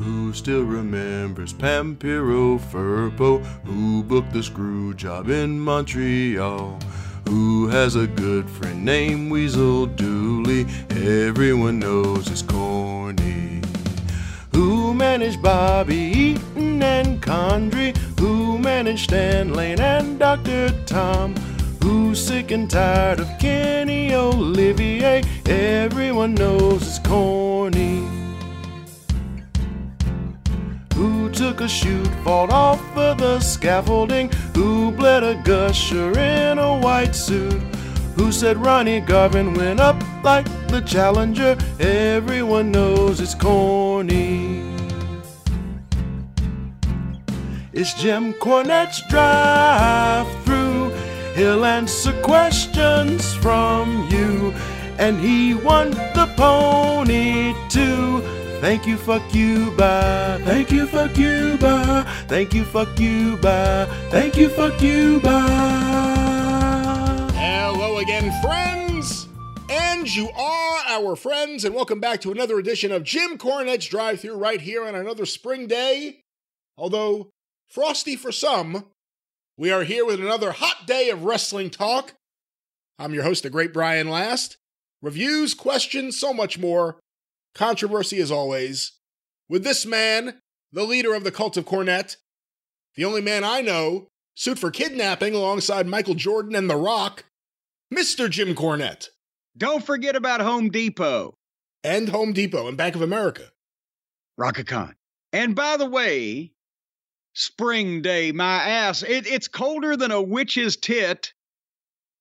Who still remembers Pampero Firpo? Who booked the screw job in Montreal? Who has a good friend named Weasel Dooley? Everyone knows it's corny. Who managed Bobby Eaton and Condrey? Who managed Stan Lane and Dr. Tom? Who's sick and tired of Kenny Olivier? Everyone knows it's corny. Took a shoot, fought off of the scaffolding? Who bled a gusher in a white suit? Who said Ronnie Garvin went up like the Challenger? Everyone knows it's corny. It's Jim Cornette's drive through. He'll answer questions from you. And he won the pony too. Thank you, fuck you, bye. Thank you, fuck you, bye. Thank you, fuck you, bye. Thank you, fuck you, bye. Hello again, friends! And you are our friends, and welcome back to another edition of Jim Cornette's Drive Through right here on another spring day. Although frosty for some, we are here with another hot day of wrestling talk. I'm your host, the great Brian Last. Reviews, questions, so much more. Controversy as always. With this man, the leader of the cult of Cornette, the only man I know sued for kidnapping alongside Michael Jordan and The Rock, Mr. Jim Cornette, Don't forget about Home Depot, and Home Depot and Bank of America. Rockacon. And by the way, spring day, my ass, it, it's colder than a witch's tit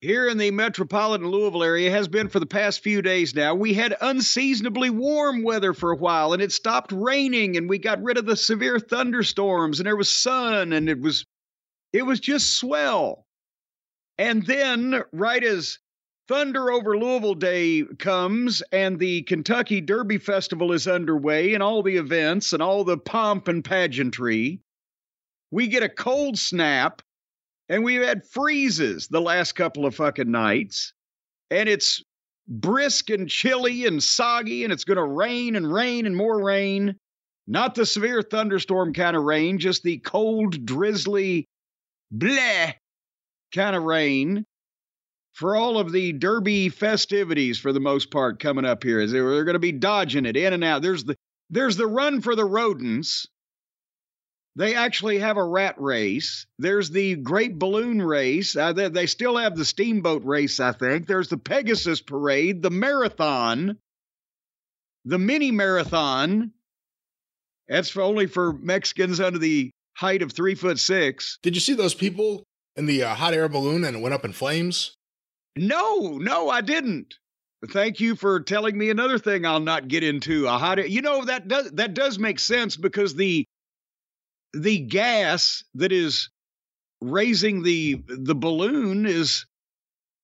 here in the metropolitan Louisville area has been for the past few days now. We had unseasonably warm weather for a while and it stopped raining and we got rid of the severe thunderstorms and there was sun and it was it was just swell. And then right as Thunder over Louisville Day comes and the Kentucky Derby Festival is underway and all the events and all the pomp and pageantry, we get a cold snap and we've had freezes the last couple of fucking nights. And it's brisk and chilly and soggy, and it's going to rain and rain and more rain. Not the severe thunderstorm kind of rain, just the cold, drizzly, bleh kind of rain for all of the derby festivities for the most part coming up here. They're going to be dodging it in and out. There's the there's the run for the rodents they actually have a rat race. There's the Great Balloon Race. Uh, they, they still have the Steamboat Race, I think. There's the Pegasus Parade, the Marathon, the Mini Marathon. That's for only for Mexicans under the height of three foot six. Did you see those people in the uh, hot air balloon and it went up in flames? No, no, I didn't. Thank you for telling me another thing I'll not get into. A hot air, you know that does that does make sense because the the gas that is raising the the balloon is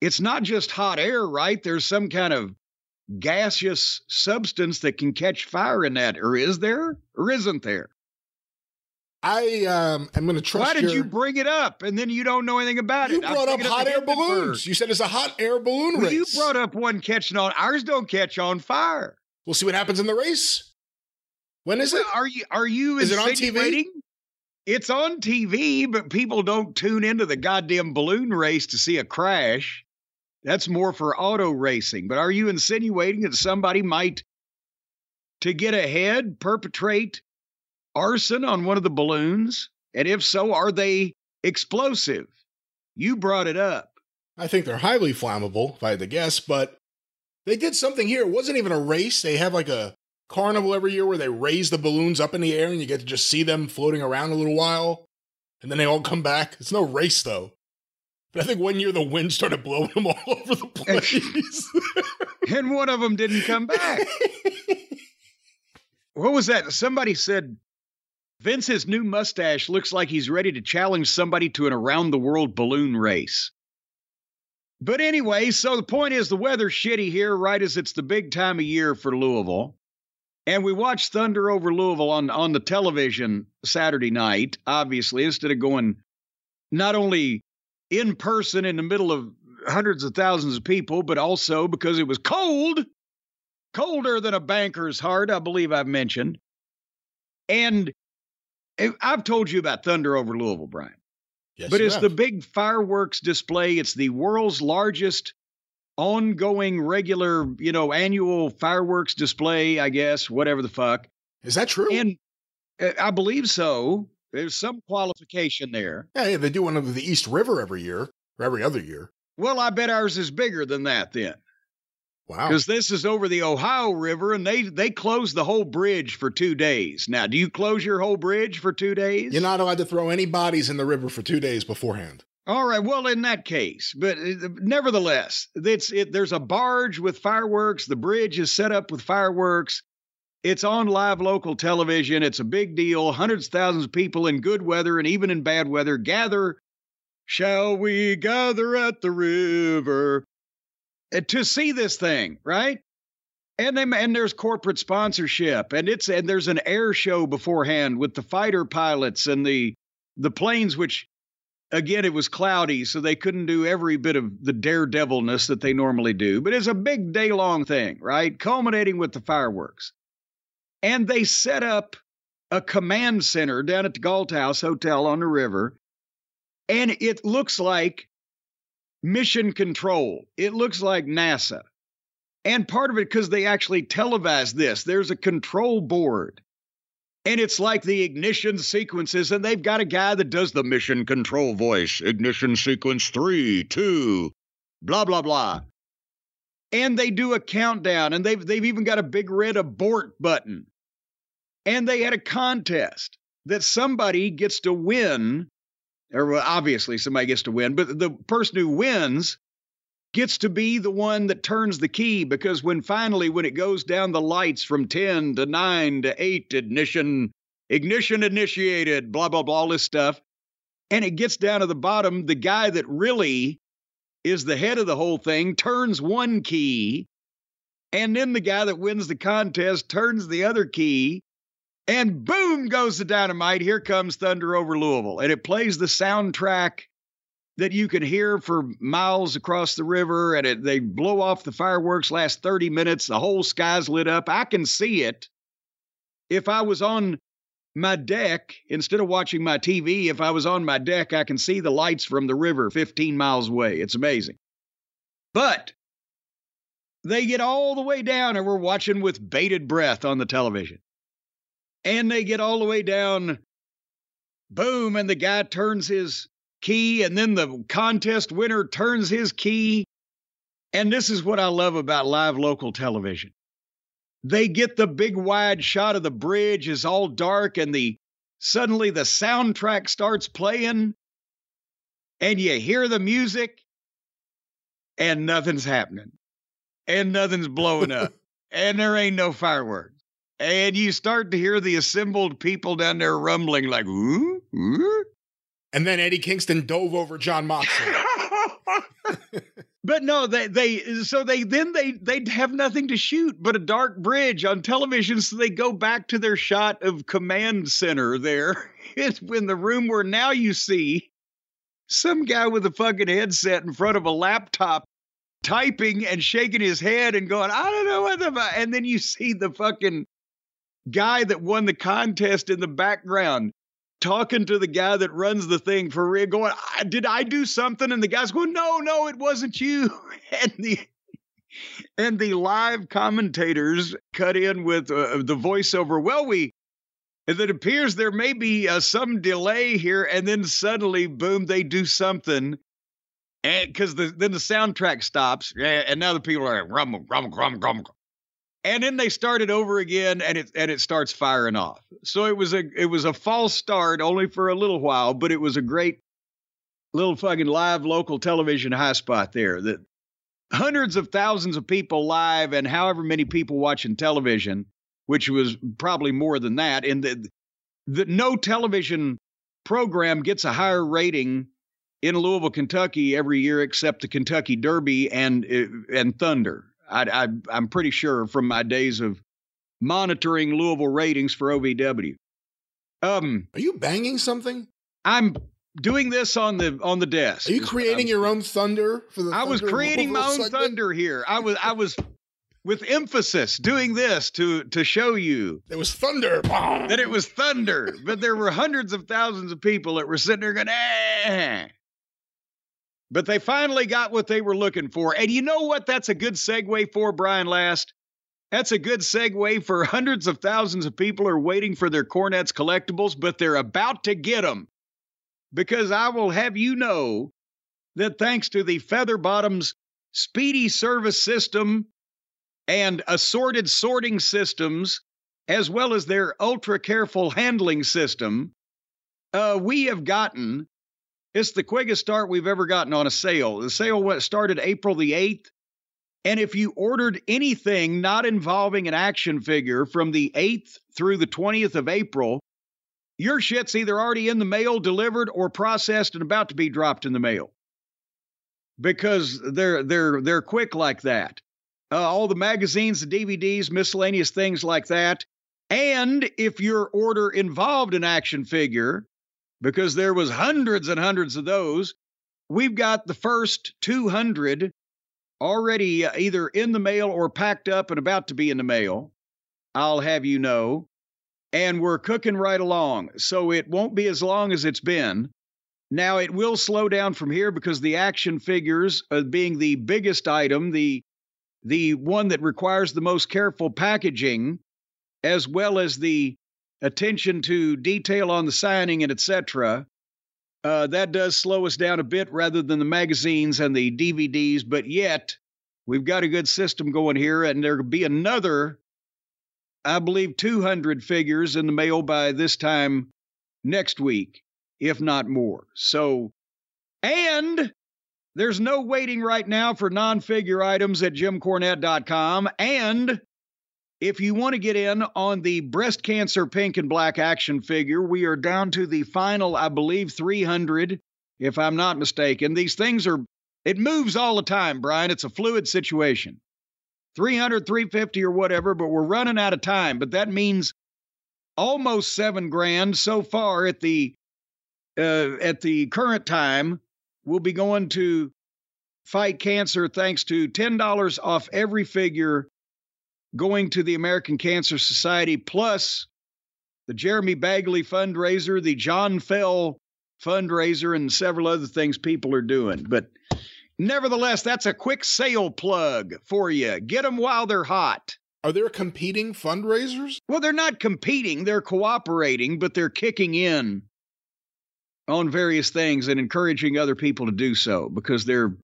it's not just hot air, right? There's some kind of gaseous substance that can catch fire in that, or is there, or isn't there? I um, am going to trust. Why did your... you bring it up and then you don't know anything about you it? You brought up hot air balloons. You said it's a hot air balloon well, race. You brought up one catching on. Ours don't catch on fire. We'll see what happens in the race. When is it? Are you are you is it on TV? It's on TV, but people don't tune into the goddamn balloon race to see a crash. That's more for auto racing. But are you insinuating that somebody might, to get ahead, perpetrate arson on one of the balloons? And if so, are they explosive? You brought it up. I think they're highly flammable, if I had to guess, but they did something here. It wasn't even a race. They have like a carnival every year where they raise the balloons up in the air and you get to just see them floating around a little while and then they all come back. It's no race though. But I think one year the wind started blowing them all over the place. and one of them didn't come back. what was that? Somebody said Vince's new mustache looks like he's ready to challenge somebody to an around the world balloon race. But anyway, so the point is the weather's shitty here right as it's the big time of year for Louisville. And we watched Thunder over Louisville on, on the television Saturday night, obviously, instead of going not only in person in the middle of hundreds of thousands of people, but also because it was cold, colder than a banker's heart, I believe I've mentioned. And I've told you about Thunder over Louisville, Brian. Yes, but it's have. the big fireworks display. It's the world's largest ongoing, regular, you know, annual fireworks display, I guess, whatever the fuck. Is that true? And uh, I believe so. There's some qualification there. yeah, yeah, they do one of the East River every year or every other year. Well, I bet ours is bigger than that then. Wow. because this is over the Ohio River, and they they close the whole bridge for two days. Now, do you close your whole bridge for two days? You're not allowed to throw any bodies in the river for two days beforehand. All right. Well, in that case, but uh, nevertheless, it's it. There's a barge with fireworks. The bridge is set up with fireworks. It's on live local television. It's a big deal. Hundreds of thousands of people in good weather and even in bad weather gather. Shall we gather at the river uh, to see this thing, right? And and there's corporate sponsorship, and it's and there's an air show beforehand with the fighter pilots and the the planes, which again it was cloudy, so they couldn't do every bit of the daredevilness that they normally do. But it's a big day long thing, right? Culminating with the fireworks, and they set up a command center down at the Galt House Hotel on the river, and it looks like mission control. It looks like NASA. And part of it, because they actually televised this, there's a control board. And it's like the ignition sequences, and they've got a guy that does the mission control voice. Ignition sequence three, two, blah, blah, blah. And they do a countdown, and they've, they've even got a big red abort button. And they had a contest that somebody gets to win, or obviously somebody gets to win, but the person who wins gets to be the one that turns the key because when finally when it goes down the lights from 10 to 9 to 8 ignition ignition initiated blah blah blah all this stuff and it gets down to the bottom the guy that really is the head of the whole thing turns one key and then the guy that wins the contest turns the other key and boom goes the dynamite. Here comes thunder over louisville and it plays the soundtrack that you can hear for miles across the river and it, they blow off the fireworks last 30 minutes the whole sky's lit up. I can see it. If i was on my deck instead of watching my tv if i was on my deck i can see the lights from the river 15 miles away. It's amazing. But they get all the way down and we're watching with bated breath on the television. And they get all the way down. Boom and the guy turns his key, and then the contest winner turns his key. And this is what I love about live local television. They get the big wide shot of the bridge is all dark, and the suddenly the soundtrack starts playing, and you hear the music, and nothing's happening, and nothing's blowing up, and there ain't no fireworks. And you start to hear the assembled people down there rumbling like, ooh, ooh. And then Eddie Kingston dove over Jon Moxley. but no, they they so they then they they have nothing to shoot but a dark bridge on television. So they go back to their shot of command center there. It's in the room where now you see some guy with a fucking headset in front of a laptop typing and shaking his head and going, I don't know what the fu-" and then you see the fucking guy that won the contest in the background talking to the guy that runs the thing for real, going, "I- "Did I do something?" And the guy's going, "No, no, it wasn't you." And the and the live commentators cut in with uh, the voiceover. Well, we and it appears there may be uh, some delay here, and then suddenly, boom, they do something. And because the, then the soundtrack stops, and now the people are rumble, rumble, rumble, rumble and then they started over again and it and it starts firing off so it was a it was a false start only for a little while but it was a great little fucking live local television high spot there that hundreds of thousands of people live and however many people watching television which was probably more than that and the, the no television program gets a higher rating in Louisville, Kentucky every year except the Kentucky Derby and and Thunder. I, I, I'm pretty sure from my days of monitoring Louisville ratings for OVW. Um, Are you banging something? I'm doing this on the on the desk. Are you creating I'm- your own thunder for the? I was creating my own segment? thunder here. I was I was with emphasis doing this to to show you There was thunder. that it was thunder, but there were hundreds of thousands of people that were sitting there going, eh. But they finally got what they were looking for. And you know what? That's a good segue for Brian Last. That's a good segue for hundreds of thousands of people are waiting for their Cornette's collectibles, but they're about to get them. Because I will have you know that thanks to the Feather Bottoms speedy service system and assorted sorting systems, as well as their ultra careful handling system, uh, we have gotten it's the quickest start we've ever gotten on a sale. The sale started April the 8th. And if you ordered anything not involving an action figure from the 8th through the 20th of April, your shit's either already in the mail, delivered, or processed and about to be dropped in the mail. Because they're they're they're quick like that. Uh, all the magazines, the DVDs, miscellaneous things like that. And if your order involved an action figure, because there was hundreds and hundreds of those, we've got the first 200 already uh, either in the mail or packed up and about to be in the mail. I'll have you know. And we're cooking right along. So it won't be as long as it's been. Now it will slow down from here because the action figures, uh, being the biggest item, the the one that requires the most careful packaging, as well as the attention to detail on the signing and etc. Uh, that does slow us down a bit rather than the magazines and the DVDs, but yet we've got a good system going here, and there'll be another, I believe, 200 figures in the mail by this time next week, if not more. So, and there's no waiting right now for non figure items at jimcornette.com. And if you want to get in on the breast cancer pink and black action figure, we are down to the final, I believe, 300, if I'm not mistaken. These things are, it moves all the time, Brian. It's a fluid situation. 300, 350 or whatever, but we're running out of time. But that means almost seven grand so far at the uh, at the current time. We'll be going to fight cancer thanks to $10 off every figure going to the American Cancer Society, plus the Jeremy Bagley fundraiser, the John Fell fundraiser, and several other things people are doing. But nevertheless, that's a quick sale plug for you. Get them while they're hot. Are there competing fundraisers? Well, they're not competing, they're cooperating, but they're kicking in on various things and encouraging other people to do so because they're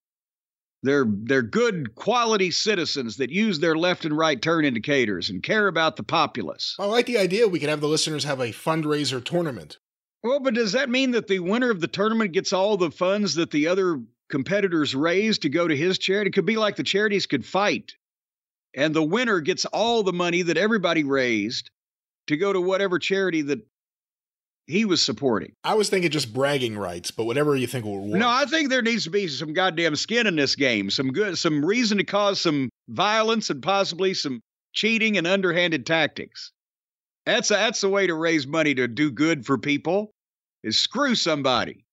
they're they're good quality citizens that use their left and right turn indicators and care about the populace. I like the idea we could have the listeners have a fundraiser tournament. Well, but does that mean that the winner of the tournament gets all the funds that the other competitors raise to go to his charity? It could be like the charities could fight, and the winner gets all the money that everybody raised to go to whatever charity that he was supporting. I was thinking just bragging rights, but whatever you think will work. No, I think there needs to be some goddamn skin in this game, some good, some reason to cause some violence and possibly some cheating and underhanded tactics. That's a, that's the way to raise money to do good for people. Is screw somebody.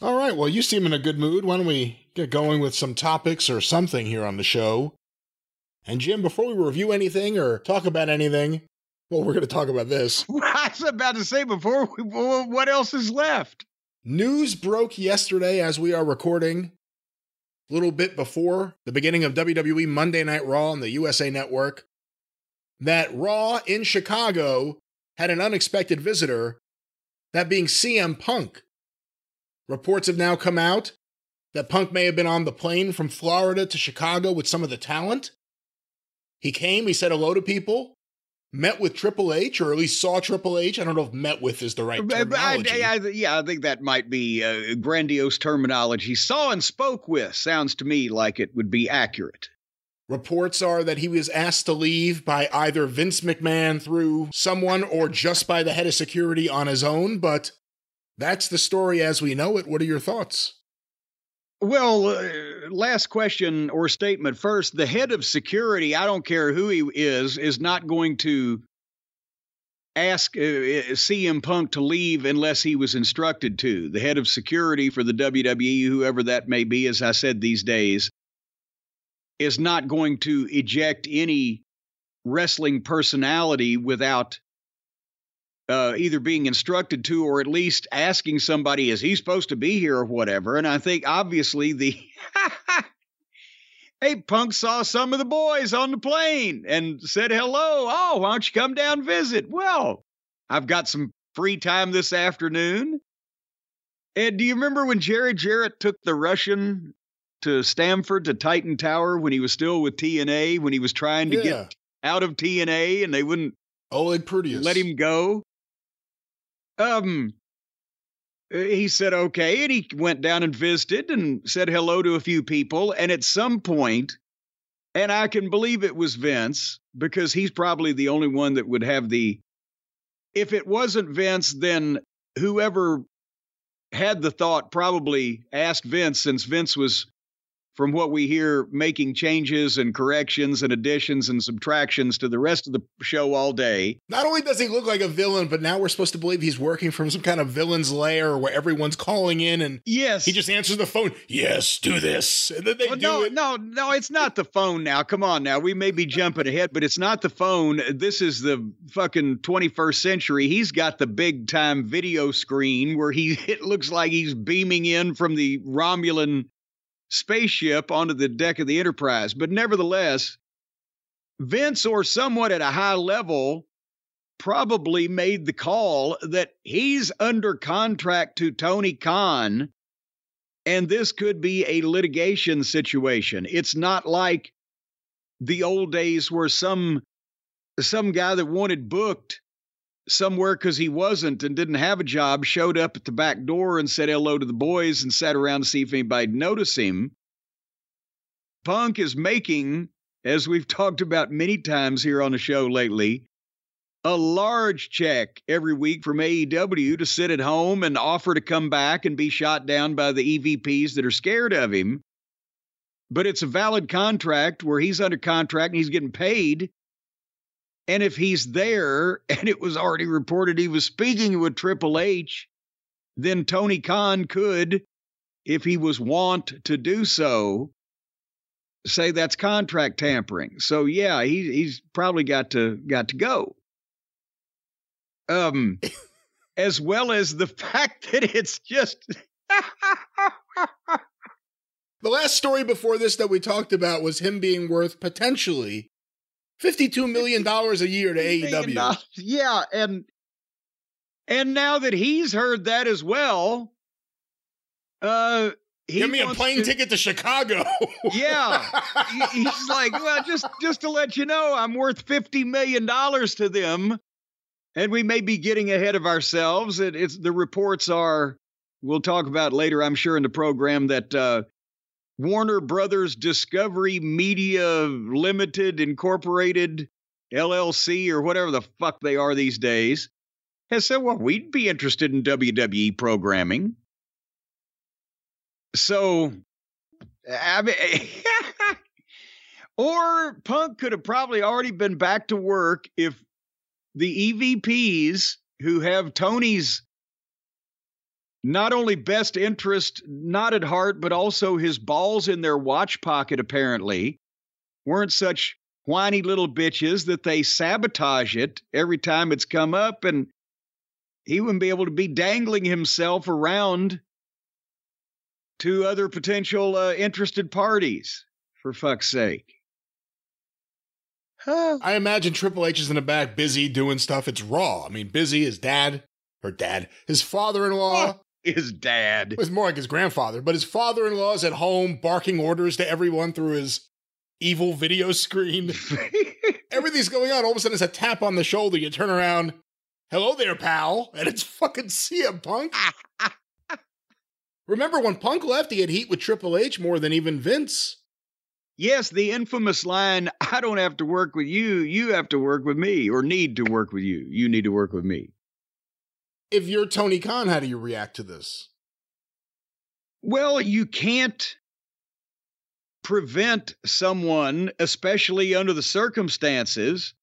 All right, well, you seem in a good mood. Why don't we get going with some topics or something here on the show? And Jim, before we review anything or talk about anything, well, we're going to talk about this. I was about to say before, we, what else is left? News broke yesterday as we are recording, a little bit before the beginning of WWE Monday Night Raw on the USA Network, that Raw in Chicago had an unexpected visitor, that being CM Punk. Reports have now come out that Punk may have been on the plane from Florida to Chicago with some of the talent. He came, he said hello to people, met with Triple H, or at least saw Triple H. I don't know if "met with" is the right terminology. I, I, yeah, I think that might be uh, grandiose terminology. Saw and spoke with sounds to me like it would be accurate. Reports are that he was asked to leave by either Vince McMahon through someone or just by the head of security on his own, but that's the story as we know it. What are your thoughts? Well, uh, last question or statement first. The head of security, I don't care who he is, is not going to ask uh, uh CM Punk to leave unless he was instructed to. The head of security for the WWE, whoever that may be, as I said these days, is not going to eject any wrestling personality without uh, either being instructed to or at least asking somebody, is he supposed to be here or whatever? And I think obviously the hey, Punk saw some of the boys on the plane and said hello. Oh, why don't you come down and visit? Well, I've got some free time this afternoon. And do you remember when Jerry Jarrett took the Russian to Stamford to Titan Tower when he was still with TNA, when he was trying to Yeah. get out of TNA and they wouldn't Oleg Prudius. let him go? Um, uh, he said okay, and he went down and visited and said hello to a few people. And at some point, and I can believe it was Vince because he's probably the only one that would have the. If it wasn't Vince, then whoever had the thought probably asked Vince, since Vince was, from what we hear, making changes and corrections and additions and subtractions to the rest of the show all day. Not only does he look like a villain, but now we're supposed to believe he's working from some kind of villain's lair where everyone's calling in and Yes. he just answers the phone. Yes, do this. And then they Well, do no, it. no, no, it's not the phone now. Come on now. We may be jumping ahead, but it's not the phone. This is the fucking 21st century. He's got the big time video screen where he it looks like he's beaming in from the Romulan spaceship onto the deck of the Enterprise. But nevertheless, Vince or someone at a high level probably made the call that he's under contract to Tony Khan and this could be a litigation situation. It's not like the old days where some some guy that wanted booked somewhere because he wasn't and didn't have a job showed up at the back door and said hello to the boys and sat around to see if anybody'd notice him. Punk is making, as we've talked about many times here on the show lately, a large check every week from AEW to sit at home and offer to come back and be shot down by the EVPs that are scared of him. But it's a valid contract where he's under contract and he's getting paid. And if he's there and it was already reported he was speaking with Triple H, then Tony Khan could, if he was wont to do so, say that's contract tampering. So yeah, he, he's probably got to got to go um as well as the fact that it's just The last story before this that we talked about was him being worth potentially $52 million a year to AEW. yeah and and now that he's heard that as well uh Give me a plane to- ticket to Chicago. Yeah. He- he's like well just just to let you know i'm worth 50 million dollars to them and we may be getting ahead of ourselves it, it's the reports are we'll talk about later i'm sure in the program that uh warner brothers discovery media limited incorporated llc or whatever the fuck they are these days has said well we'd be interested in wwe programming. So I mean, or Punk could have probably already been back to work if the EVPs who have Tony's not only best interest not at heart, but also his balls in their watch pocket, apparently, weren't such whiny little bitches that they sabotage it every time it's come up, and he wouldn't be able to be dangling himself around to other potential uh, interested parties, for fuck's sake. I imagine Triple H is in the back busy doing stuff. It's raw. I mean, busy, his dad, or dad, his father in law. His dad. It was more like his grandfather, but his father in law's at home barking orders to everyone through his evil video screen. Everything's going on. All of a sudden, it's a tap on the shoulder. You turn around. Hello there, pal. And it's fucking CM Punk. Remember when Punk left, he had heat with Triple H more than even Vince. yes, the infamous line I don't have to work with you, you have to work with me, or need to work with you. You need to work with me. If you're Tony Khan, how do you react to this? Well, you can't prevent someone, especially under the circumstances,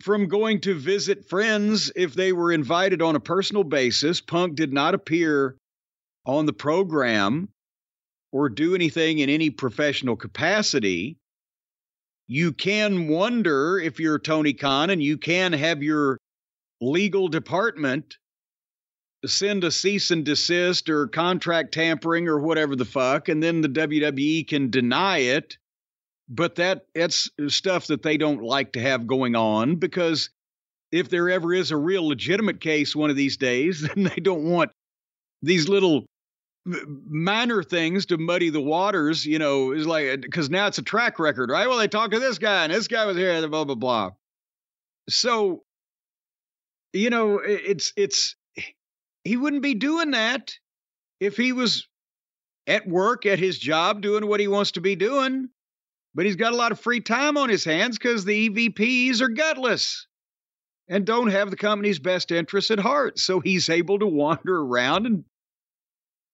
from going to visit friends if they were invited on a personal basis. Punk did not appear on the program or do anything in any professional capacity. you can wonder if you're Tony Khan and you can have your legal department send a cease and desist or contract tampering or whatever the fuck, and then the WWE can deny it. But that it's stuff that they don't like to have going on because if there ever is a real legitimate case one of these days, then they don't want these little minor things to muddy the waters, you know, is like because now it's a track record, right? Well, they talked to this guy and this guy was here, blah blah blah. So, you know, it's it's he wouldn't be doing that if he was at work at his job doing what he wants to be doing. But he's got a lot of free time on his hands because the EVPs are gutless and don't have the company's best interests at heart. So he's able to wander around and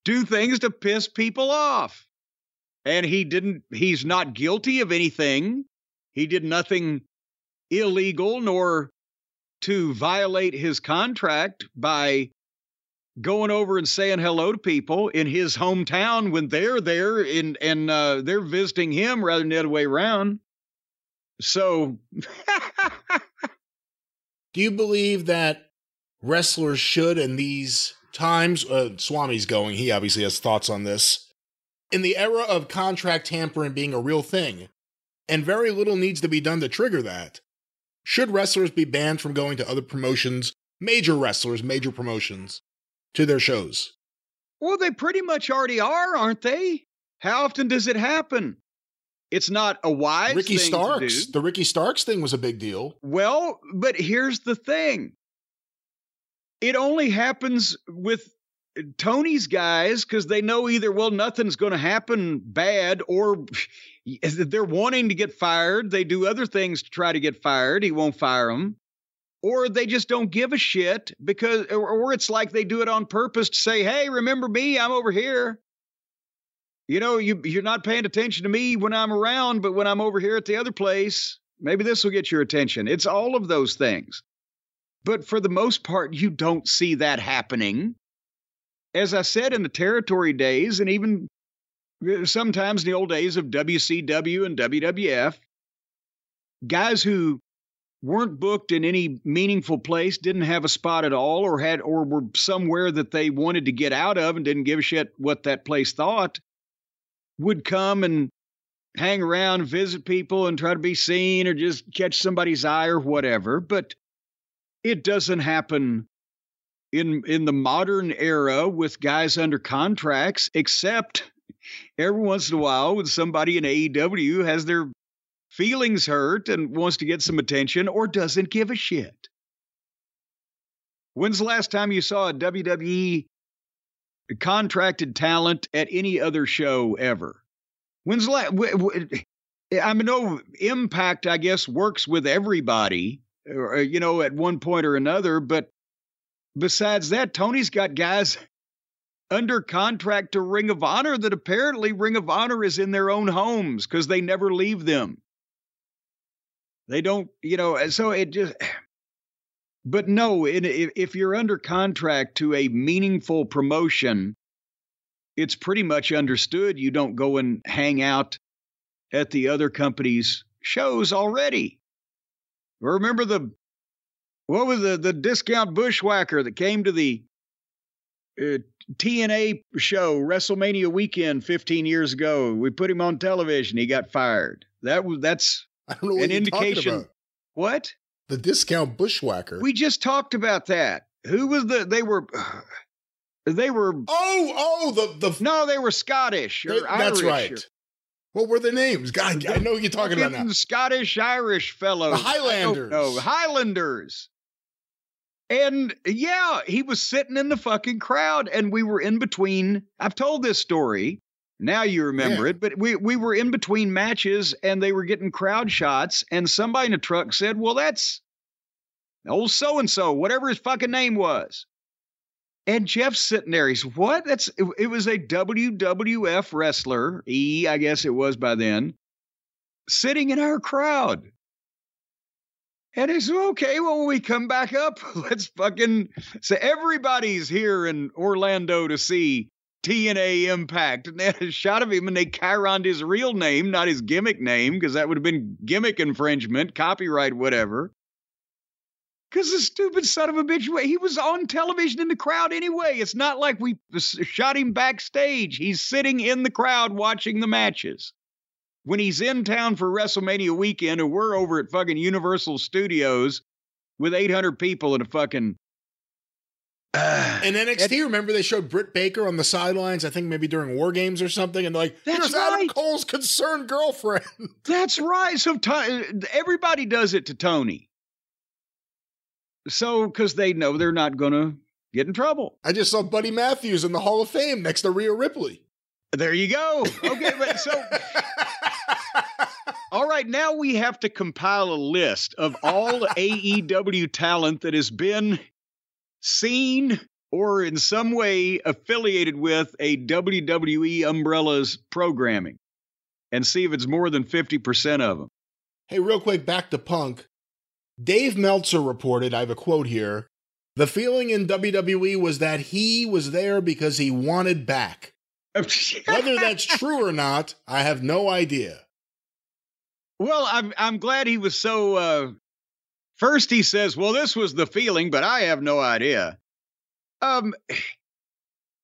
do things to piss people off. And he didn't, he's not guilty of anything. He did nothing illegal nor to violate his contract by going over and saying hello to people in his hometown when they're there and and uh, they're visiting him rather than the other way around. So, do you believe that wrestlers should in these times, uh, Swami's going, he obviously has thoughts on this. In the era of contract tampering being a real thing, and very little needs to be done to trigger that, should wrestlers be banned from going to other promotions, major wrestlers, major promotions, to their shows? Well, they pretty much already are, aren't they? How often does it happen? It's not a wise Ricky Starks. The Ricky Starks thing was a big deal. Well, but here's the thing it only happens with Tony's guys because they know either, well, nothing's going to happen bad, or they're wanting to get fired. They do other things to try to get fired. He won't fire them. Or they just don't give a shit because, or it's like they do it on purpose to say, hey, remember me? I'm over here. You know, you, you're not paying attention to me when I'm around, but when I'm over here at the other place, maybe this will get your attention. It's all of those things. But for the most part, you don't see that happening. As I said in the territory days, and even uh, sometimes in the old days of WCW and WWF, guys who weren't booked in any meaningful place, didn't have a spot at all, or had or were somewhere that they wanted to get out of and didn't give a shit what that place thought, would come and hang around, visit people, and try to be seen or just catch somebody's eye or whatever. But it doesn't happen in in the modern era with guys under contracts, except every once in a while when somebody in AEW has their feelings hurt and wants to get some attention or doesn't give a shit. When's the last time you saw a WWE contracted talent at any other show ever? When's the last? I mean, no impact, I guess, works with everybody, uh, you know, at one point or another. But besides that, Tony's got guys under contract to Ring of Honor that apparently Ring of Honor is in their own homes because they never leave them. They don't, you know, so it just. But no, if you're under contract to a meaningful promotion, it's pretty much understood you don't go and hang out at the other company's shows already. Remember the what was the the discount bushwhacker that came to the uh, TNA show WrestleMania weekend 15 years ago? We put him on television. He got fired. That was that's an indication. What? The discount bushwhacker. We just talked about that. Who was the? They were. They were. Oh, oh, the the. No, they were Scottish or they, Irish. That's right. Or, what were the names? God, I know what you're talking about now. Scottish Irish fellows. The Highlanders. No, Highlanders. And yeah, he was sitting in the fucking crowd, and we were in between. I've told this story. Now you remember yeah. it, but we we were in between matches, and they were getting crowd shots, and somebody in the truck said, "Well, that's old so and so, whatever his fucking name was." And Jeff's sitting there. He's what? That's it, it was a WWF wrestler, E, I guess it was by then, sitting in our crowd. And he said, okay, well, when we come back up, let's fucking so everybody's here in Orlando to see TNA Impact. And they had a shot of him and they chironed his real name, not his gimmick name, because that would have been gimmick infringement, copyright, whatever. Because the stupid son of a bitch, he was on television in the crowd anyway. It's not like we shot him backstage. He's sitting in the crowd watching the matches. When he's in town for WrestleMania weekend, and we're over at fucking Universal Studios with 800 people in a fucking. And NXT, remember they showed Britt Baker on the sidelines, I think maybe during War Games or something, and they're like, That's right. Adam Cole's concerned girlfriend. That's right. So everybody does it to Tony. So, because they know they're not going to get in trouble. I just saw Buddy Matthews in the Hall of Fame next to Rhea Ripley. There you go. Okay, but so. all right, now we have to compile a list of all AEW talent that has been seen or in some way affiliated with a WWE umbrella's programming and see if it's more than 50% of them. Hey, real quick, back to Punk. Dave Meltzer reported, I have a quote here. The feeling in WWE was that he was there because he wanted back. Whether that's true or not, I have no idea. Well, I'm I'm glad he was so uh first he says, "Well, this was the feeling, but I have no idea." Um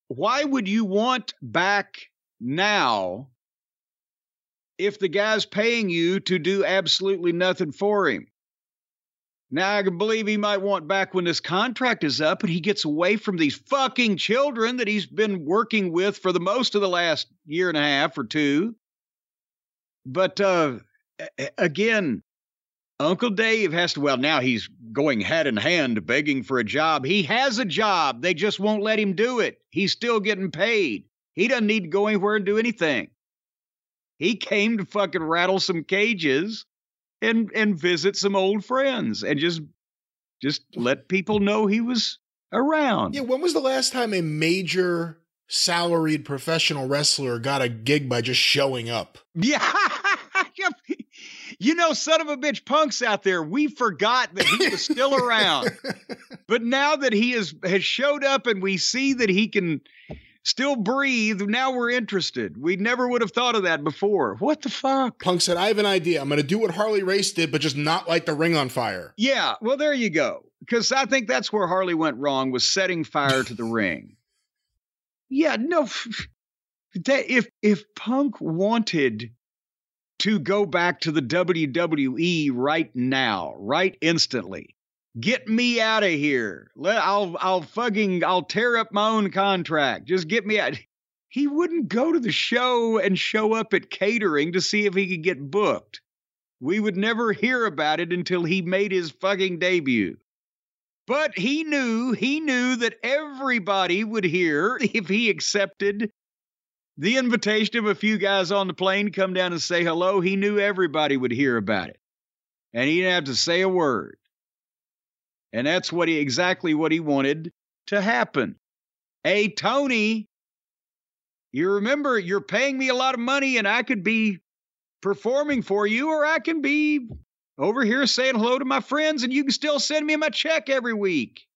why would you want back now if the guy's paying you to do absolutely nothing for him? Now I can believe he might want back when his contract is up, but he gets away from these fucking children that he's been working with for the most of the last year and a half or two. But uh, again, Uncle Dave has to, well, now he's going hand in hand begging for a job. He has a job. They just won't let him do it. He's still getting paid. He doesn't need to go anywhere and do anything. He came to fucking rattle some cages and and visit some old friends and just just let people know he was around. Yeah, when was the last time a major salaried professional wrestler got a gig by just showing up? Yeah. You know, son of a bitch punks out there, we forgot that he was still around. but now that he is has showed up and we see that he can still breathe. Now we're interested. We never would have thought of that before. What the fuck? Punk said, I have an idea. I'm going to do what Harley Race did, but just not light the ring on fire. Yeah. Well, there you go. Because I think that's where Harley went wrong was setting fire to the ring. Yeah. No. That if if Punk wanted to go back to the WWE right now, right instantly, Get me out of here. Let I'll I'll fucking I'll tear up my own contract. Just get me out. He wouldn't go to the show and show up at catering to see if he could get booked. We would never hear about it until he made his fucking debut. But he knew, he knew that everybody would hear if he accepted the invitation of a few guys on the plane to come down and say hello. He knew everybody would hear about it. And he didn't have to say a word. And that's what he exactly what he wanted to happen. Hey, Tony, you remember you're paying me a lot of money and I could be performing for you, or I can be over here saying hello to my friends and you can still send me my check every week.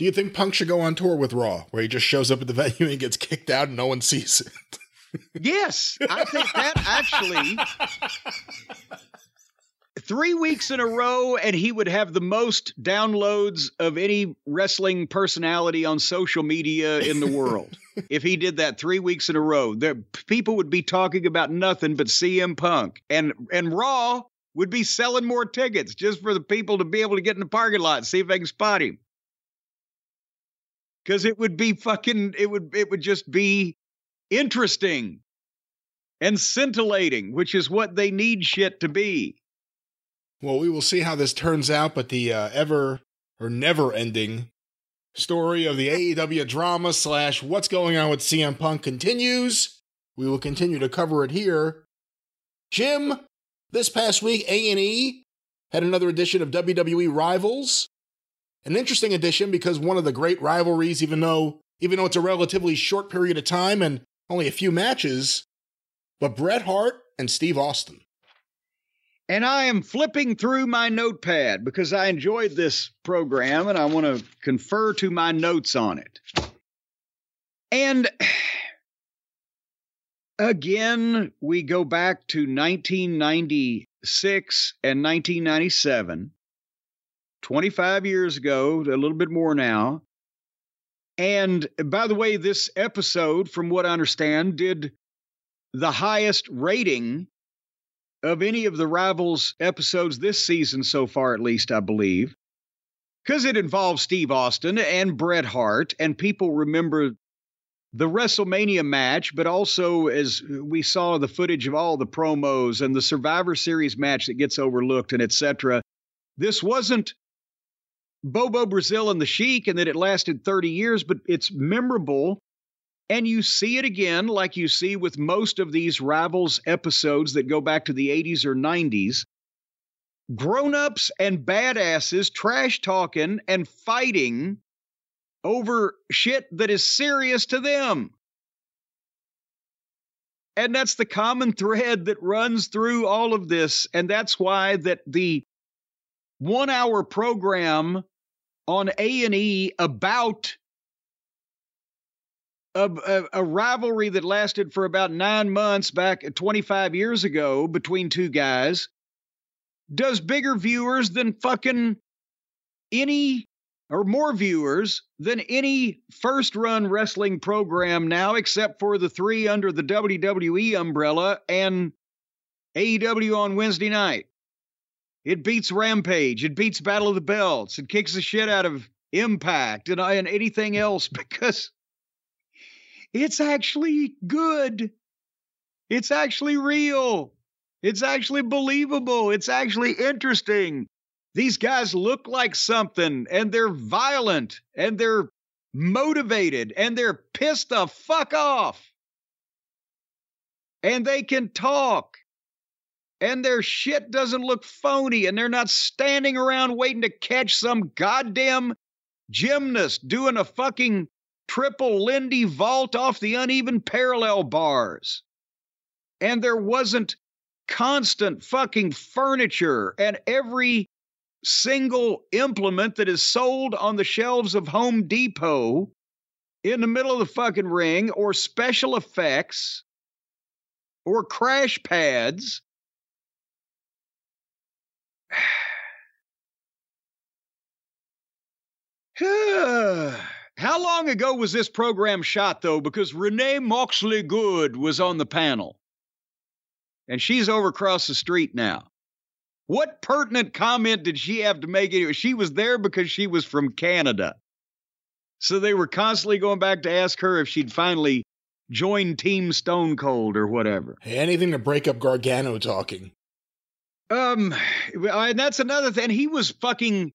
Do you think Punk should go on tour with Raw, where he just shows up at the venue and gets kicked out and no one sees it? yes, I think that actually three weeks in a row, and he would have the most downloads of any wrestling personality on social media in the world. if he did that three weeks in a row, the people would be talking about nothing but CM Punk, and and Raw would be selling more tickets just for the people to be able to get in the parking lot and see if they can spot him. Because it would be fucking, it would it would just be interesting and scintillating, which is what they need shit to be. Well, we will see how this turns out, but the uh, ever or never ending story of the AEW drama slash what's going on with CM Punk continues. We will continue to cover it here. Jim, this past week A&E had another edition of WWE Rivals. An interesting addition because one of the great rivalries, even though even though it's a relatively short period of time and only a few matches, but Bret Hart and Steve Austin. And I am flipping through my notepad because I enjoyed this program and I want to confer to my notes on it. And again, we go back to 1996 and 1997, 25 years ago, a little bit more now. And by the way, this episode, from what I understand, did the highest rating of any of the Rivals episodes this season so far, at least, I believe, because it involves Steve Austin and Bret Hart, and people remember the WrestleMania match, but also as we saw the footage of all the promos and the Survivor Series match that gets overlooked and etc. This wasn't Bobo Brazil and the Sheik and that it lasted 30 years, but it's memorable. And you see it again, like you see with most of these Rivals episodes that go back to the 80s or 90s. Grown ups and badasses trash talking and fighting over shit that is serious to them. And that's the common thread that runs through all of this. And that's why that the one hour program on A&E about a, a, a, rivalry that lasted for about nine months back uh, 25 years ago between two guys does bigger viewers than fucking any or more viewers than any first run wrestling program now, except for the three under the WWE umbrella and AEW on Wednesday night. It beats Rampage. It beats Battle of the Belts. It kicks the shit out of Impact and, and anything else because it's actually good. It's actually real. It's actually believable. It's actually interesting. These guys look like something and they're violent and they're motivated and they're pissed the fuck off. And they can talk. And their shit doesn't look phony and they're not standing around waiting to catch some goddamn gymnast doing a fucking triple Lindy vault off the uneven parallel bars. And there wasn't constant fucking furniture and every single implement that is sold on the shelves of Home Depot in the middle of the fucking ring, or special effects, or crash pads. How long ago was this program shot, though? Because Renee Moxley Good was on the panel. And she's over across the street now. What pertinent comment did she have to make? She was there because she was from Canada. So they were constantly going back to ask her if she'd finally joined Team Stone Cold or whatever. Anything to break up Gargano talking. Um, and that's another thing. He was fucking,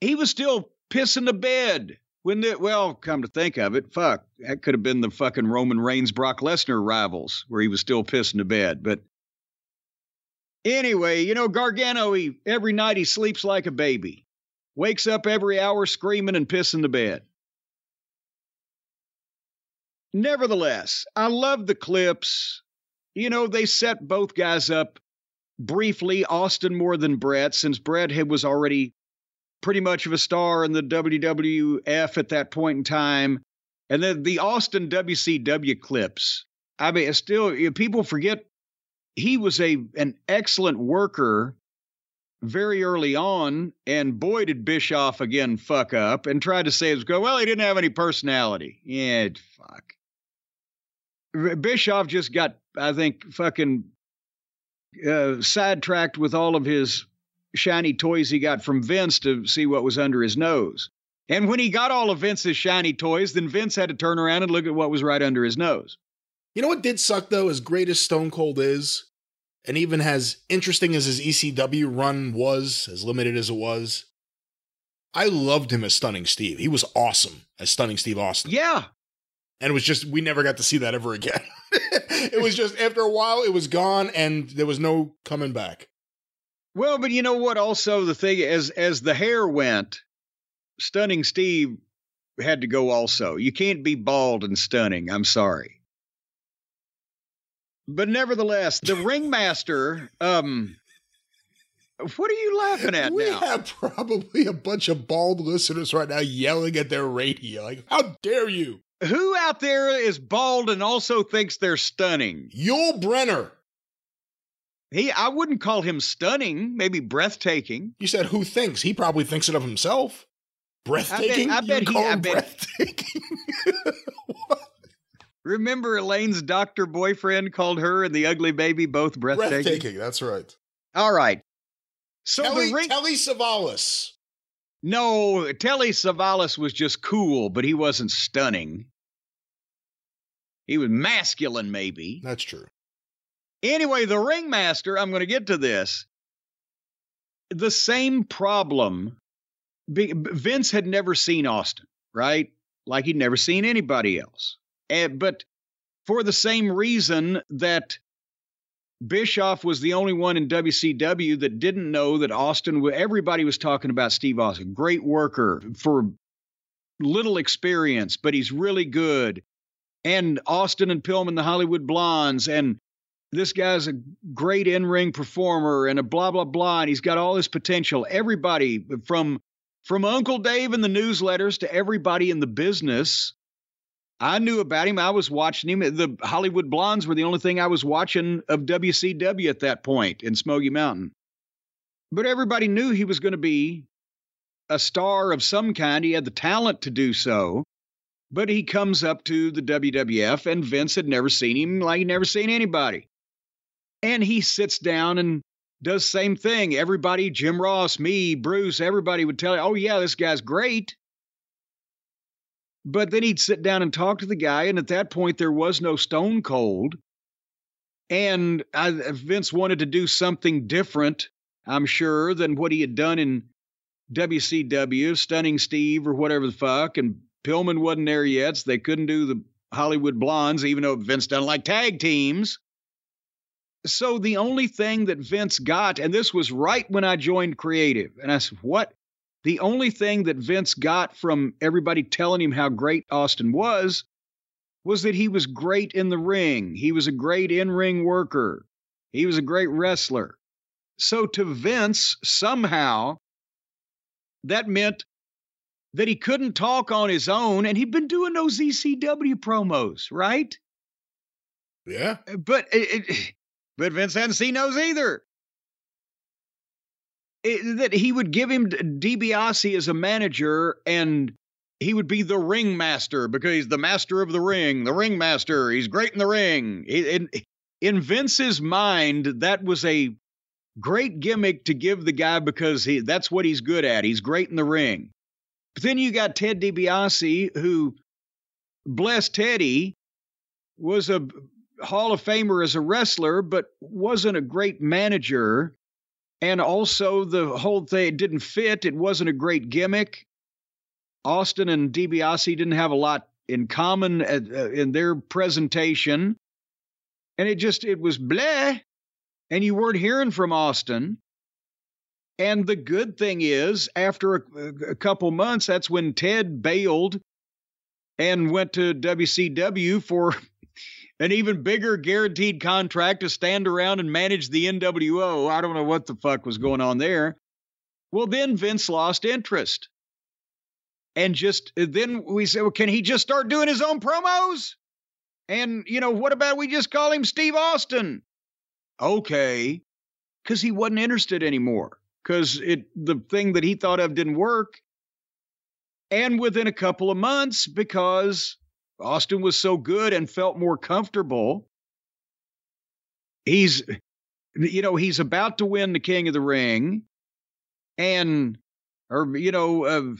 he was still pissing the bed when the, well, come to think of it, fuck, that could have been the fucking Roman Reigns Brock Lesnar rivals where he was still pissing the bed. But Anyway, you know, Gargano, he, every night he sleeps like a baby, wakes up every hour screaming and pissing the bed. Nevertheless, I love the clips. You know, they set both guys up briefly, Austin more than Bret, since Bret had, was already pretty much of a star in the WWF at that point in time. And then the Austin WCW clips. I mean, still, people forget he was a an excellent worker very early on, and boy did Bischoff again fuck up and tried to say, "Go well, he didn't have any personality." Yeah, fuck. Bischoff just got, I think, fucking uh, sidetracked with all of his shiny toys he got from Vince to see what was under his nose. And when he got all of Vince's shiny toys, then Vince had to turn around and look at what was right under his nose. You know what did suck though, as great as Stone Cold is, and even as interesting as his ECW run was, as limited as it was, I loved him as Stunning Steve. He was awesome as Stunning Steve Austin. Yeah. And it was just, we never got to see that ever again. it was just, after a while, it was gone and there was no coming back. Well, but you know what? Also, the thing as as the hair went, Stunning Steve had to go also. You can't be bald and stunning. I'm sorry but nevertheless, the ringmaster. Um, what are you laughing at we now? We have probably a bunch of bald listeners right now yelling at their radio, like, "How dare you!" Who out there is bald and also thinks they're stunning? Yul Brynner. He, I wouldn't call him stunning, maybe breathtaking. You said who thinks? He probably thinks it of himself. Breathtaking. I bet, I bet he. I bet, breathtaking. remember Elaine's doctor boyfriend called her and the ugly baby both breathtaking. breathtaking. That's right. All right. So Telly, the ring. Telly Savalas. No, Telly Savalas was just cool, but he wasn't stunning. He was masculine, maybe. That's true. Anyway, the ringmaster, I'm going to get to this. The same problem. Vince had never seen Austin, right? Like he'd never seen anybody else. And, but for the same reason that Bischoff was the only one in WCW that didn't know that Austin, everybody was talking about Steve Austin, great worker for little experience, but he's really good. And Austin and Pillman, the Hollywood Blondes, and this guy's a great in ring performer and a blah blah blah, and he's got all this potential. Everybody from from Uncle Dave in the newsletters to everybody in the business, I knew about him. I was watching him. The Hollywood Blondes were the only thing I was watching of WCW at that point in Smoky Mountain. But everybody knew he was going to be a star of some kind. He had the talent to do so. But he comes up to the WWF, and Vince had never seen him like he'd never seen anybody. And he sits down and does same thing. Everybody, Jim Ross, me, Bruce, everybody would tell you, "Oh yeah, this guy's great." But then he'd sit down and talk to the guy, and at that point there was no Stone Cold. And I, Vince wanted to do something different, I'm sure, than what he had done in WCW, Stunning Steve or whatever the fuck. And Pillman wasn't there yet, so they couldn't do the Hollywood Blondes, even though Vince doesn't like tag teams. So the only thing that Vince got, and this was right when I joined Creative, and I said, What? The only thing that Vince got from everybody telling him how great Austin was was that he was great in the ring. He was a great in ring worker. He was a great wrestler. So to Vince, somehow, that meant that he couldn't talk on his own, and he'd been doing those ECW promos, right? Yeah. But it, it, but Vince hadn't seen those either. That he would give him DiBiase as a manager, and he would be the ringmaster because he's the master of the ring, the ringmaster. He's great in the ring. In, in Vince's mind, that was a great gimmick to give the guy because he, that's what he's good at. He's great in the ring. But then you got Ted DiBiase, who, bless Teddy, was a Hall of Famer as a wrestler, but wasn't a great manager. And also, the whole thing didn't fit. It wasn't a great gimmick. Austin and DiBiase didn't have a lot in common at, uh, in their presentation. And it just, it was bleh. And you weren't hearing from Austin. And the good thing is, after a, a couple months, that's when Ted bailed and went to WCW for an even bigger guaranteed contract to stand around and manage the NWO. I don't know what the fuck was going on there. Well, then Vince lost interest. And just then we said, well, can he just start doing his own promos? And, you know, what about we just call him Steve Austin? Okay. Because he wasn't interested anymore. Because it the thing that he thought of didn't work. And within a couple of months, because Austin was so good and felt more comfortable. He's, you know, he's about to win the King of the Ring, and, or you know, uh,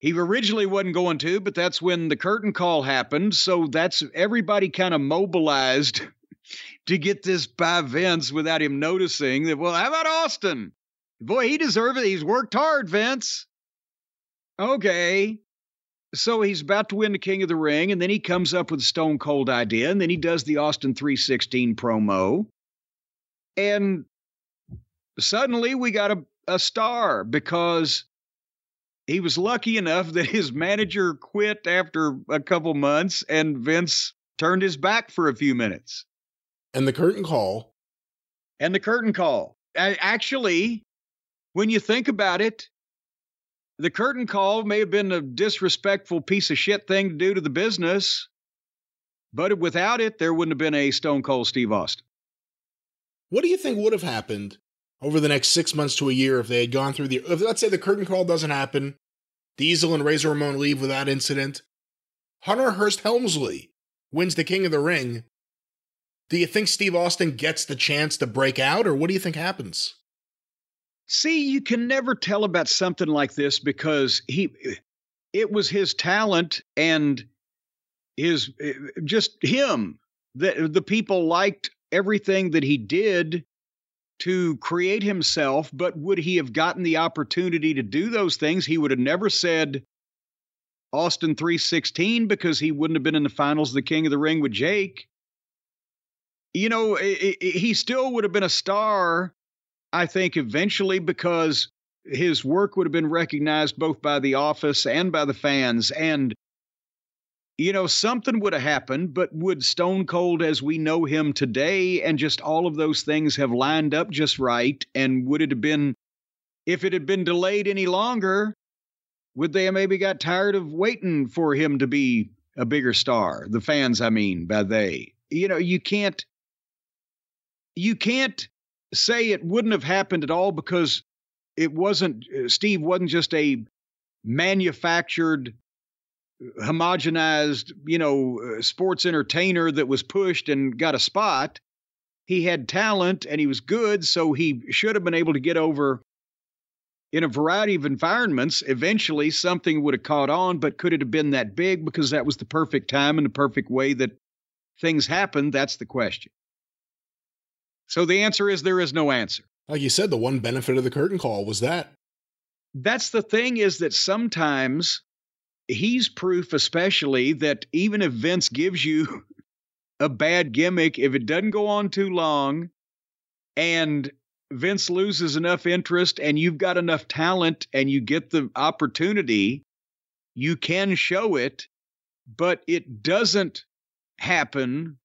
he originally wasn't going to, but that's when the curtain call happened. So that's everybody kind of mobilized to get this by Vince without him noticing that. Well, how about Austin? Boy, he deserves it. He's worked hard, Vince. Okay so he's about to win the King of the Ring, and then he comes up with a Stone Cold idea, and then he does the Austin 316 promo. And suddenly we got a, a star because he was lucky enough that his manager quit after a couple months, and Vince turned his back for a few minutes. And the curtain call. And the curtain call. Actually, when you think about it, the curtain call may have been a disrespectful piece of shit thing to do to the business, but without it, there wouldn't have been a Stone Cold Steve Austin. What do you think would have happened over the next six months to a year if they had gone through the? If, let's say the curtain call doesn't happen, Diesel and Razor Ramon leave without incident. Hunter Hearst Helmsley wins the King of the Ring. Do you think Steve Austin gets the chance to break out, or what do you think happens? See, you can never tell about something like this because he it was his talent and his eh, just him that the people liked everything that he did to create himself, but would he have gotten the opportunity to do those things? He would have never said Austin 316 because he wouldn't have been in the finals of the King of the Ring with Jake. You know, it, it, he still would have been a star I think eventually because his work would have been recognized both by the office and by the fans. And, you know, something would have happened, but would Stone Cold as we know him today and just all of those things have lined up just right? And would it have been, if it had been delayed any longer, would they have maybe got tired of waiting for him to be a bigger star? The fans, I mean, by they. You know, you can't, you can't say it wouldn't have happened at all because it wasn't uh, Steve wasn't just a manufactured homogenized, you know, uh, sports entertainer that was pushed and got a spot. He had talent and he was good, so he should have been able to get over in a variety of environments. Eventually, something would have caught on, but could it have been that big because that was the perfect time and the perfect way that things happened? That's the question. So the answer is there is no answer. Like you said, the one benefit of the curtain call was that. That's the thing is that sometimes he's proof, especially that even if Vince gives you a bad gimmick, if it doesn't go on too long and Vince loses enough interest and you've got enough talent and you get the opportunity, you can show it, but it doesn't happen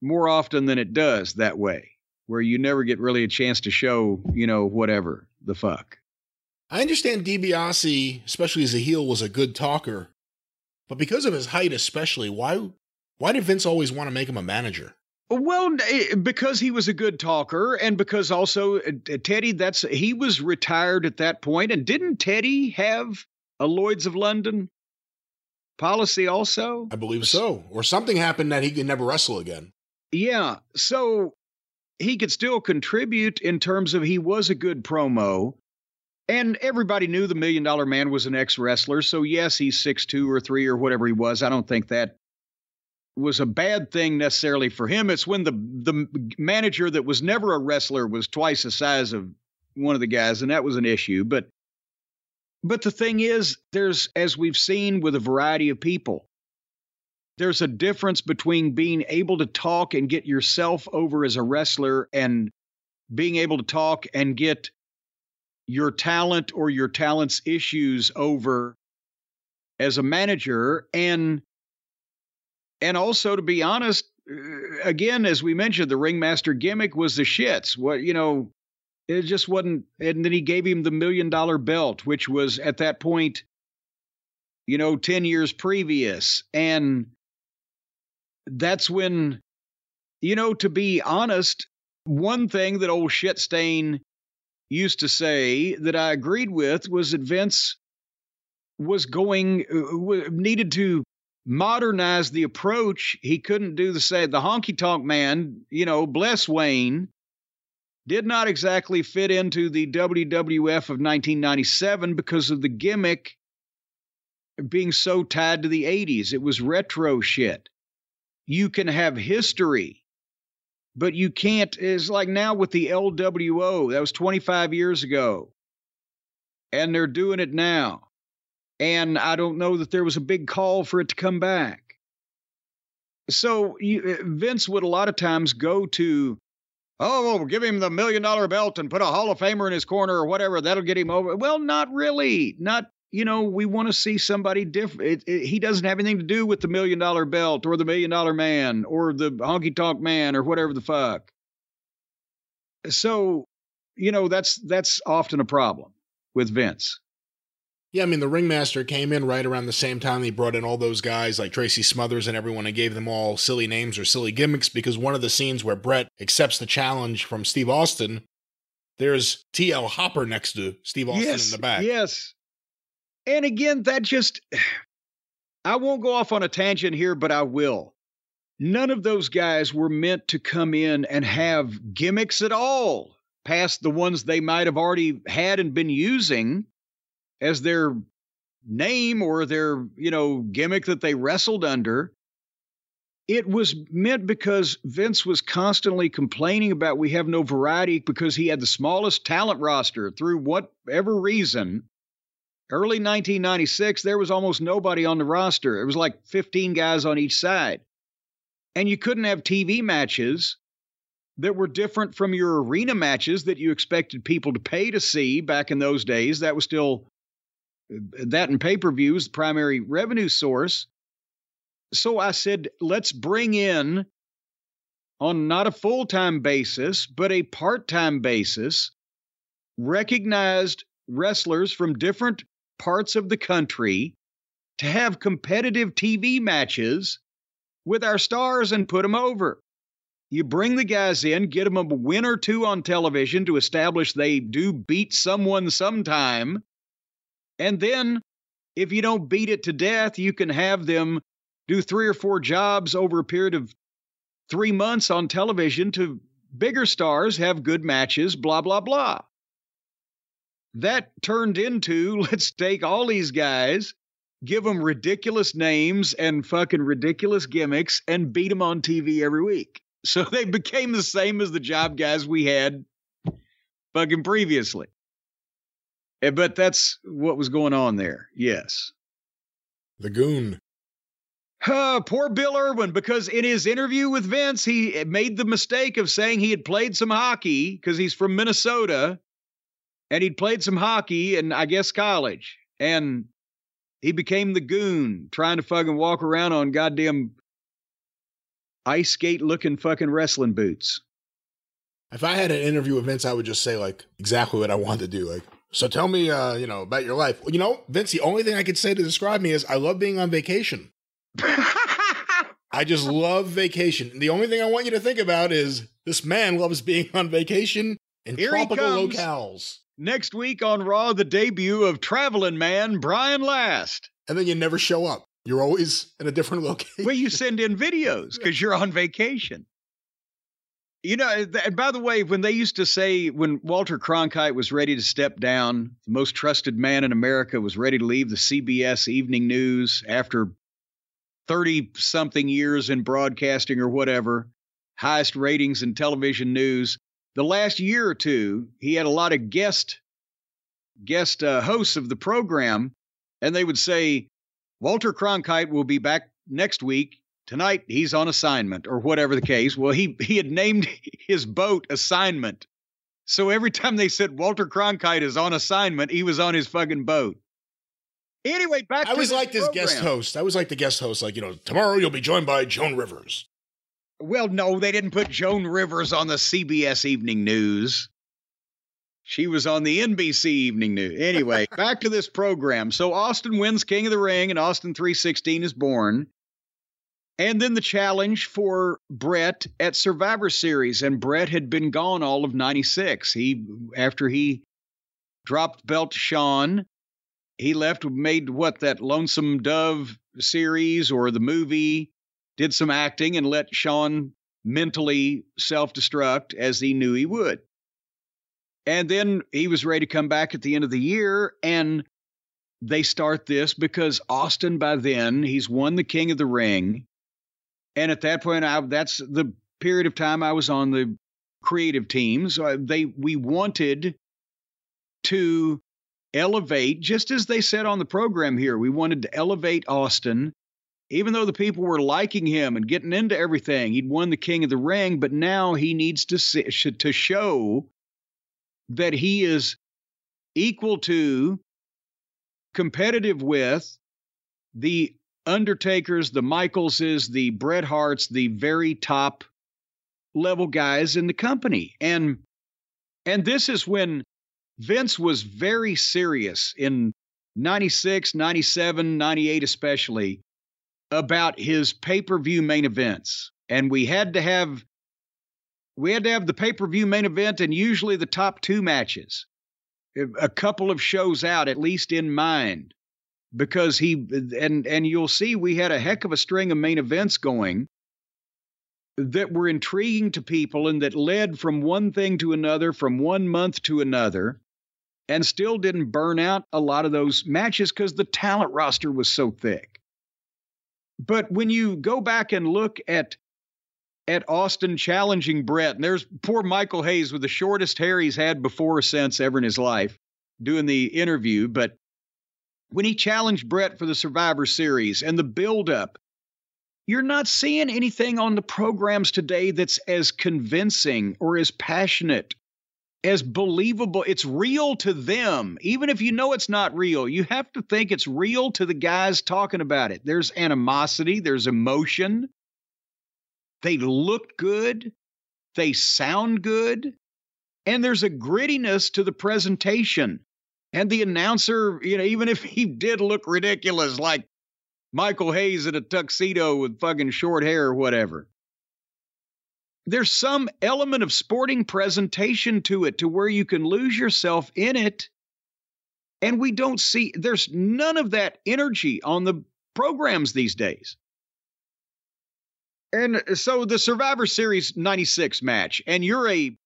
more often than it does that way, where you never get really a chance to show, you know, whatever the fuck. I understand DiBiase, especially as a heel, was a good talker, but because of his height, especially, why why did Vince always want to make him a manager? Well, eh, because he was a good talker, and because also uh, Teddy, that's he was retired at that point, and didn't Teddy have a Lloyd's of London policy also? I believe so, or something happened that he could never wrestle again. Yeah. So he could still contribute in terms of he was a good promo. And everybody knew the Million Dollar Man was an ex wrestler. So, yes, he's six two or 3 or whatever he was. I don't think that was a bad thing necessarily for him. It's when the, the manager that was never a wrestler was twice the size of one of the guys, and that was an issue. But but the thing is, there's, as we've seen with a variety of people, there's a difference between being able to talk and get yourself over as a wrestler and being able to talk and get your talent or your talent's issues over as a manager and and also to be honest uh, again as we mentioned the ringmaster gimmick was the shits. What you know it just wasn't and then he gave him the million dollar belt which was at that point you know 10 years previous. And that's when, you know, to be honest, one thing that old Shitstain used to say that I agreed with was that Vince was going, uh, needed to modernize the approach. He couldn't do the say the honky tonk man, you know, bless Wayne, did not exactly fit into the WWF of 1997 because of the gimmick being so tied to the 80s. It was retro shit you can have history, but you can't. It's like now with the LWO, that was 25 years ago, and they're doing it now. And I don't know that there was a big call for it to come back. So you, uh, Vince would a lot of times go to, oh, well, give him the million dollar belt and put a Hall of Famer in his corner or whatever. That'll get him over. Well, not really. Not you know, we want to see somebody different. he doesn't have anything to do with the million dollar belt or the million dollar man or the honky tonk man or whatever the fuck. So, you know, that's that's often a problem with Vince. Yeah, I mean, the ringmaster came in right around the same time he brought in all those guys like Tracy Smothers and everyone and gave them all silly names or silly gimmicks because one of the scenes where Bret accepts the challenge from Steve Austin, there's TL Hopper next to Steve Austin yes, in the back. Yes. And again, that just, I won't go off on a tangent here, but I will. None of those guys were meant to come in and have gimmicks at all past the ones they might have already had and been using as their name or their, you know, gimmick that they wrestled under. It was meant because Vince was constantly complaining about we have no variety because he had the smallest talent roster through whatever reason. Early 1996, there was almost nobody on the roster. It was like 15 guys on each side. And you couldn't have TV matches that were different from your arena matches that you expected people to pay to see back in those days. That was still that and pay per views, the primary revenue source. So I said, let's bring in on not a full time basis, but a part time basis, recognized wrestlers from different parts of the country to have competitive TV matches with our stars and put them over. You bring the guys in, get them a win or two on television to establish they do beat someone sometime, and then, if you don't beat it to death, you can have them do three or four jobs over a period of three months on television to bigger stars, have good matches, blah, blah, blah. That turned into let's take all these guys, give them ridiculous names and fucking ridiculous gimmicks, and beat them on TV every week. So they became the same as the job guys we had fucking previously. Eh, but that's what was going on there. Yes. The goon. Uh, poor Bill Irwin, because in his interview with Vince, he made the mistake of saying he had played some hockey because he's from Minnesota and he'd played some hockey in, I guess, college. And he became the goon trying to fucking walk around on goddamn ice skate looking fucking wrestling boots. If I had an interview with Vince, I would just say like exactly what I wanted to do. Like, so tell me, uh, you know, about your life. You know, Vince, the only thing I could say to describe me is I love being on vacation. I just love vacation. The only thing I want you to think about is this man loves being on vacation in Here tropical locales. Next week on Raw, the debut of traveling man Brian Last. And then you never show up. You're always in a different location. Well, you send in videos because you're on vacation. You know, and by the way, when they used to say when Walter Cronkite was ready to step down, the most trusted man in America was ready to leave the CBS Evening News after 30 something years in broadcasting or whatever, highest ratings in television news. The last year or two, he had a lot of guest guest uh, hosts of the program, and they would say, Walter Cronkite will be back next week Tonight he's on assignment or whatever the case. Well, he he had named his boat assignment. So every time they said Walter Cronkite is on assignment, he was on his fucking boat. Anyway, back I was like this guest host. I was like the guest host, like, you know, tomorrow you'll be joined by Joan Rivers. Well, no, they didn't put Joan Rivers on the CBS Evening News. She was on the NBC Evening News. Anyway, back to this program. So Austin wins King of the Ring and Austin 316 is born. And then the challenge for Bret at Survivor Series. And Bret had been gone all of 96. He, after he dropped belt to Shawn, he left, made what, that Lonesome Dove series or the movie, did some acting and let Shawn mentally self destruct as he knew he would. And then he was ready to come back at the end of the year. And they start this because Austin, by then, he's won the King of the Ring. And at that point, I, that's the period of time I was on the creative team. So uh, they we wanted to elevate, just as they said on the program here, we wanted to elevate Austin. Even though the people were liking him and getting into everything, he'd won the King of the Ring, but now he needs to see to show that he is equal to, competitive with the Undertakers, the Michaelses, the Bret Harts, the very top level guys in the company. And and this is when Vince was very serious in 96, 97, 98 especially about his pay-per-view main events. And we had to have we had to have the pay-per-view main event and usually the top 2 matches. A couple of shows out at least in mind because he and and you'll see we had a heck of a string of main events going that were intriguing to people and that led from one thing to another from one month to another and still didn't burn out a lot of those matches because the talent roster was so thick but when you go back and look at at Austin challenging Bret, and there's poor Michael Hayes with the shortest hair he's had before or since ever in his life doing the interview. But when he challenged Bret for the Survivor Series and the buildup, you're not seeing anything on the programs today that's as convincing or as passionate, as believable. It's real to them. Even if you know it's not real, you have to think it's real to the guys talking about it. There's animosity, there's emotion. They look good, they sound good, and there's a grittiness to the presentation. And the announcer, you know, even if he did look ridiculous, like Michael Hayes in a tuxedo with fucking short hair or whatever, there's some element of sporting presentation to it to where you can lose yourself in it. And we don't see, there's none of that energy on the programs these days. And so the Survivor Series 96 match, and you're a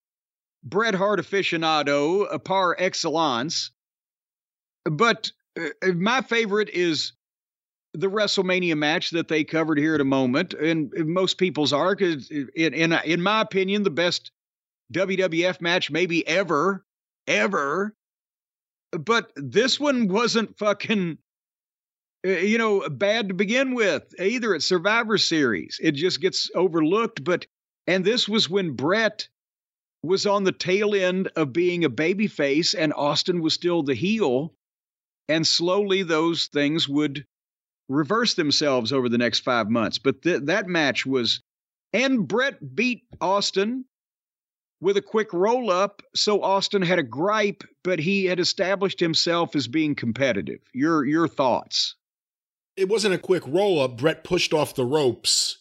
Bret Hart aficionado, a par excellence. But uh, my favorite is the WrestleMania match that they covered here at a moment, and most people's are, because in, in in my opinion, the best WWF match maybe ever, ever. But this one wasn't fucking, uh, you know, bad to begin with. Either at Survivor Series, it just gets overlooked. But and this was when Bret was on the tail end of being a babyface, and Austin was still the heel and slowly those things would reverse themselves over the next five months. But th- that match was, and Bret beat Austin with a quick roll up. So Austin had a gripe, but he had established himself as being competitive. Your your thoughts? It wasn't a quick roll up. Bret pushed off the ropes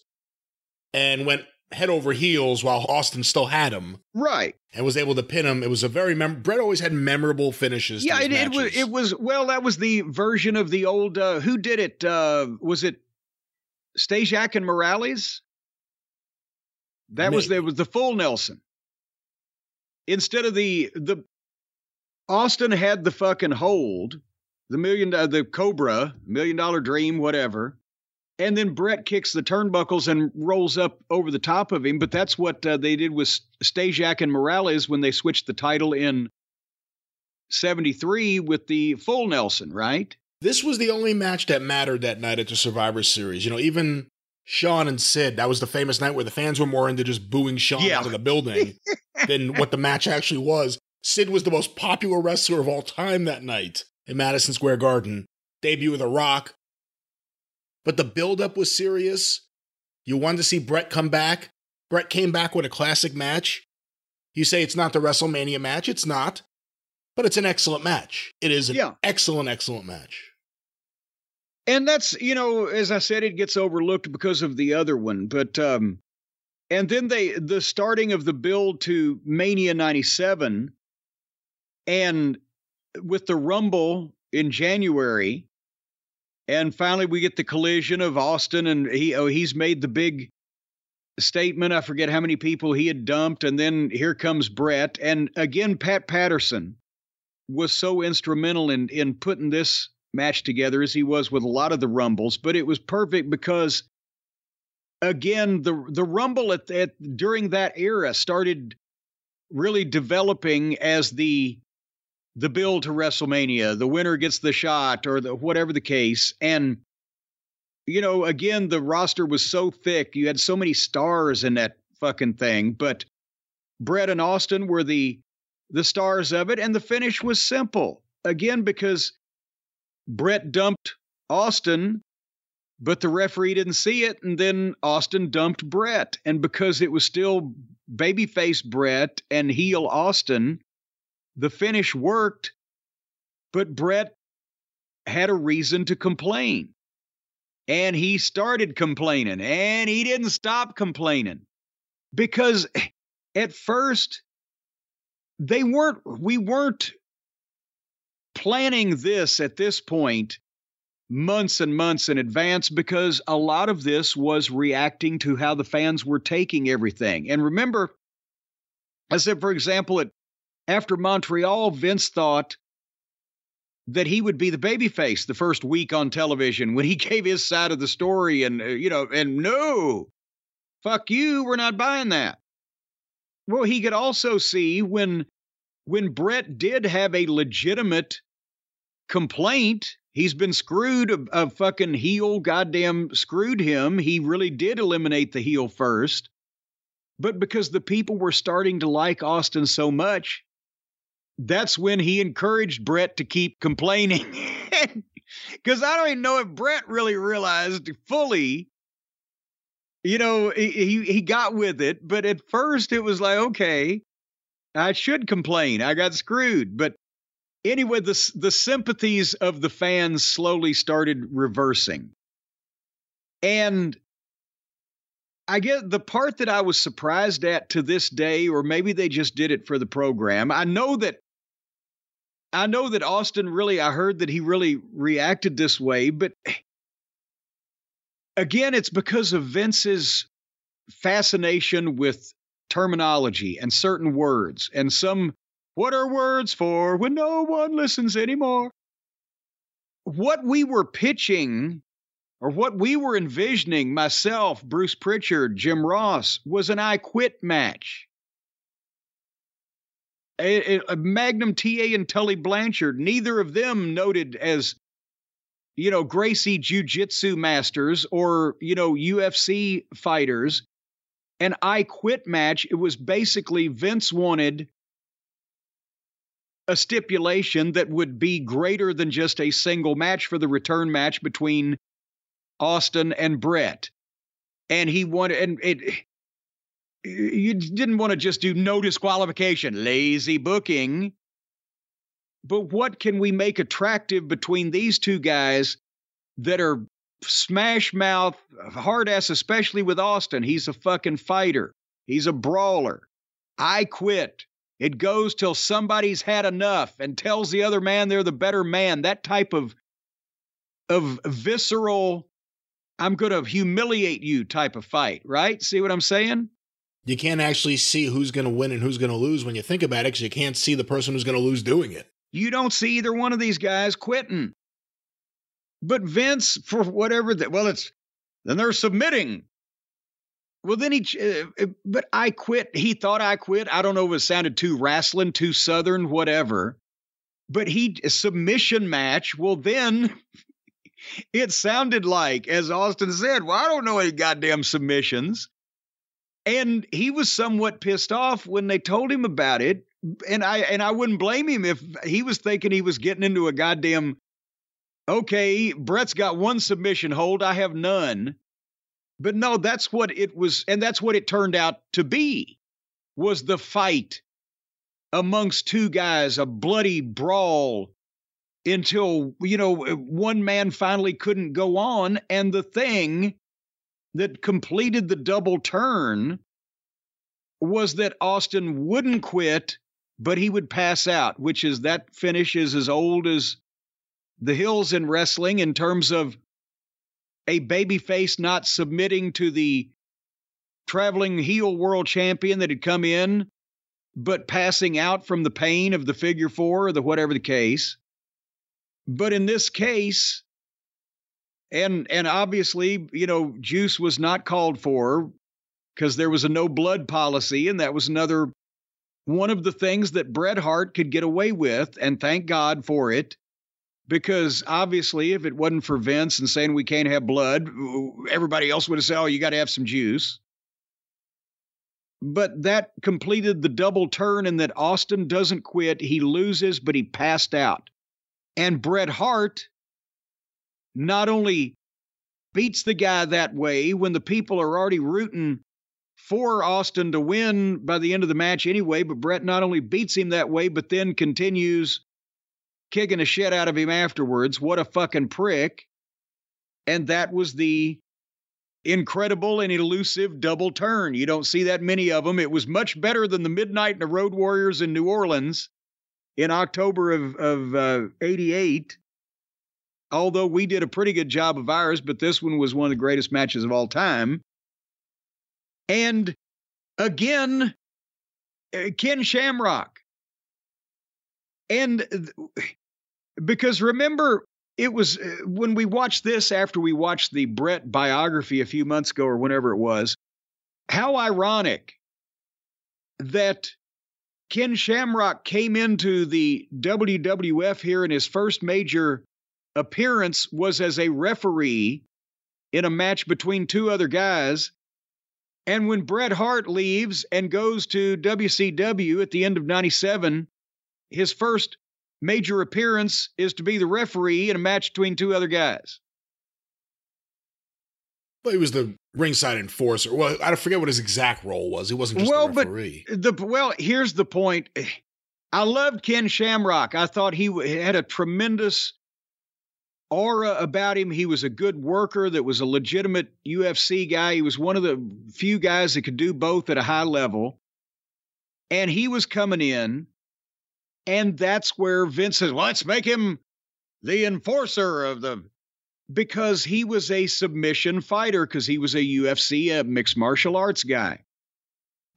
and went head over heels while Austin still had him. Right. And was able to pin him. It was a very mem- Bret always had memorable finishes. Yeah, it, it, was. It was well. That was the version of the old. Uh, who did it? Uh, was it Stasiak and Morales? That Maybe. was there was the full Nelson. Instead of the the Austin had the fucking hold, the million uh, the Cobra, million dollar dream, whatever and then Bret kicks the turnbuckles and rolls up over the top of him. But that's what uh, they did with Stasiak and Morales when they switched the title in 73 with the full Nelson, right? This was the only match that mattered that night at the Survivor Series. You know, even Shawn and Sid, that was the famous night where the fans were more into just booing Shawn yeah. out of the building than what the match actually was. Sid was the most popular wrestler of all time that night in Madison Square Garden. Debut of The Rock, but the buildup was serious. You wanted to see Bret come back. Bret came back with a classic match. You say it's not the WrestleMania match. It's not. But it's an excellent match. It is an yeah. excellent, excellent match. And that's, you know, as I said, it gets overlooked because of the other one. But, um, and then they, the starting of the build to Mania 97, and with the Rumble in January, and finally, we get the collision of Austin, and he oh, he's made the big statement. I forget how many people he had dumped, and then here comes Bret, and again Pat Patterson was so instrumental in in putting this match together as he was with a lot of the rumbles. But it was perfect because again the the rumble at, at during that era started really developing as the the build to WrestleMania, the winner gets the shot, or the whatever the case. And you know, again, the roster was so thick. You had so many stars in that fucking thing. But Bret and Austin were the the stars of it, and the finish was simple. Again, because Bret dumped Austin, but the referee didn't see it, and then Austin dumped Bret. And because it was still babyface Bret and heel Austin, the finish worked, but Bret had a reason to complain. And he started complaining and he didn't stop complaining because at first they weren't, we weren't planning this at this point months and months in advance because a lot of this was reacting to how the fans were taking everything. And remember, I said, for example, at, after Montreal, Vince thought that he would be the babyface the first week on television when he gave his side of the story and uh, you know and no fuck you we're not buying that. Well he could also see when when Bret did have a legitimate complaint he's been screwed a, a fucking heel goddamn screwed him he really did eliminate the heel first. But because the people were starting to like Austin so much that's when he encouraged Bret to keep complaining. Because I don't even know if Bret really realized fully, you know, he, he got with it. But at first it was like, okay, I should complain. I got screwed. But anyway, the, the sympathies of the fans slowly started reversing. And I get the part that I was surprised at to this day, or maybe they just did it for the program. I know that I know that Austin really, I heard that he really reacted this way, but again, it's because of Vince's fascination with terminology and certain words and some what are words for when no one listens anymore? What we were pitching or what we were envisioning, myself, Bruce Pritchard, Jim Ross, was an I quit match a, a Magnum TA and Tully Blanchard, neither of them noted as, you know, Gracie Jiu Jitsu masters or, you know, UFC fighters. An I quit match, it was basically Vince wanted a stipulation that would be greater than just a single match for the return match between Austin and Bret. And he wanted, and it, you didn't want to just do no disqualification, lazy booking. But what can we make attractive between these two guys that are smash mouth, hard ass, especially with Austin? He's a fucking fighter, he's a brawler. I quit. It goes till somebody's had enough and tells the other man they're the better man. That type of of visceral, I'm going to humiliate you type of fight, right? See what I'm saying? You can't actually see who's going to win and who's going to lose when you think about it because you can't see the person who's going to lose doing it. You don't see either one of these guys quitting. But Vince, for whatever that, well, it's then they're submitting. Well, then he, uh, uh, but I quit. He thought I quit. I don't know if it sounded too wrestling, too southern, whatever. But he, submission match. Well, then it sounded like, as Austin said, well, I don't know any goddamn submissions. And he was somewhat pissed off when they told him about it. And I and I wouldn't blame him if he was thinking he was getting into a goddamn okay, Bret's got one submission hold, I have none. But no, that's what it was, and that's what it turned out to be was the fight amongst two guys, a bloody brawl until, you know, one man finally couldn't go on. And the thing that completed the double turn was that Austin wouldn't quit, but he would pass out, which is that finish is as old as the hills in wrestling in terms of a babyface not submitting to the traveling heel world champion that had come in, but passing out from the pain of the figure four or the whatever the case. But in this case, and and obviously, you know, juice was not called for because there was a no blood policy, and that was another one of the things that Bret Hart could get away with, and thank God for it. Because obviously, if it wasn't for Vince and saying we can't have blood, everybody else would have said, "Oh, you got to have some juice." But that completed the double turn, and that Austin doesn't quit. He loses, but he passed out. And Bret Hart not only beats the guy that way when the people are already rooting for Austin to win by the end of the match anyway, but Bret not only beats him that way, but then continues kicking a shit out of him afterwards. What a fucking prick. And that was the incredible and elusive double turn. You don't see that many of them. It was much better than the Midnight and the Road Warriors in New Orleans in October of, of uh, 88. Although we did a pretty good job of ours, but this one was one of the greatest matches of all time. And again, uh, Ken Shamrock. And because remember, it was uh, when we watched this after we watched the Bret biography a few months ago or whenever it was, how ironic that Ken Shamrock came into the WWF here in his first major appearance was as a referee in a match between two other guys. And when Bret Hart leaves and goes to WCW at the end of 97, his first major appearance is to be the referee in a match between two other guys. Well, he was the ringside enforcer. Well, I forget what his exact role was. He wasn't just well, the referee. But the well, here's the point. I loved Ken Shamrock. I thought he had a tremendous aura about him. He was a good worker that was a legitimate UFC guy. He was one of the few guys that could do both at a high level. And he was coming in and that's where Vince says, let's make him the enforcer of the. Because he was a submission fighter, because he was a UFC, a mixed martial arts guy.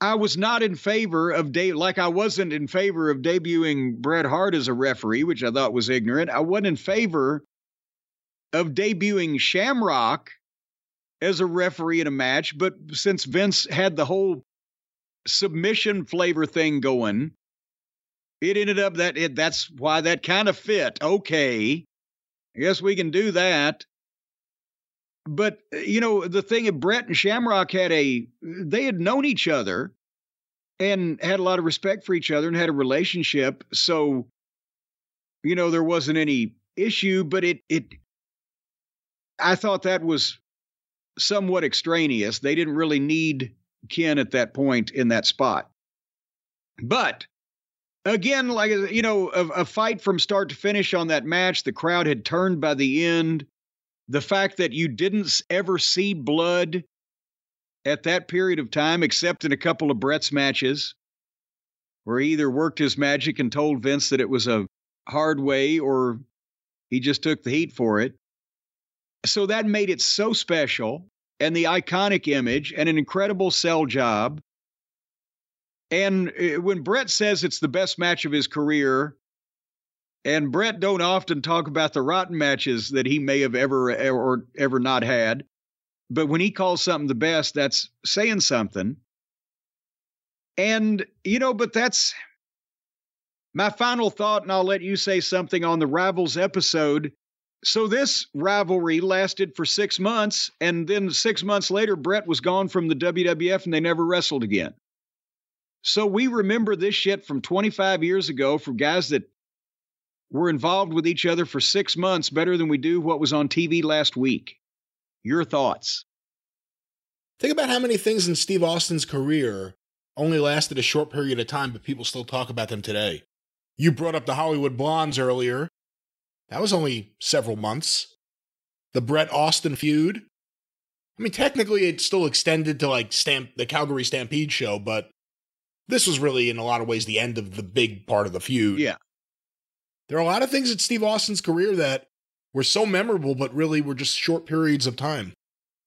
I was not in favor of de- like I wasn't in favor of debuting Bret Hart as a referee, which I thought was ignorant. I wasn't in favor of debuting Shamrock as a referee in a match, but since Vince had the whole submission flavor thing going, it ended up that it, that's why that kind of fit. Okay. I guess we can do that. But, uh, you know, the thing of Bret and Shamrock had a, they had known each other and had a lot of respect for each other and had a relationship. So, you know, there wasn't any issue, but it, it, I thought that was somewhat extraneous. They didn't really need Ken at that point in that spot. But again, like you know, a, a, fight from start to finish on that match. The crowd had turned by the end. The fact that you didn't ever see blood at that period of time, except in a couple of Bret's matches, where he either worked his magic and told Vince that it was a hard way, or he just took the heat for it. So that made it so special, and the iconic image, and an incredible sell job and uh, when Bret says it's the best match of his career, and Bret don't often talk about the rotten matches that he may have ever or ever not had, but when he calls something the best, that's saying something. And you know, but that's my final thought, and I'll let you say something on the Rivals episode. So this rivalry lasted for six months, and then six months later, Bret was gone from the WWF, and they never wrestled again. So we remember this shit from 25 years ago for guys that were involved with each other for six months better than we do what was on TV last week. Your thoughts? Think about how many things in Steve Austin's career only lasted a short period of time, but people still talk about them today. You brought up the Hollywood Blondes earlier. That was only several months. The Bret Austin feud. I mean, technically, it still extended to like Stamp the Calgary Stampede show, but this was really, in a lot of ways, the end of the big part of the feud. Yeah. There are a lot of things in Steve Austin's career that were so memorable, but really were just short periods of time.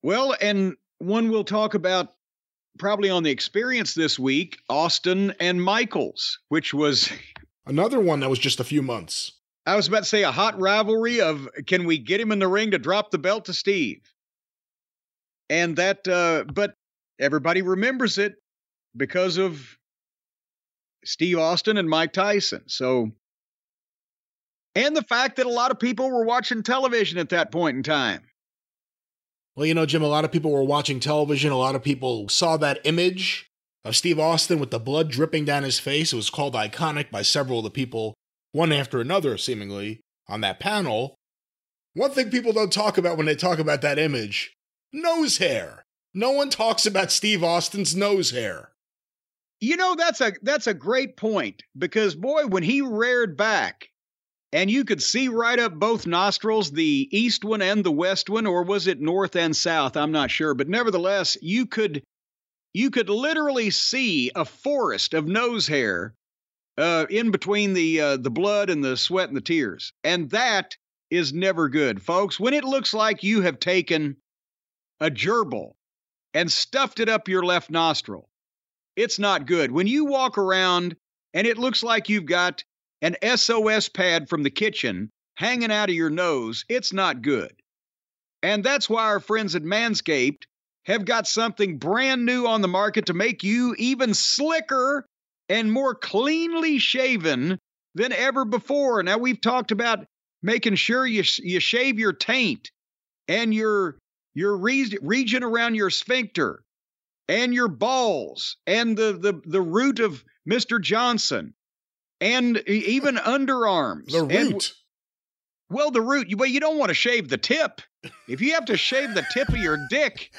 Well, and one we'll talk about probably on the experience this week Austin and Michaels, which was another one that was just a few months. I was about to say a hot rivalry of can we get him in the ring to drop the belt to Steve? And that, uh, but everybody remembers it because of Steve Austin and Mike Tyson. So, and the fact that a lot of people were watching television at that point in time. Well, you know, Jim, a lot of people were watching television. A lot of people saw that image of Steve Austin with the blood dripping down his face. It was called iconic by several of the people, one after another, seemingly, on that panel. One thing people don't talk about when they talk about that image nose hair. No one talks about Steve Austin's nose hair. You know that's a that's a great point because boy, when he reared back and you could see right up both nostrils, the east one and the west one, or was it north and south? I'm not sure, but nevertheless, you could you could literally see a forest of nose hair uh, in between the uh, the blood and the sweat and the tears, and that is never good, folks. When it looks like you have taken a gerbil and stuffed it up your left nostril, it's not good. When you walk around and it looks like you've got an SOS pad from the kitchen hanging out of your nose, it's not good. And that's why our friends at Manscaped have got something brand new on the market to make you even slicker and more cleanly shaven than ever before. Now, we've talked about making sure you, you shave your taint and your, your re- region around your sphincter and your balls and the, the, the root of Mr. Johnson and even underarms. The root. And, well, the root. Well, you don't want to shave the tip. If you have to shave the tip of your dick,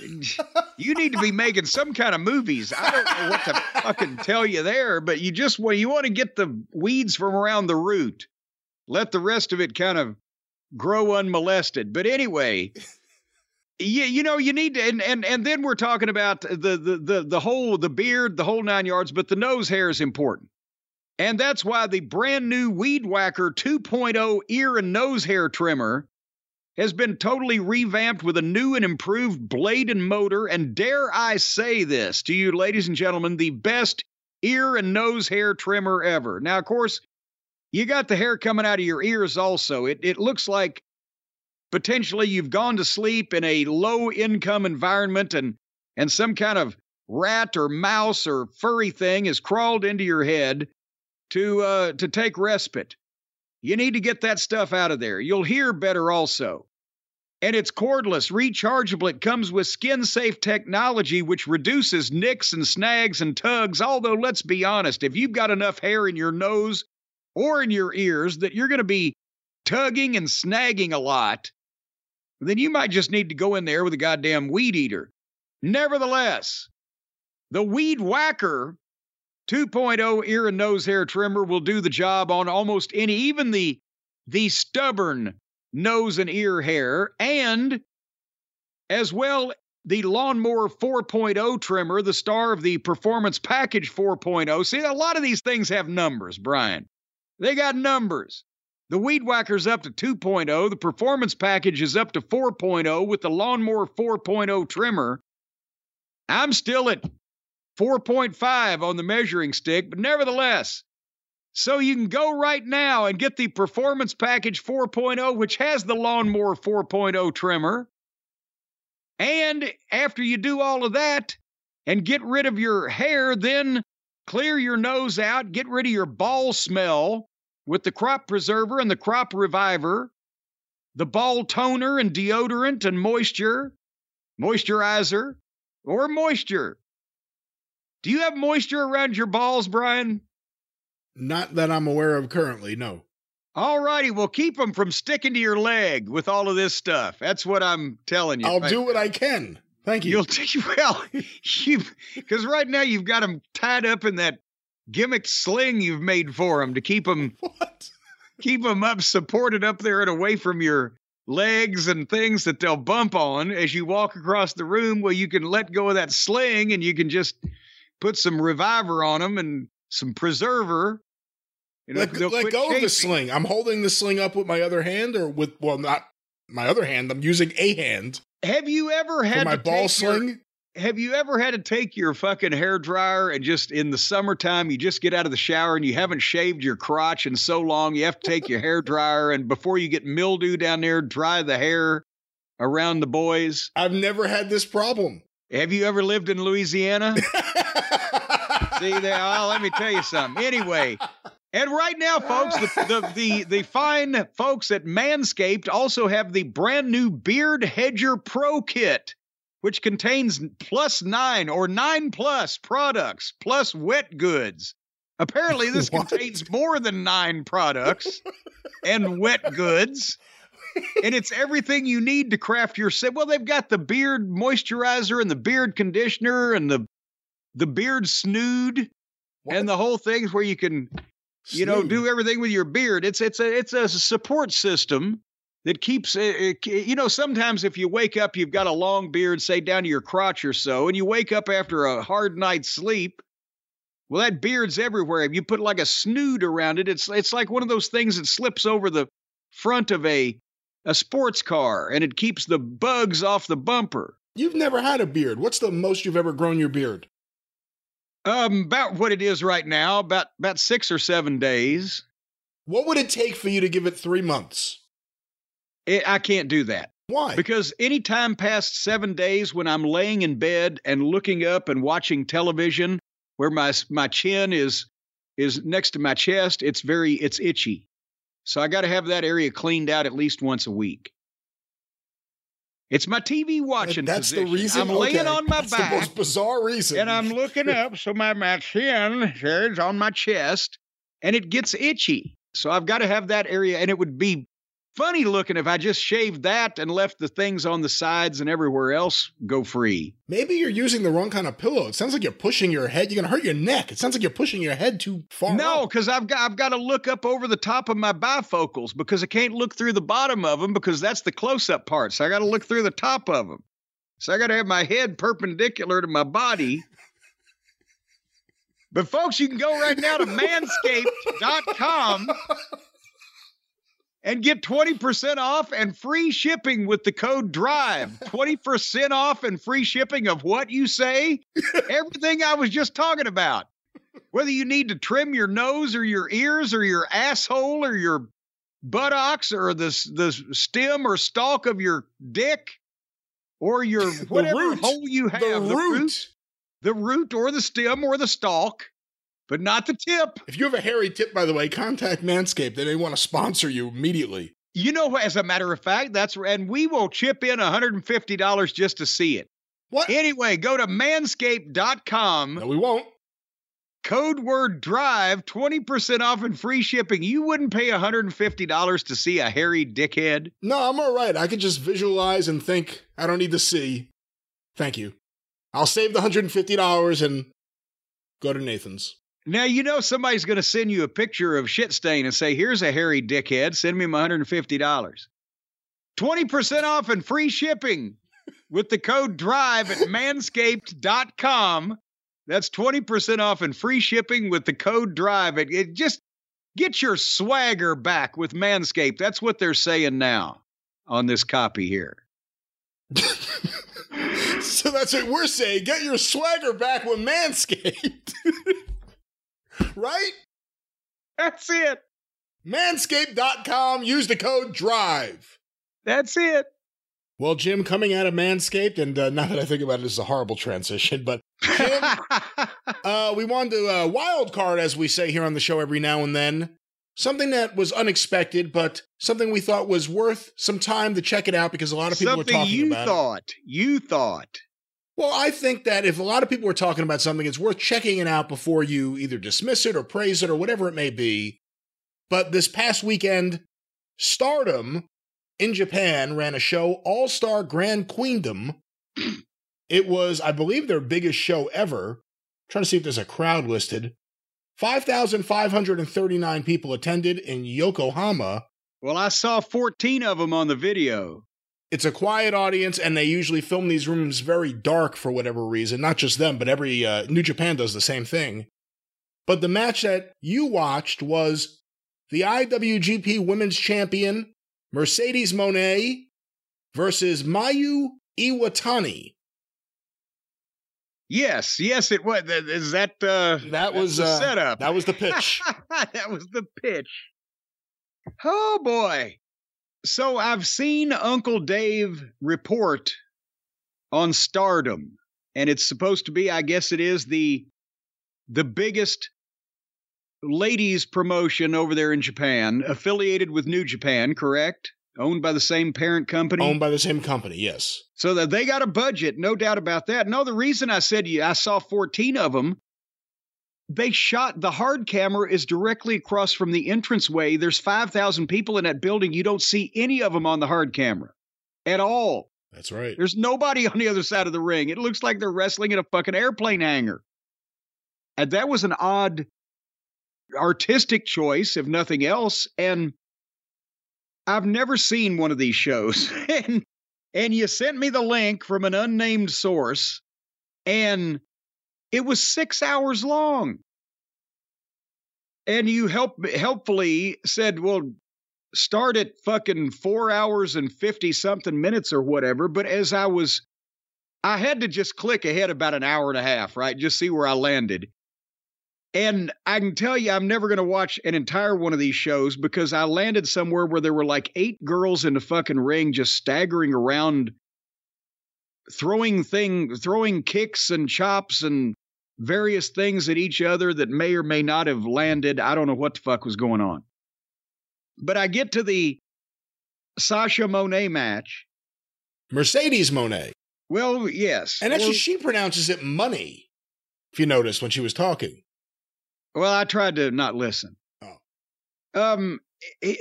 you need to be making some kind of movies. I don't know what to fucking tell you there, but you just well, you want to get the weeds from around the root. Let the rest of it kind of grow unmolested. But anyway, you, you know, you need to and, and and then we're talking about the the the the whole the beard, the whole nine yards, but the nose hair is important. And that's why the brand new Weed Whacker 2.0 ear and nose hair trimmer has been totally revamped with a new and improved blade and motor. And dare I say this to you, ladies and gentlemen, the best ear and nose hair trimmer ever. Now, of course, you got the hair coming out of your ears also. It, it looks like potentially you've gone to sleep in a low income environment and, and some kind of rat or mouse or furry thing has crawled into your head to uh, to take respite. You need to get that stuff out of there. You'll hear better also. And it's cordless, rechargeable. It comes with skin safe technology, which reduces nicks and snags and tugs. Although, let's be honest, if you've got enough hair in your nose or in your ears that you're going to be tugging and snagging a lot, then you might just need to go in there with a goddamn weed eater. Nevertheless, the Weed Whacker 2.0 ear and nose hair trimmer will do the job on almost any, even the the stubborn nose and ear hair, and as well the Lawnmower 4.0 trimmer, the star of the Performance Package 4.0. See, a lot of these things have numbers, Brian. They got numbers. The Weed Whacker's up to 2.0, the Performance Package is up to 4.0 with the Lawnmower 4.0 trimmer. I'm still at 4.5 on the measuring stick, but nevertheless. So you can go right now and get the Performance Package 4.0, which has the Lawnmower 4.0 trimmer. And after you do all of that and get rid of your hair, then clear your nose out, get rid of your ball smell with the crop preserver and the crop reviver, the ball toner and deodorant and moisture, moisturizer, or moisture. Do you have moisture around your balls, Brian? Not that I'm aware of currently, no. All righty, well, keep them from sticking to your leg with all of this stuff. That's what I'm telling you. I'll do what I can. Thank you. You'll take well, you because right now you've got them tied up in that gimmick sling you've made for them to keep them what? keep them up, supported up there and away from your legs and things that they'll bump on as you walk across the room. Well, you can let go of that sling and you can just put some reviver on them and some preserver. You know, let, let go of the sling. I'm holding the sling up with my other hand, or with well, not my other hand. I'm using a hand. Have you ever had my ball sling? Your, have you ever had to take your fucking hair dryer and just in the summertime you just get out of the shower and you haven't shaved your crotch in so long you have to take your hair dryer and before you get mildew down there dry the hair around the boys? I've never had this problem. Have you ever lived in Louisiana? See there, well, oh, let me tell you something. Anyway, and right now, folks, the, the, the the fine folks at Manscaped also have the brand new Beard Hedger Pro Kit, which contains plus nine or nine plus products plus wet goods. Apparently, this contains more than nine products and wet goods and it's everything you need to craft your set. Well, they've got the beard moisturizer and the beard conditioner and the the beard snood what? and the whole things where you can you know, do everything with your beard. It's it's a it's a support system that keeps uh, uh, it, it- you know sometimes if you wake up you've got a long beard say down to your crotch or so and you wake up after a hard night's sleep well that beard's everywhere if you put like a snood around it it's it's like one of those things that slips over the front of a a sports car and it keeps the bugs off the bumper You've never had a beard. What's the most you've ever grown your beard? um about what it is right now about about 6 or 7 days What would it take for you to give it three months? it, I can't do that Why? Because any time past seven days when I'm laying in bed and looking up and watching television, where my my chin is is next to my chest, it's very it's itchy. So I got to have that area cleaned out at least once a week. It's my TV watching That's position. the reason. I'm laying Okay. on my That's back The most bizarre reason. and I'm looking up, so my, my chin is on my chest, and it gets itchy. So I've got to have that area, and it would be funny looking if I just shaved that and left the things on the sides and everywhere else go free. Maybe you're using the wrong kind of pillow. It sounds like you're pushing your head. You're gonna hurt your neck. It sounds like you're pushing your head too far. No, because I've got I've got to look up over the top of my bifocals because I can't look through the bottom of them because that's the close-up part. So I got to look through the top of them. So I got to have my head perpendicular to my body. But folks, you can go right now to manscaped.com and get 20% off and free shipping with the code DRIVE. 20% off and free shipping of what you say? Everything I was just talking about. Whether you need to trim your nose or your ears or your asshole or your buttocks or the, the stem or stalk of your dick or your whatever root. hole you have. the root. The root or the stem or the stalk, but not the tip. If you have a hairy tip, by the way, contact Manscaped. They may want to sponsor you immediately. You know, as a matter of fact, that's and we will chip in $150 just to see it. What? Anyway, go to manscaped.com, No, we won't. code word drive, 20% off and free shipping. You wouldn't pay $150 to see a hairy dickhead. No, I'm all right. I could just visualize and think. I don't need to see. Thank you. I'll save the $150 and go to Nathan's. Now, you know somebody's going to send you a picture of shit stain and say, here's a hairy dickhead. Send me my $150. 20% off and free shipping with the code DRIVE at manscaped.com. That's 20% off and free shipping with the code DRIVE. It, it just get your swagger back with Manscaped. That's what they're saying now on this copy here. so that's what we're saying. Get your swagger back with Manscaped. right? That's it. Manscaped.com. Use the code DRIVE. That's it. Well, Jim, coming out of Manscaped, and uh, now that I think about it, this is a horrible transition, but Jim, uh, we wanted to uh, wild card, as we say here on the show every now and then. Something that was unexpected, but something we thought was worth some time to check it out because a lot of people Something are talking you about it. You thought. You thought. Well, I think that if a lot of people are talking about something, it's worth checking it out before you either dismiss it or praise it or whatever it may be. But this past weekend, Stardom in Japan ran a show, All Star Grand Queendom. it was, I believe, their biggest show ever. trying to see if there's a crowd listed. 5,539 people attended in Yokohama. Well, I saw 14 of them on the video. It's a quiet audience, and they usually film these rooms very dark for whatever reason. Not just them, but every uh, New Japan does the same thing. But the match that you watched was the IWGP Women's Champion Mercedes Moné versus Mayu Iwatani. Yes, yes, it was. Is that uh, That was the uh, setup? That was the pitch. that was the pitch. Oh boy! So I've seen Uncle Dave report on Stardom, and it's supposed to be. I guess it is the the biggest ladies promotion over there in Japan, affiliated with New Japan, correct? Owned by the same parent company. Owned by the same company, yes. So that they got a budget, no doubt about that. No, the reason I said you, I saw 14 of them, they shot the hard camera is directly across from the entranceway. There's 5,000 people in that building. You don't see any of them on the hard camera at all. That's right. There's nobody on the other side of the ring. It looks like they're wrestling in a fucking airplane hangar. And that was an odd artistic choice, if nothing else. And I've never seen one of these shows. and and you sent me the link from an unnamed source, and it was six hours long. And you help helpfully said, well, start at fucking four hours and 50 something minutes or whatever. But as I was, I had to just click ahead about an hour and a half, right? Just see where I landed. And I can tell you, I'm never going to watch an entire one of these shows because I landed somewhere where there were like eight girls in the fucking ring just staggering around, throwing thing, throwing kicks and chops and various things at each other that may or may not have landed. I don't know what the fuck was going on. But I get to the Sasha Moné match. Mercedes Moné. Well, yes. And actually, well, she pronounces it money, if you noticed when she was talking. Well, I tried to not listen. Oh. Um,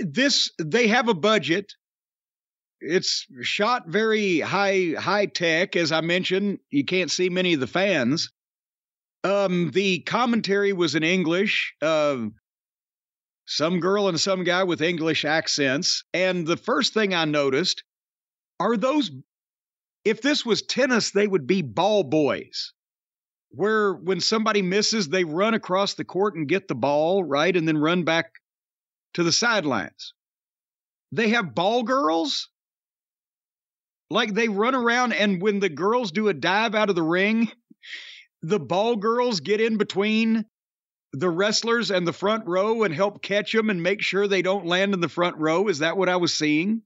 this they have a budget. It's shot very high high tech, as I mentioned. You can't see many of the fans. Um, the commentary was in English. Uh, some girl and some guy with English accents. And the first thing I noticed are those. If this was tennis, they would be ball boys where when somebody misses, they run across the court and get the ball, right? And then run back to the sidelines. They have ball girls. Like they run around, and when the girls do a dive out of the ring, the ball girls get in between the wrestlers and the front row and help catch them and make sure they don't land in the front row. Is that what I was seeing?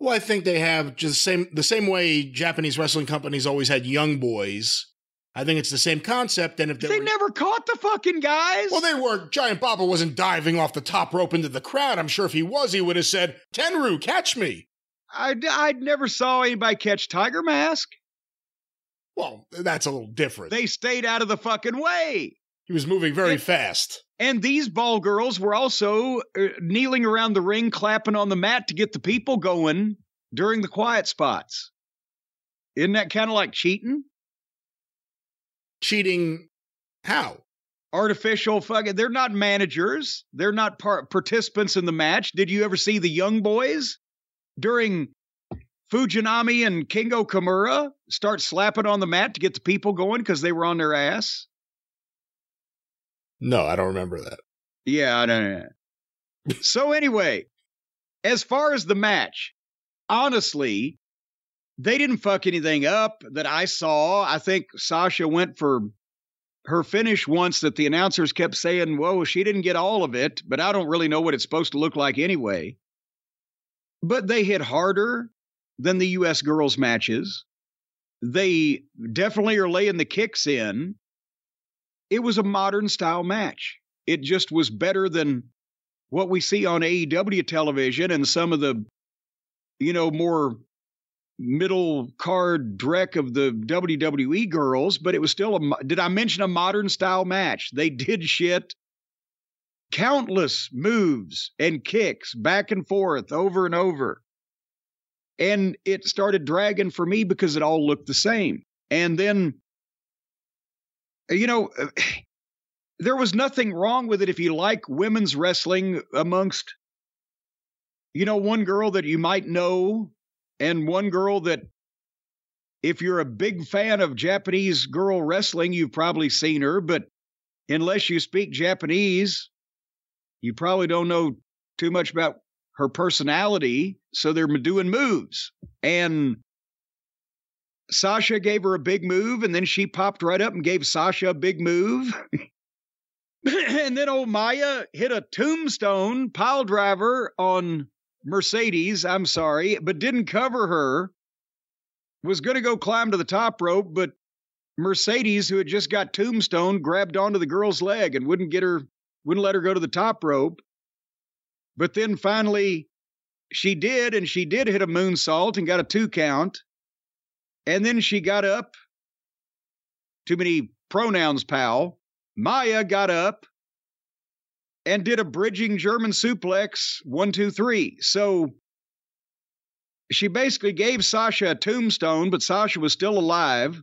Well, I think they have just the same the same way Japanese wrestling companies always had young boys I think it's the same concept. And if they, they were, never caught the fucking guys, well, they were. Giant Baba wasn't diving off the top rope into the crowd. I'm sure if he was, he would have said, "Tenryu, catch me." I I never saw anybody catch Tiger Mask. Well, that's a little different. They stayed out of the fucking way. He was moving very and, fast. And these ball girls were also uh, kneeling around the ring, clapping on the mat to get the people going during the quiet spots. Isn't that kind of like cheating? cheating how? Artificial fucking. They're not managers. They're not part participants in the match. Did you ever see the young boys during Fujinami and Kengo Kimura start slapping on the mat to get the people going because they were on their ass? No, I don't remember that. Yeah, I don't know. so anyway, as far as the match, honestly, they didn't fuck anything up that I saw. I think Sasha went for her finish once that the announcers kept saying, whoa, she didn't get all of it, but I don't really know what it's supposed to look like anyway. But they hit harder than the U.S. girls' matches. They definitely are laying the kicks in. It was a modern style match. It just was better than what we see on AEW television and some of the, you know, more middle card dreck of the WWE girls, but it was still a. Did I mention a modern style match? They did shit. Countless moves and kicks back and forth over and over. And it started dragging for me because it all looked the same. And then, you know, there was nothing wrong with it if you like women's wrestling amongst, you know, one girl that you might know and one girl that if you're a big fan of Japanese girl wrestling, you've probably seen her, but unless you speak Japanese, you probably don't know too much about her personality. So they're doing moves. And Sasha gave her a big move, and then she popped right up and gave Sasha a big move. and then old Maya hit a tombstone pile driver on Mercedes, I'm sorry, but didn't cover her, was going to go climb to the top rope, but Mercedes, who had just got tombstone, grabbed onto the girl's leg and wouldn't get her, wouldn't let her go to the top rope. But then finally, she did, and she did hit a moonsault and got a two count. And then she got up. Too many pronouns, pal. Maya got up and did a bridging German suplex one, two, three. So she basically gave Sasha a tombstone, but Sasha was still alive.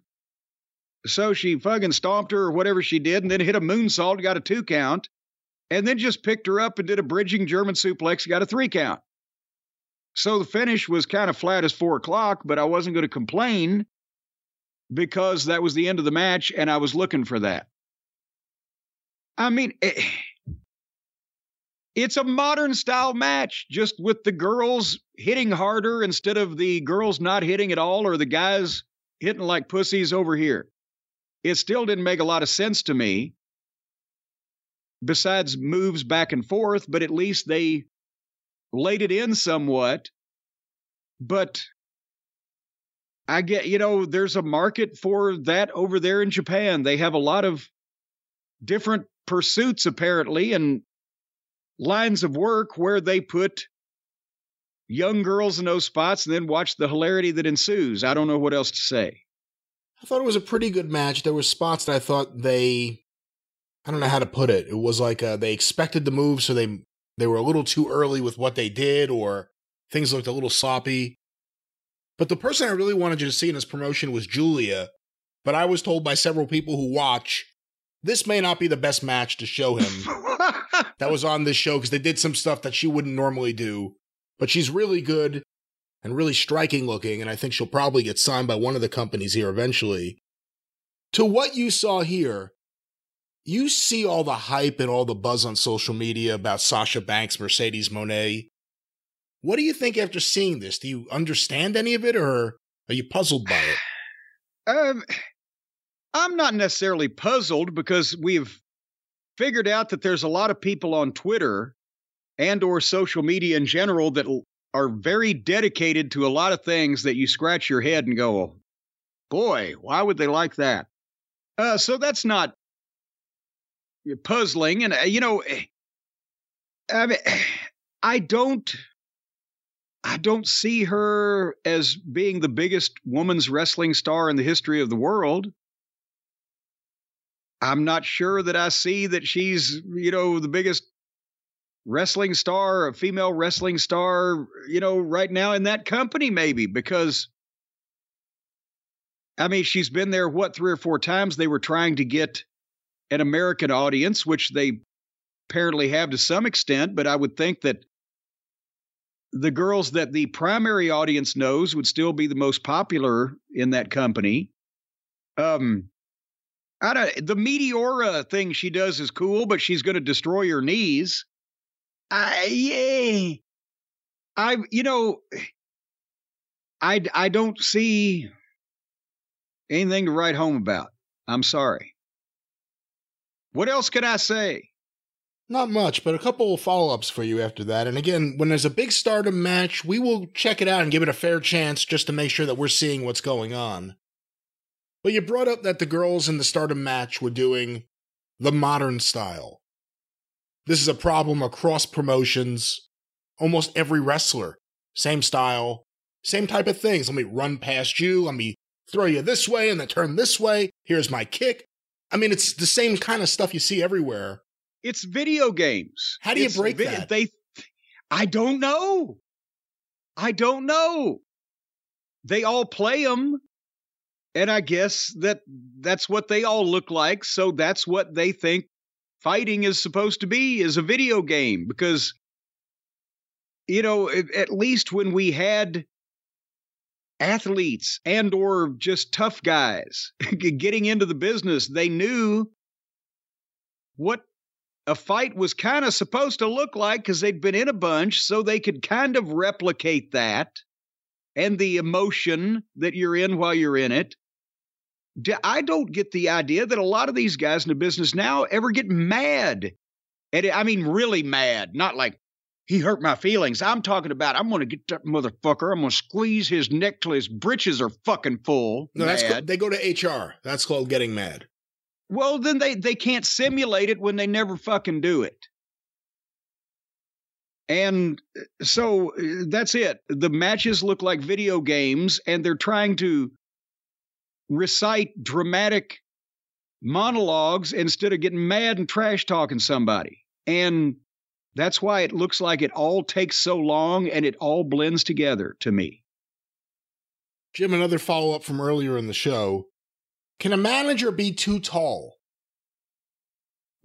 So she fucking stomped her or whatever she did, and then hit a moonsault, got a two count. And then just picked her up and did a bridging German suplex, got a three count. So the finish was kind of flat as four o'clock, but I wasn't going to complain because that was the end of the match and I was looking for that. I mean, it, it's a modern style match, just with the girls hitting harder instead of the girls not hitting at all or the guys hitting like pussies over here. It still didn't make a lot of sense to me, besides moves back and forth, but at least they laid it in somewhat. But I get, you know, there's a market for that over there in Japan. They have a lot of different pursuits, apparently, and lines of work where they put young girls in those spots and then watch the hilarity that ensues. I don't know what else to say. I thought it was a pretty good match. There were spots that I thought they, I don't know how to put it. It was like uh, they expected the move, so they they were a little too early with what they did, or things looked a little sloppy. But the person I really wanted you to see in this promotion was Julia. But I was told by several people who watch this may not be the best match to show him that was on this show because they did some stuff that she wouldn't normally do. But she's really good and really striking looking, and I think she'll probably get signed by one of the companies here eventually. To what you saw here, you see all the hype and all the buzz on social media about Sasha Banks, Mercedes Moné. What do you think after seeing this? Do you understand any of it, or are you puzzled by it? Um, I'm not necessarily puzzled because we've figured out that there's a lot of people on Twitter and or social media in general that are very dedicated to a lot of things that you scratch your head and go, boy, why would they like that? Uh, so that's not puzzling. And, uh, you know, eh, I mean, I don't. I don't see her as being the biggest woman's wrestling star in the history of the world. I'm not sure that I see that she's, you know, the biggest wrestling star, a female wrestling star, you know, right now in that company, maybe because, I mean, she's been there, what, three or four times. They were trying to get an American audience, which they apparently have to some extent, but I would think that the girls that the primary audience knows would still be the most popular in that company. Um, I don't, the Meteora thing she does is cool, but she's going to destroy your knees. I yeah. I you know I I don't see anything to write home about. I'm sorry. What else can I say? Not much, but a couple of follow ups for you after that. And again, when there's a big stardom match, we will check it out and give it a fair chance just to make sure that we're seeing what's going on. But you brought up that the girls in the stardom match were doing the modern style. This is a problem across promotions. Almost every wrestler, same style, same type of things. Let me run past you. Let me throw you this way and then turn this way. Here's my kick. I mean, it's the same kind of stuff you see everywhere. It's video games. How do you it's break vi- that? They, I don't know. I don't know. They all play them and I guess that that's what they all look like. So that's what they think fighting is supposed to be is a video game because you know at least when we had athletes and or just tough guys getting into the business they knew what a fight was kind of supposed to look like because they'd been in a bunch so they could kind of replicate that and the emotion that you're in while you're in it I don't get the idea that a lot of these guys in the business now ever get mad. And I mean, really mad, not like he hurt my feelings. I'm talking about I'm going to get that motherfucker. I'm going to squeeze his neck till his britches are fucking full. No, that's called, they go to HR. That's called getting mad. Well, then they they can't simulate it when they never fucking do it. And uh, so uh, that's it. The matches look like video games, and they're trying to recite dramatic monologues instead of getting mad and trash talking somebody. And that's why it looks like it all takes so long and it all blends together to me. Jim, another follow up from earlier in the show. Can a manager be too tall?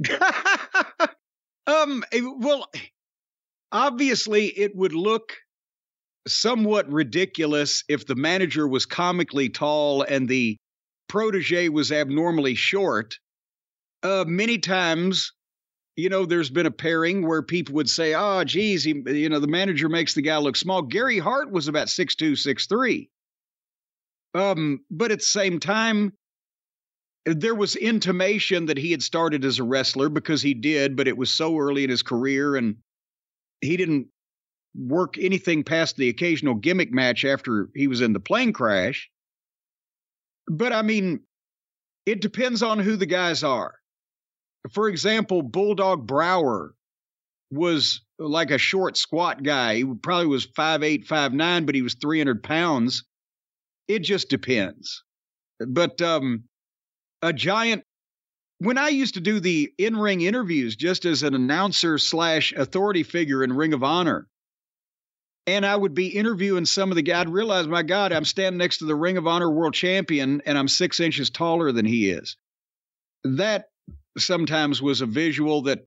Um, eh, well, obviously, it would look somewhat ridiculous if the manager was comically tall and the protege was abnormally short. Uh, many times, you know, there's been a pairing where people would say, "Oh, geez, he, you know, the manager makes the guy look small." Gary Hart was about six two, six three. Um, but at the same time, there was intimation that he had started as a wrestler because he did, but it was so early in his career and he didn't work anything past the occasional gimmick match after he was in the plane crash. But I mean, it depends on who the guys are. For example, Bulldog Brower was like a short, squat guy. He probably was five eight, five nine, but he was 300 pounds. It just depends. But um, a giant when I used to do the in ring interviews just as an announcer slash authority figure in Ring of Honor, and I would be interviewing some of the guys, I'd realize, my God, I'm standing next to the Ring of Honor world champion and I'm six inches taller than he is. That sometimes was a visual that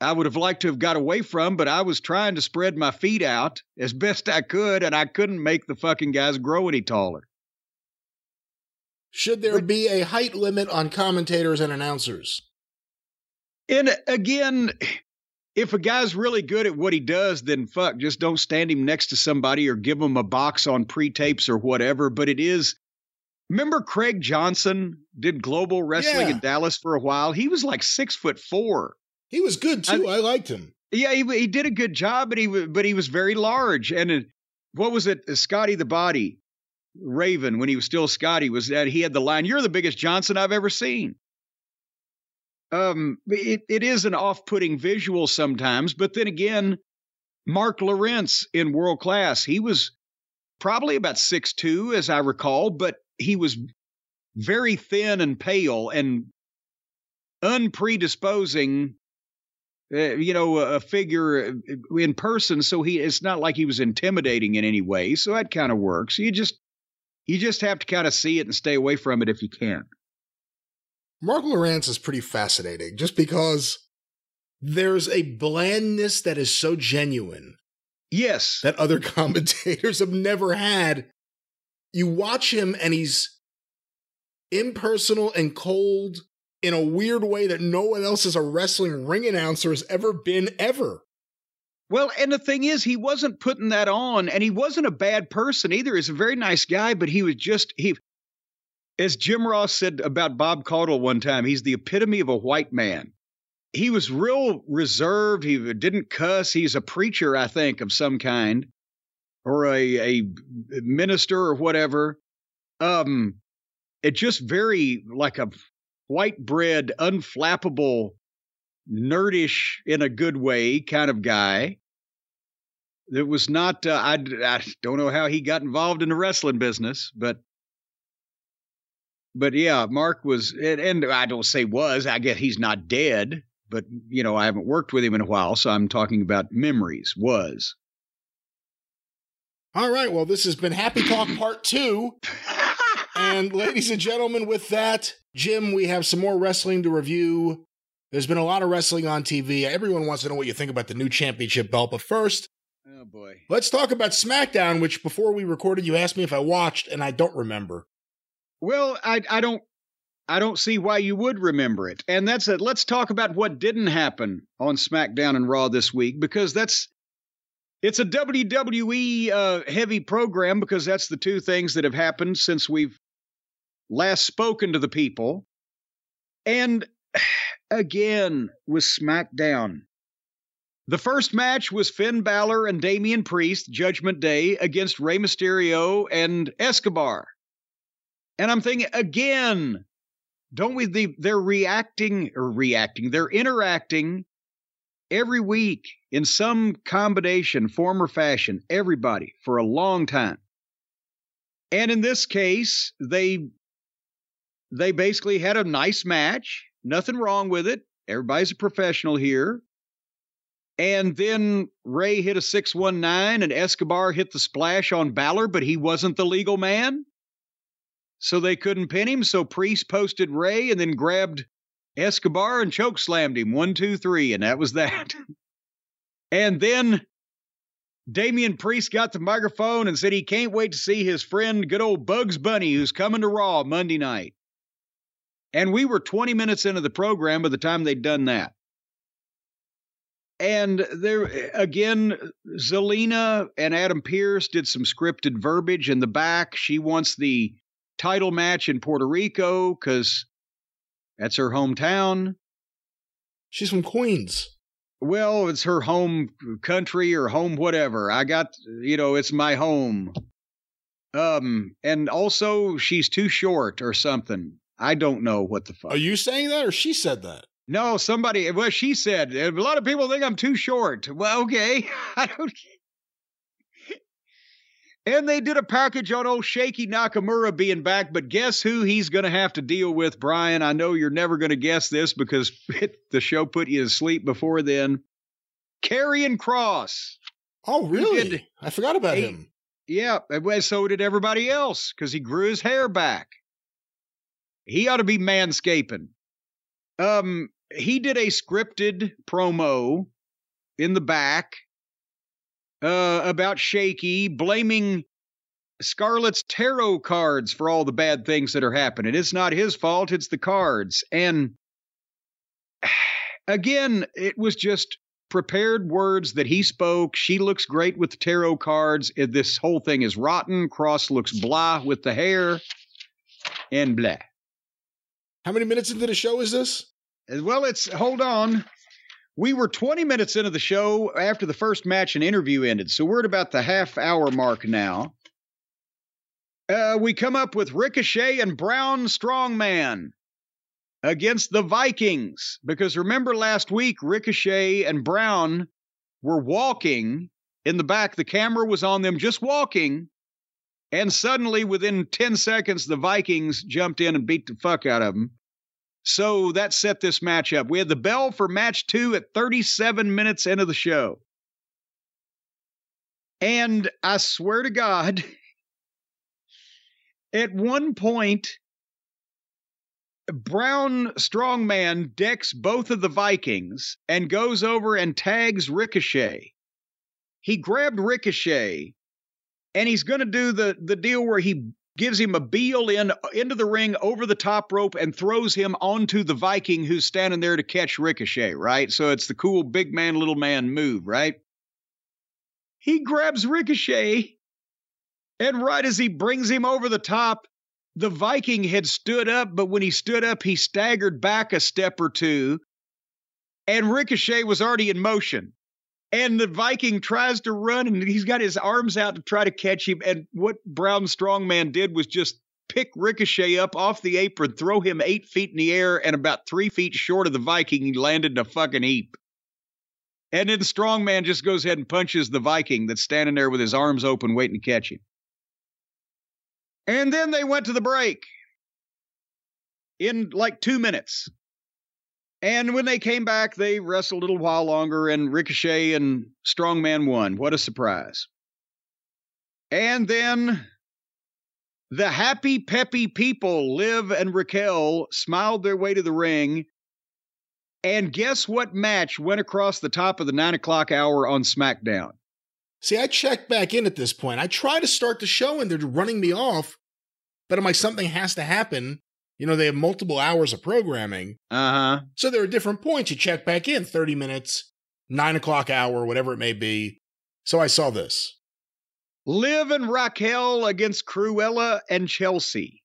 I would have liked to have got away from, but I was trying to spread my feet out as best I could, and I couldn't make the fucking guys grow any taller. Should there be a height limit on commentators and announcers? And again, if a guy's really good at what he does, then fuck, just don't stand him next to somebody or give him a box on pre tapes or whatever. But it is. Remember Craig Johnson did global wrestling yeah. in Dallas for a while? He was like six foot four. He was good too. I, I liked him. Yeah, he, he did a good job, but he but he was very large. And it, what was it? Scotty the Body Raven when he was still Scotty was that he had the line, "You're the biggest Johnson I've ever seen." Um, it, it is an off-putting visual sometimes, but then again, Marc Lowrance in World Class, he was probably about six two, as I recall, but he was very thin and pale and unpredisposing uh, you know, a figure uh, in person. So he, it's not like he was intimidating in any way. So that kind of works. You just, you just have to kind of see it and stay away from it if you can. Marc Lowrance is pretty fascinating just because there's a blandness that is so genuine. Yes. That other commentators have never had. You watch him and he's impersonal and cold in a weird way that no one else as a wrestling ring announcer has ever been ever. Well, and the thing is, he wasn't putting that on, and he wasn't a bad person either. He's a very nice guy, but he was just he. As Jim Ross said about Bob Caudle one time, he's the epitome of a white man. He was real reserved. He didn't cuss. He's a preacher, I think, of some kind, or a a minister or whatever. Um, it just very like a white bread, unflappable, nerdish in a good way kind of guy. It was not. Uh, I, I don't know how he got involved in the wrestling business, but but yeah, Marc was, and, and I don't say was. I guess he's not dead, but you know I haven't worked with him in a while, so I'm talking about memories. Was. All right. Well, this has been Happy Talk Part Two. and ladies and gentlemen, with that, Jim, we have some more wrestling to review. There's been a lot of wrestling on TV. Everyone wants to know what you think about the new championship belt. But first, Oh boy. Let's talk about SmackDown, which before we recorded, you asked me if I watched, and I don't remember. Well, I I don't I don't see why you would remember it. And that's it. Let's talk about what didn't happen on SmackDown and Raw this week because that's it's a WWE uh, heavy program because that's the two things that have happened since we've last spoken to the people. And again with SmackDown, the first match was Finn Balor and Damian Priest, Judgment Day, against Rey Mysterio and Escobar. And I'm thinking, again, don't we? The, they're reacting or reacting, they're interacting every week in some combination, form or fashion, everybody for a long time. And in this case, they they basically had a nice match, nothing wrong with it. Everybody's a professional here. And then Rey hit a 619 and Escobar hit the splash on Balor, but he wasn't the legal man. So they couldn't pin him. So Priest posted Rey and then grabbed Escobar and choke slammed him one, two, three, and that was that. and then Damian Priest got the microphone and said he can't wait to see his friend, good old Bugs Bunny, who's coming to Raw Monday night. And we were 20 minutes into the program by the time they'd done that. And there again, Zelina and Adam Pearce did some scripted verbiage in the back. She wants the title match in Puerto Rico because that's her hometown. She's from Queens. Well, it's her home country or home whatever. I got, you know, it's my home. Um, and also she's too short or something. I don't know what the fuck. Are you saying that or she said that? No, somebody. Well, she said a lot of people think I'm too short. Well, okay, I don't. And they did a package on old Shaky Nakamura being back, but guess who he's going to have to deal with, Brian? I know you're never going to guess this because it, the show put you to sleep before then. Karrion Cross. Oh, really? I forgot about a, him. Yeah, so did everybody else because he grew his hair back. He ought to be manscaping. Um, he did a scripted promo in the back uh, about Shaky, blaming Scarlett's tarot cards for all the bad things that are happening. It's not his fault, it's the cards. And again, it was just prepared words that he spoke. She looks great with the tarot cards. This whole thing is rotten. Cross looks blah with the hair and blah. How many minutes into the show is this? Well, it's hold on. We were 20 minutes into the show after the first match and interview ended, so we're at about the half hour mark now. Uh, we come up with Ricochet and Braun Strongman against the Vikings. Because remember last week, Ricochet and Braun were walking in the back. The camera was on them just walking. And suddenly, within 10 seconds, the Vikings jumped in and beat the fuck out of them. So that set this match up. We had the bell for match two at 37 minutes into the show. And I swear to God, at one point, Braun Strongman decks both of the Vikings and goes over and tags Ricochet. He grabbed Ricochet and he's going to do the, the deal where he gives him a beel in into the ring over the top rope and throws him onto the Viking who's standing there to catch Ricochet, right? So it's the cool big man, little man move, right? He grabs Ricochet, and right as he brings him over the top, the Viking had stood up, but when he stood up, he staggered back a step or two, and Ricochet was already in motion and the Viking tries to run and he's got his arms out to try to catch him. And what Braun Strongman did was just pick Ricochet up off the apron, throw him eight feet in the air, and about three feet short of the Viking, he landed in a fucking heap. And then Strongman just goes ahead and punches the Viking that's standing there with his arms open waiting to catch him. And then they went to the break in like two minutes. And when they came back, they wrestled a little while longer, and Ricochet and Strongman won. What a surprise. And then the happy, peppy people, Liv and Raquel, smiled their way to the ring. And guess what match went across the top of the nine o'clock hour on SmackDown? See, I checked back in at this point. I try to start the show and they're running me off, but I'm like, something has to happen. You know, they have multiple hours of programming. Uh huh. So there are different points. You check back in 30 minutes, nine o'clock hour, whatever it may be. So I saw this. Liv and Raquel against Cruella and Chelsea.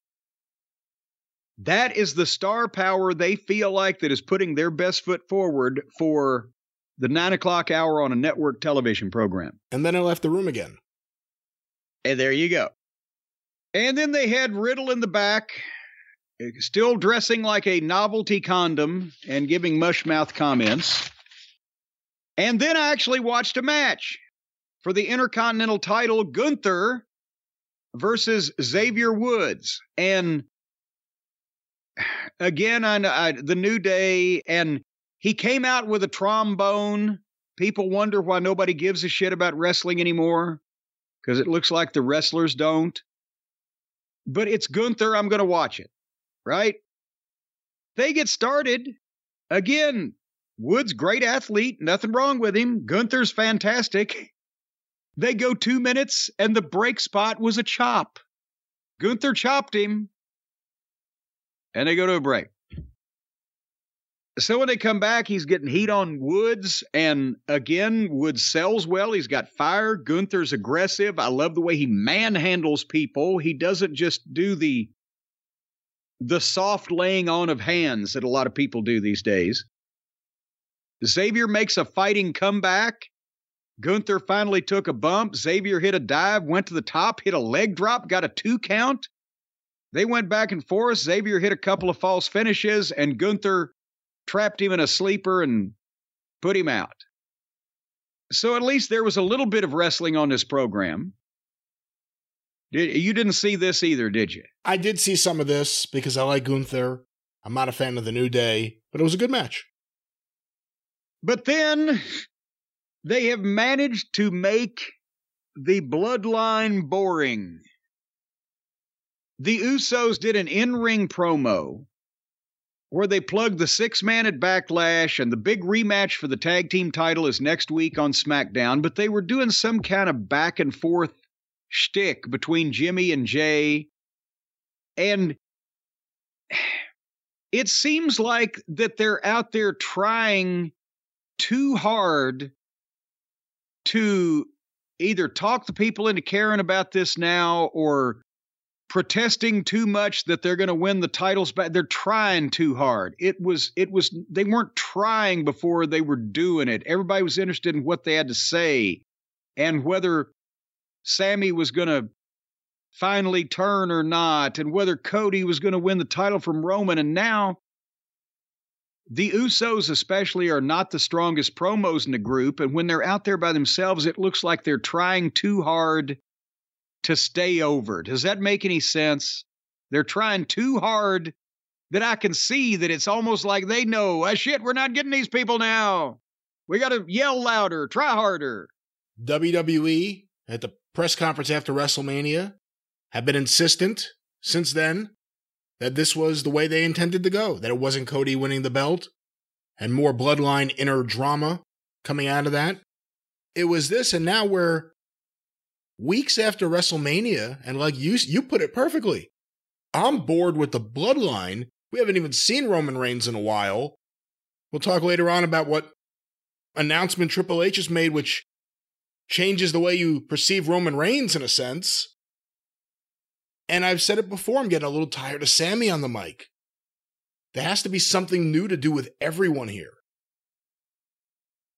That is the star power they feel like that is putting their best foot forward for the nine o'clock hour on a network television program. And then I left the room again. And there you go. And then they had Riddle in the back still dressing like a novelty condom and giving mushmouth comments. And then I actually watched a match for the Intercontinental title Gunther versus Xavier Woods. And again, I, I, the New Day, and he came out with a trombone. People wonder why nobody gives a shit about wrestling anymore because it looks like the wrestlers don't. But it's Gunther. I'm going to watch it right? they get started. Again, Wood's great athlete, nothing wrong with him. Gunther's fantastic. They go two minutes, and the break spot was a chop. Gunther chopped him, and they go to a break. So when they come back, he's getting heat on Woods, and again, Woods sells well. He's got fire. Gunther's aggressive. I love the way he manhandles people. He doesn't just do the the soft laying on of hands that a lot of people do these days. Xavier makes a fighting comeback. Gunther finally took a bump. Xavier hit a dive, went to the top, hit a leg drop, got a two count. They went back and forth. Xavier hit a couple of false finishes, and Gunther trapped him in a sleeper and put him out. So at least there was a little bit of wrestling on this program. Did, you didn't see this either, did you? I did see some of this because I like Gunther. I'm not a fan of the New Day, but it was a good match. But then they have managed to make the bloodline boring. The Usos did an in ring promo where they plugged the six man at Backlash and the big rematch for the tag team title is next week on SmackDown, but they were doing some kind of back and forth shtick between Jimmy and Jay. And it seems like that they're out there trying too hard to either talk the people into caring about this now or protesting too much that they're going to win the titles back. They're trying too hard. It was it was they weren't trying before they were doing it. Everybody was interested in what they had to say and whether Sami was going to finally turn or not and whether cody was going to win the title from roman and now the Usos, especially, are not the strongest promos in the group. And when they're out there by themselves, it looks like they're trying too hard to stay over. Does that make any sense? They're trying too hard that I can see that it's almost like they know, ah, shit, we're not getting these people now. We got to yell louder, try harder. WWE at the press conference after WrestleMania have been insistent since then that this was the way they intended to go, that it wasn't Cody winning the belt and more bloodline inner drama coming out of that. It was this, and now we're weeks after WrestleMania, and like you, you put it perfectly. I'm bored with the bloodline. We haven't even seen Roman Reigns in a while. We'll talk later on about what announcement Triple H has made, which changes the way you perceive Roman Reigns in a sense. And I've said it before, I'm getting a little tired of Sami on the mic. There has to be something new to do with everyone here.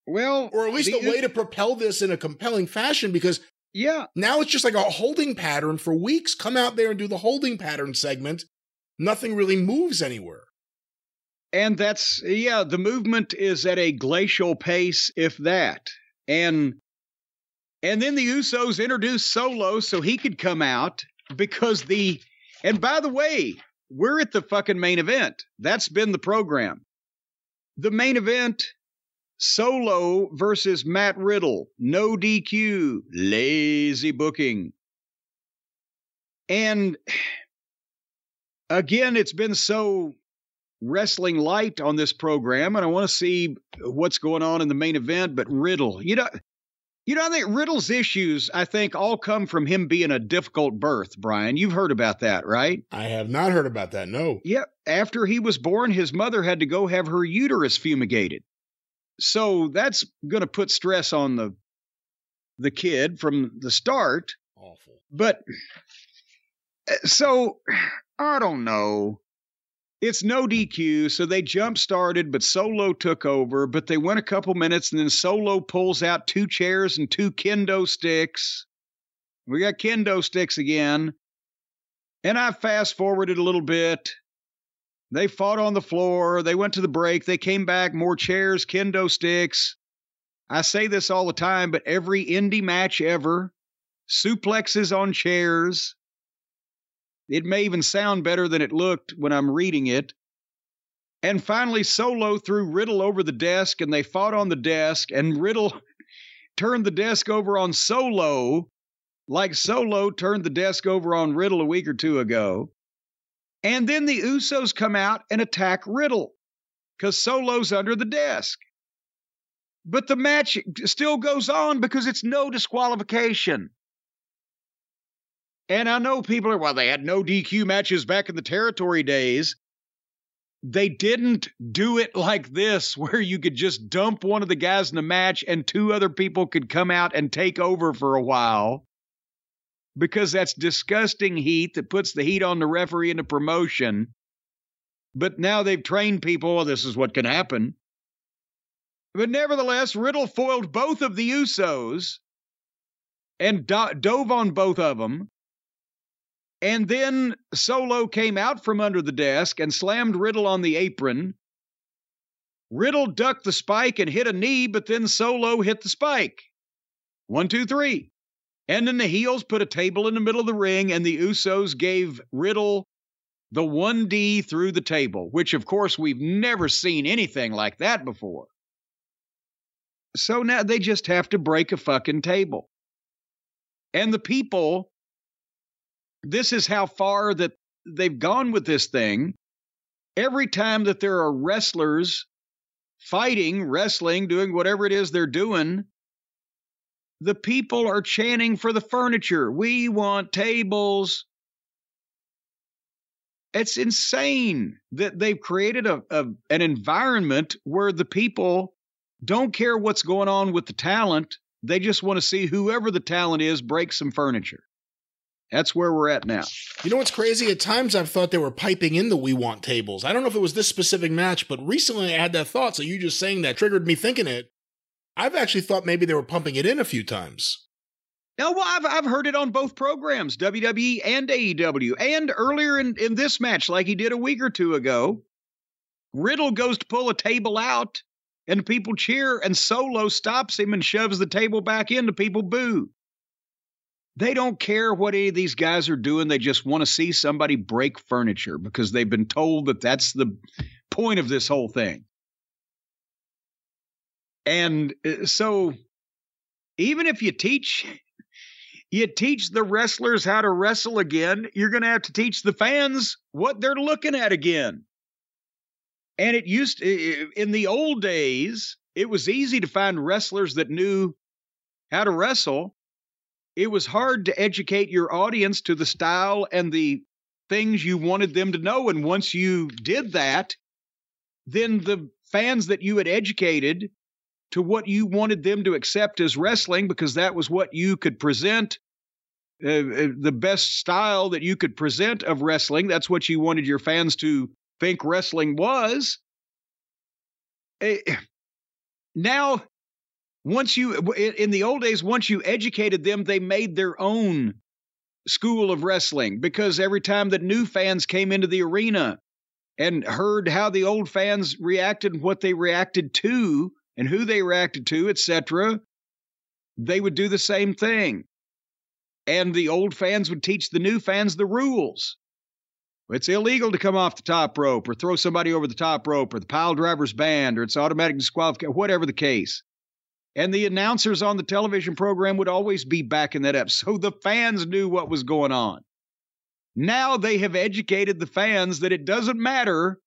Well, or at least the, a way to propel this in a compelling fashion because yeah, now it's just like a holding pattern for weeks. Come out there and do the holding pattern segment. Nothing really moves anywhere. And that's yeah, the movement is at a glacial pace if that. And and then the Usos introduced Solo so he could come out because the and by the way, we're at the fucking main event. That's been the program. The main event Solo versus Matt Riddle, no DQ, lazy booking. And again, it's been so wrestling light on this program, and I want to see what's going on in the main event. But Riddle, you know, you know, I think Riddle's issues, I think, all come from him being a difficult birth, Brian. You've heard about that, right? I have not heard about that, no. Yep. After he was born, his mother had to go have her uterus fumigated. So that's going to put stress on the the kid from the start. Awful. But eh, so I don't know. It's no DQ, so they jump started, but Solo took over. But they went a couple minutes, and then Solo pulls out two chairs and two kendo sticks. We got kendo sticks again. And I fast forwarded a little bit. They fought on the floor. They went to the break. They came back, more chairs, kendo sticks. I say this all the time, but every indie match ever, suplexes on chairs, it may even sound better than it looked when I'm reading it. And finally, Solo threw Riddle over the desk, and they fought on the desk, and Riddle turned the desk over on Solo, like Solo turned the desk over on Riddle a week or two ago. And then the Usos come out and attack Riddle because Solo's under the desk. But the match still goes on because it's no disqualification. And I know people are, well, they had no DQ matches back in the territory days. They didn't do it like this, where you could just dump one of the guys in the match and two other people could come out and take over for a while. Because that's disgusting heat that puts the heat on the referee in the promotion. But now they've trained people, well, this is what can happen. But nevertheless, Riddle foiled both of the Usos and do- dove on both of them. And then Solo came out from under the desk and slammed Riddle on the apron. Riddle ducked the spike and hit a knee, but then Solo hit the spike. One, two, three. And then the heels put a table in the middle of the ring, and the Usos gave Riddle the 1D through the table, which, of course, we've never seen anything like that before. So now they just have to break a fucking table. And the people, this is how far that they've gone with this thing. Every time that there are wrestlers fighting, wrestling, doing whatever it is they're doing, the people are chanting for the furniture. We want tables. It's insane that they've created a, a, an environment where the people don't care what's going on with the talent. They just want to see whoever the talent is break some furniture. That's where we're at now. You know what's crazy? At times I've thought they were piping in the We Want tables. I don't know if it was this specific match, but recently I had that thought. So you just saying that triggered me thinking it. I've actually thought maybe they were pumping it in a few times. No, well, I've, I've heard it on both programs, WWE and AEW, and earlier in, in this match, like he did a week or two ago. Riddle goes to pull a table out, and people cheer, and Solo stops him and shoves the table back in, the people boo. They don't care what any of these guys are doing. They just want to see somebody break furniture because they've been told that that's the point of this whole thing. And uh, so, even if you teach you teach the wrestlers how to wrestle again, you're going to have to teach the fans what they're looking at again. And it used in the old days, it was easy to find wrestlers that knew how to wrestle. It was hard to educate your audience to the style and the things you wanted them to know. And once you did that, then the fans that you had educated to what you wanted them to accept as wrestling because that was what you could present uh, uh, the best style that you could present of wrestling that's what you wanted your fans to think wrestling was uh, now once you in the old days once you educated them they made their own school of wrestling because every time that new fans came into the arena and heard how the old fans reacted and what they reacted to and who they reacted to, etc., they would do the same thing. And the old fans would teach the new fans the rules. It's illegal to come off the top rope or throw somebody over the top rope or the pile driver's band or it's automatic disqualification, whatever the case. And the announcers on the television program would always be backing that up. So the fans knew what was going on. Now they have educated the fans that it doesn't matter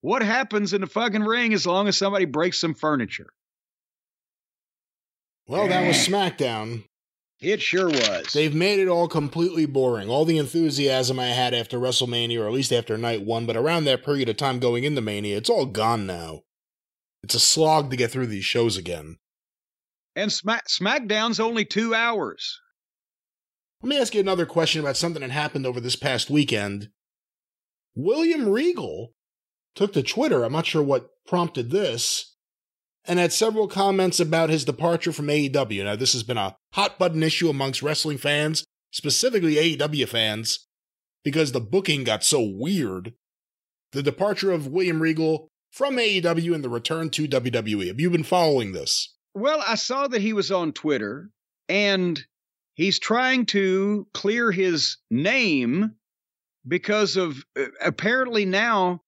what happens in the fucking ring as long as somebody breaks some furniture? Well, that was SmackDown. It sure was. They've made it all completely boring. All the enthusiasm I had after WrestleMania, or at least after night one, but around that period of time going into Mania, it's all gone now. It's a slog to get through these shows again. And Smack- SmackDown's only two hours. Let me ask you another question about something that happened over this past weekend. William Regal took to Twitter, I'm not sure what prompted this, and had several comments about his departure from AEW. Now, this has been a hot button issue amongst wrestling fans, specifically AEW fans, because the booking got so weird. The departure of William Regal from AEW and the return to WWE. Have you been following this? Well, I saw that he was on Twitter and he's trying to clear his name because of uh, apparently now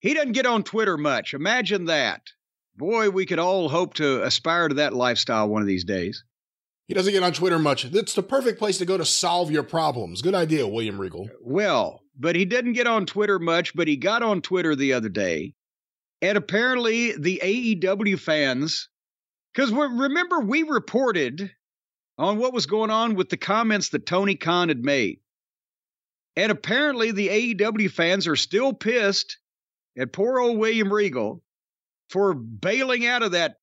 he doesn't get on Twitter much. Imagine that. Boy, we could all hope to aspire to that lifestyle one of these days. He doesn't get on Twitter much. It's the perfect place to go to solve your problems. Good idea, William Regal. Well, but he didn't get on Twitter much, but he got on Twitter the other day. And apparently, the AEW fans, because remember, we reported on what was going on with the comments that Tony Khan had made. And apparently, the AEW fans are still pissed at poor old William Regal for bailing out of that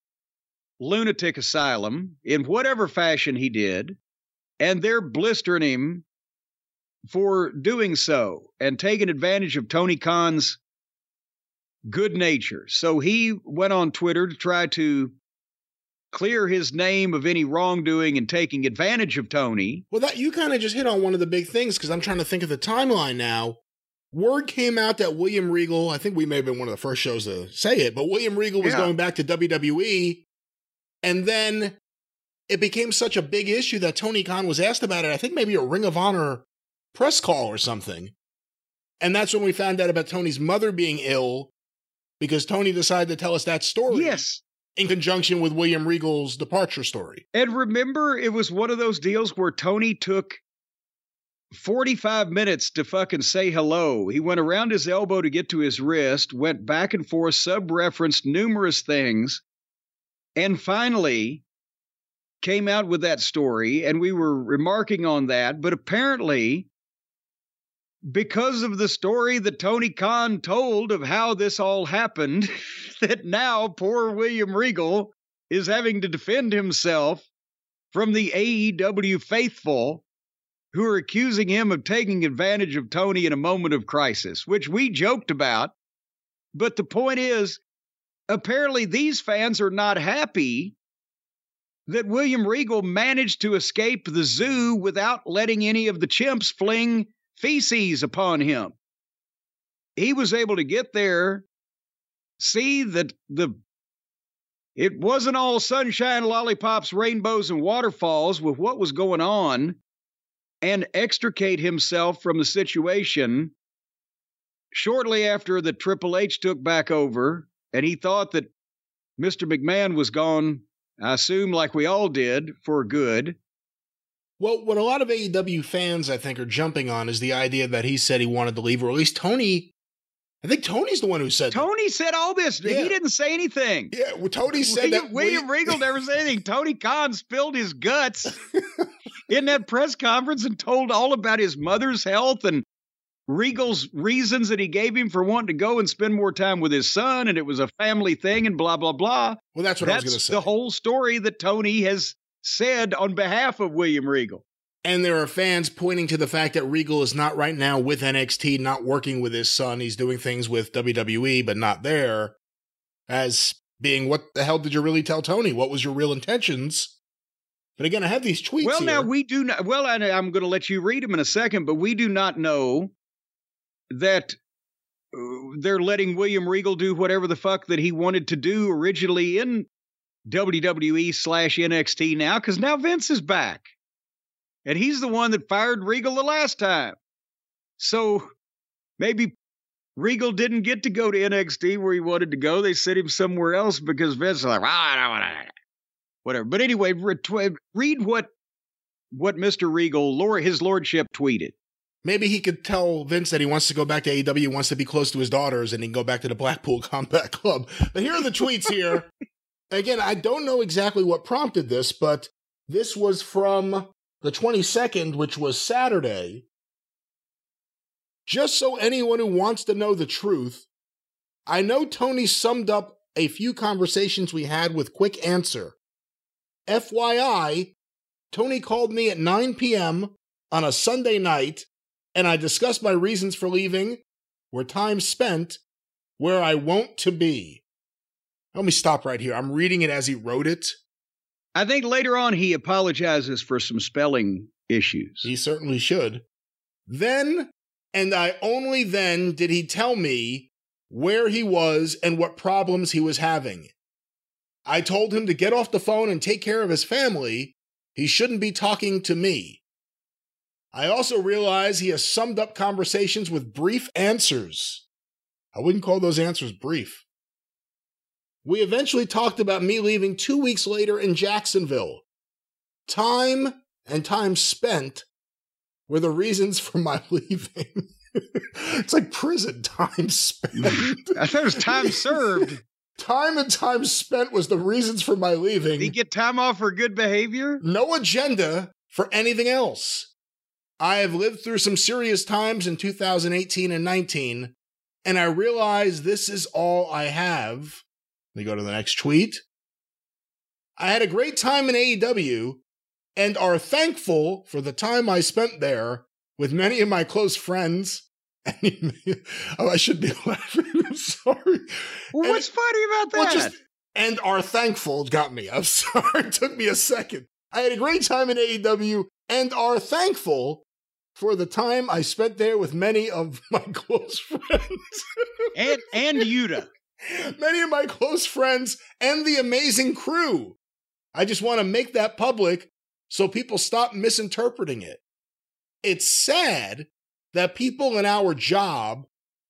lunatic asylum in whatever fashion he did. And they're blistering him for doing so and taking advantage of Tony Khan's good nature. So he went on Twitter to try to clear his name of any wrongdoing and taking advantage of Tony. Well, that you kind of just hit on one of the big things because I'm trying to think of the timeline now. Word came out that William Regal, I think we may have been one of the first shows to say it, but William Regal was yeah. going back to WWE. And then it became such a big issue that Tony Khan was asked about it. I think maybe a Ring of Honor press call or something. And that's when we found out about Tony's mother being ill because Tony decided to tell us that story. Yes. In conjunction with William Regal's departure story. And remember, it was one of those deals where Tony took 45 minutes to fucking say hello. He went around his elbow to get to his wrist, went back and forth, sub referenced numerous things, and finally came out with that story. And we were remarking on that. But apparently, because of the story that Tony Khan told of how this all happened, that now poor William Regal is having to defend himself from the AEW faithful who are accusing him of taking advantage of Tony in a moment of crisis, which we joked about. But the point is, apparently these fans are not happy that William Regal managed to escape the zoo without letting any of the chimps fling feces upon him. He was able to get there, see that the it wasn't all sunshine, lollipops, rainbows, and waterfalls with what was going on, and extricate himself from the situation shortly after the Triple H took back over, and he thought that Mr. McMahon was gone, I assume, like we all did, for good. Well, what a lot of AEW fans, I think, are jumping on is the idea that he said he wanted to leave, or at least Tony. I think Tony's the one who said Tony that. said all this. Yeah. He didn't say anything. Yeah, well, Tony said William, that. William Regal never said anything. Tony Khan spilled his guts in that press conference and told all about his mother's health and Regal's reasons that he gave him for wanting to go and spend more time with his son, and it was a family thing, and blah blah blah. Well, that's what that's I was going to say. The whole story that Tony has said on behalf of William Regal. And there are fans pointing to the fact that Regal is not right now with NXT, not working with his son. He's doing things with WWE, but not there, as being what the hell did you really tell Tony? What was your real intentions? But again, I have these tweets. Well, here. now we do not. Well, I, I'm going to let you read them in a second, but we do not know that uh, they're letting William Regal do whatever the fuck that he wanted to do originally in WWE slash NXT now because now Vince is back. And he's the one that fired Regal the last time. So maybe Regal didn't get to go to NXT where he wanted to go. They sent him somewhere else because Vince was like, well, I don't want to. Whatever. But anyway, read what what Mr. Regal, Lord, his lordship, tweeted. Maybe he could tell Vince that he wants to go back to AEW, wants to be close to his daughters, and he can go back to the Blackpool Combat Club. But here are the tweets here. Again, I don't know exactly what prompted this, but this was from the 22nd, which was Saturday. Just so anyone who wants to know the truth, I know Tony summed up a few conversations we had with Quick Answer. FYI, Tony called me at 9 p.m. on a Sunday night, and I discussed my reasons for leaving, where time spent, where I want to be. Let me stop right here. I'm reading it as he wrote it. I think later on he apologizes for some spelling issues. He certainly should. Then, and I only then did he tell me where he was and what problems he was having. I told him to get off the phone and take care of his family. He shouldn't be talking to me. I also realize he has summed up conversations with brief answers. I wouldn't call those answers brief. We eventually talked about me leaving two weeks later in Jacksonville. Time and time spent were the reasons for my leaving. it's like prison time spent. I thought it was time served. time and time spent was the reasons for my leaving. Did he get time off for good behavior? No agenda for anything else. I have lived through some serious times in 2018 and 19, and I realize this is all I have. Let me go to the next tweet. I had a great time in AEW and are thankful for the time I spent there with many of my close friends. oh, I should be laughing. I'm sorry. What's funny about that? Well, just, and are thankful got me. I'm sorry. It took me a second. I had a great time in AEW and are thankful for the time I spent there with many of my close friends. and and Yuta. Many of my close friends and the amazing crew. I just want to make that public so people stop misinterpreting it. It's sad that people in our job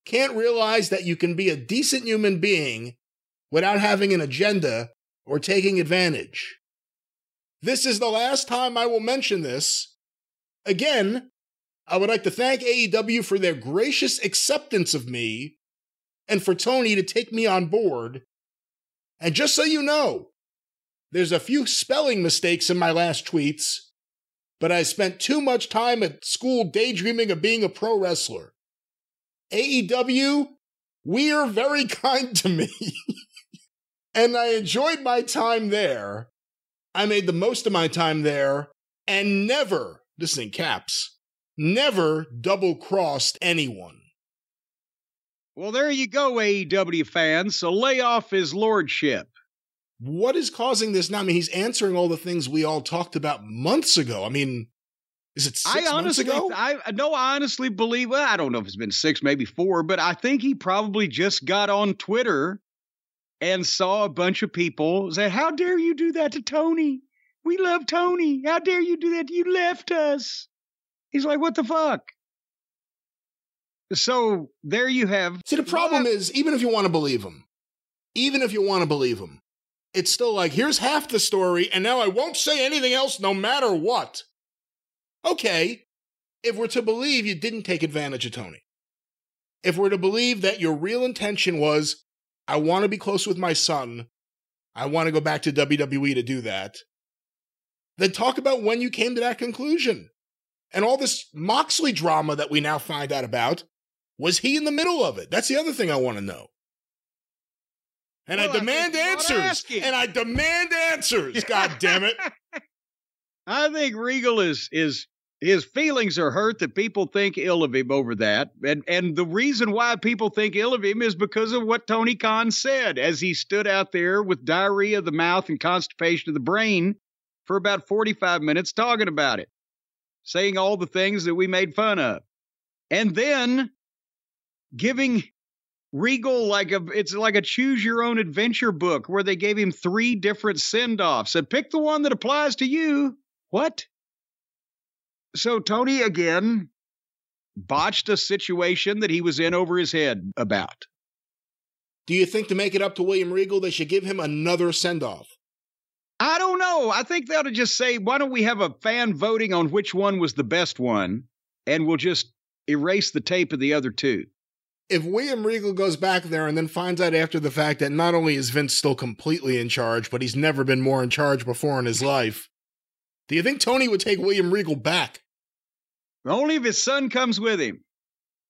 can't realize that you can be a decent human being without having an agenda or taking advantage. This is the last time I will mention this. Again, I would like to thank AEW for their gracious acceptance of me and for Tony to take me on board. And just so you know, there's a few spelling mistakes in my last tweets, but I spent too much time at school daydreaming of being a pro wrestler. AEW, we are very kind to me. and I enjoyed my time there. I made the most of my time there and never, this is in caps, never double crossed anyone. Well, there you go, AEW fans. So lay off his lordship. What is causing this now? I mean, he's answering all the things we all talked about months ago. I mean, is it six I honestly, months ago? I no, I honestly believe. Well, I don't know if it's been six, maybe four, but I think he probably just got on Twitter and saw a bunch of people say, "How dare you do that to Tony? We love Tony. How dare you do that? You left us." He's like, what the fuck? So there you have. See, the problem what? is, even if you want to believe him, even if you want to believe him, it's still like, here's half the story, and now I won't say anything else no matter what. Okay, if we're to believe you didn't take advantage of Tony, if we're to believe that your real intention was, I want to be close with my son, I want to go back to WWE to do that, then talk about when you came to that conclusion. And all this Moxley drama that we now find out about, was he in the middle of it? That's the other thing I want to know. And well, I demand I answers. And I demand answers. God damn it. I think Regal is is his feelings are hurt that people think ill of him over that. And and the reason why people think ill of him is because of what Tony Khan said as he stood out there with diarrhea of the mouth and constipation of the brain for about 45 minutes talking about it saying all the things that we made fun of. And then giving Regal like a it's like a choose your own adventure book where they gave him three different send-offs and pick the one that applies to you. What? So Tony again botched a situation that he was in over his head about. Do you think to make it up to William Regal they should give him another send-off? I don't know. I think they ought to just say, why don't we have a fan voting on which one was the best one, and we'll just erase the tape of the other two. If William Regal goes back there and then finds out after the fact that not only is Vince still completely in charge, but he's never been more in charge before in his life, do you think Tony would take William Regal back? Only if his son comes with him.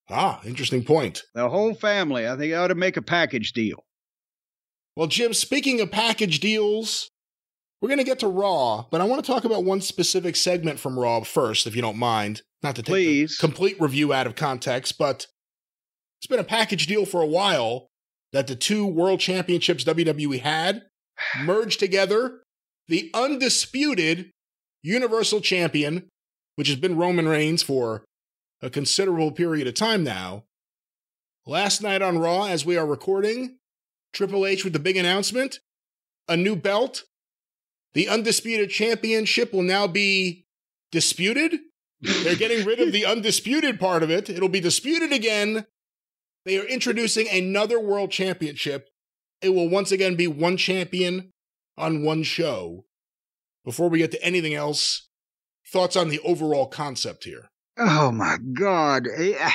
Ah, interesting point. The whole family. I think I ought to make a package deal. Well, Jim, speaking of package deals, we're going to get to Raw, but I want to talk about one specific segment from Raw first, if you don't mind. Not to take Please. the complete review out of context, but it's been a package deal for a while that the two world championships WWE had merged together. The undisputed Universal Champion, which has been Roman Reigns for a considerable period of time now. Last night on Raw, as we are recording, Triple H with the big announcement a new belt the undisputed championship will now be disputed. They're getting rid of the undisputed part of it. It'll be disputed again. They are introducing another world championship. It will once again be one champion on one show. Before we get to anything else, thoughts on the overall concept here? Oh my God. Eh, eh.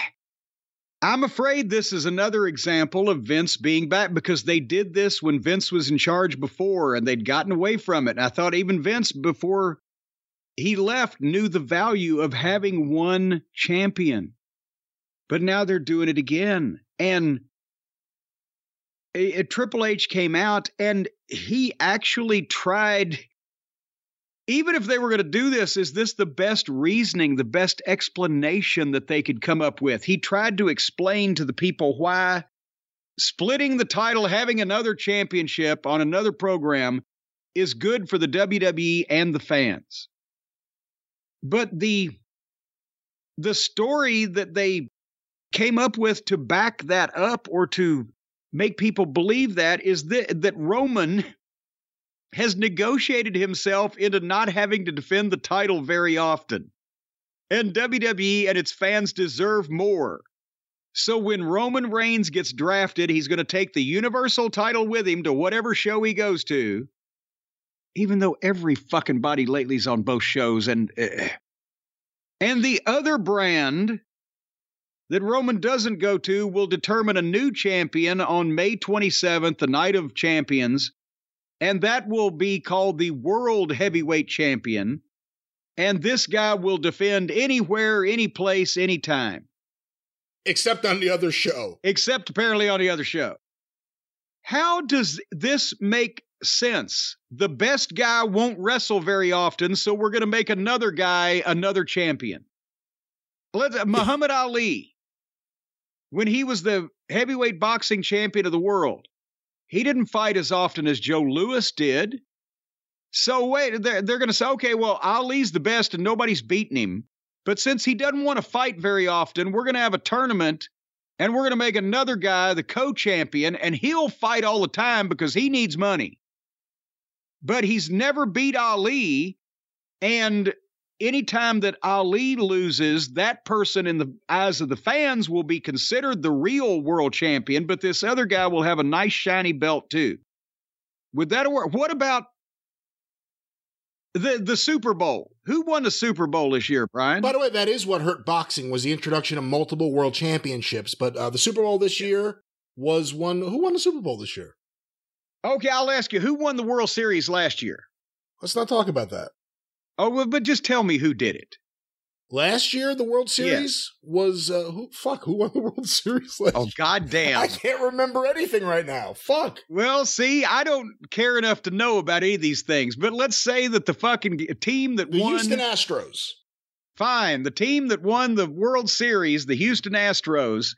I'm afraid this is another example of Vince being back because they did this when Vince was in charge before and they'd gotten away from it. I thought even Vince, before he left, knew the value of having one champion. But now they're doing it again. And Triple H came out and he actually tried even if they were going to do this, is this the best reasoning, the best explanation that they could come up with? He tried to explain to the people why splitting the title, having another championship on another program is good for the WWE and the fans. But the the story that they came up with to back that up or to make people believe that is that, that Roman has negotiated himself into not having to defend the title very often. And WWE and its fans deserve more. So when Roman Reigns gets drafted, he's going to take the Universal title with him to whatever show he goes to. Even though every fucking body lately's on both shows and uh, and the other brand that Roman doesn't go to will determine a new champion on May 27th, the night of champions, and that will be called the World Heavyweight Champion. And this guy will defend anywhere, any place, anytime. Except on the other show. Except apparently on the other show. How does this make sense? The best guy won't wrestle very often, so we're going to make another guy another champion. Let's, Muhammad Ali, when he was the heavyweight boxing champion of the world, he didn't fight as often as Joe Louis did. So wait, they're, they're going to say, okay, well, Ali's the best and nobody's beating him. But since he doesn't want to fight very often, we're going to have a tournament and we're going to make another guy the co champion and he'll fight all the time because he needs money. But he's never beat Ali. And anytime that Ali loses, that person in the eyes of the fans will be considered the real world champion, but this other guy will have a nice shiny belt too. Would that work? What about the the Super Bowl? Who won the Super Bowl this year, Brian? By the way, that is what hurt boxing was the introduction of multiple world championships. But uh, the Super Bowl this year was one. Who won the Super Bowl this year? Okay, I'll ask you. Who won the World Series last year? Let's not talk about that. Oh, well, but just tell me who did it. Last year, the World Series was uh, who? Fuck, who won the World Series last? Oh, goddamn! I can't remember anything right now. Fuck. Well, see, I don't care enough to know about any of these things. But let's say that the fucking team that the won Houston Astros. Fine, the team that won the World Series, the Houston Astros.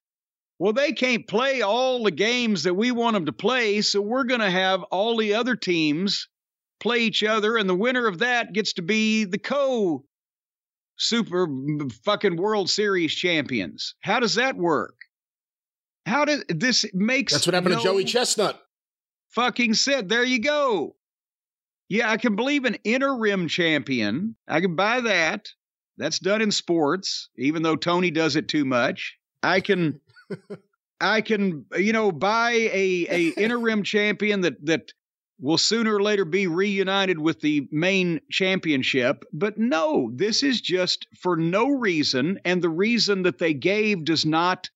Well, they can't play all the games that we want them to play, so we're going to have all the other teams play each other, and the winner of that gets to be the co super fucking World Series champions. How does that work? How does this makes That's what happened no to Joey Chestnut. Fucking said, there you go. Yeah, I can believe an interim champion. I can buy that. That's done in sports, even though Tony does it too much. I can I can you know buy a a interim champion that that will sooner or later be reunited with the main championship. But no, this is just for no reason. And the reason that they gave does not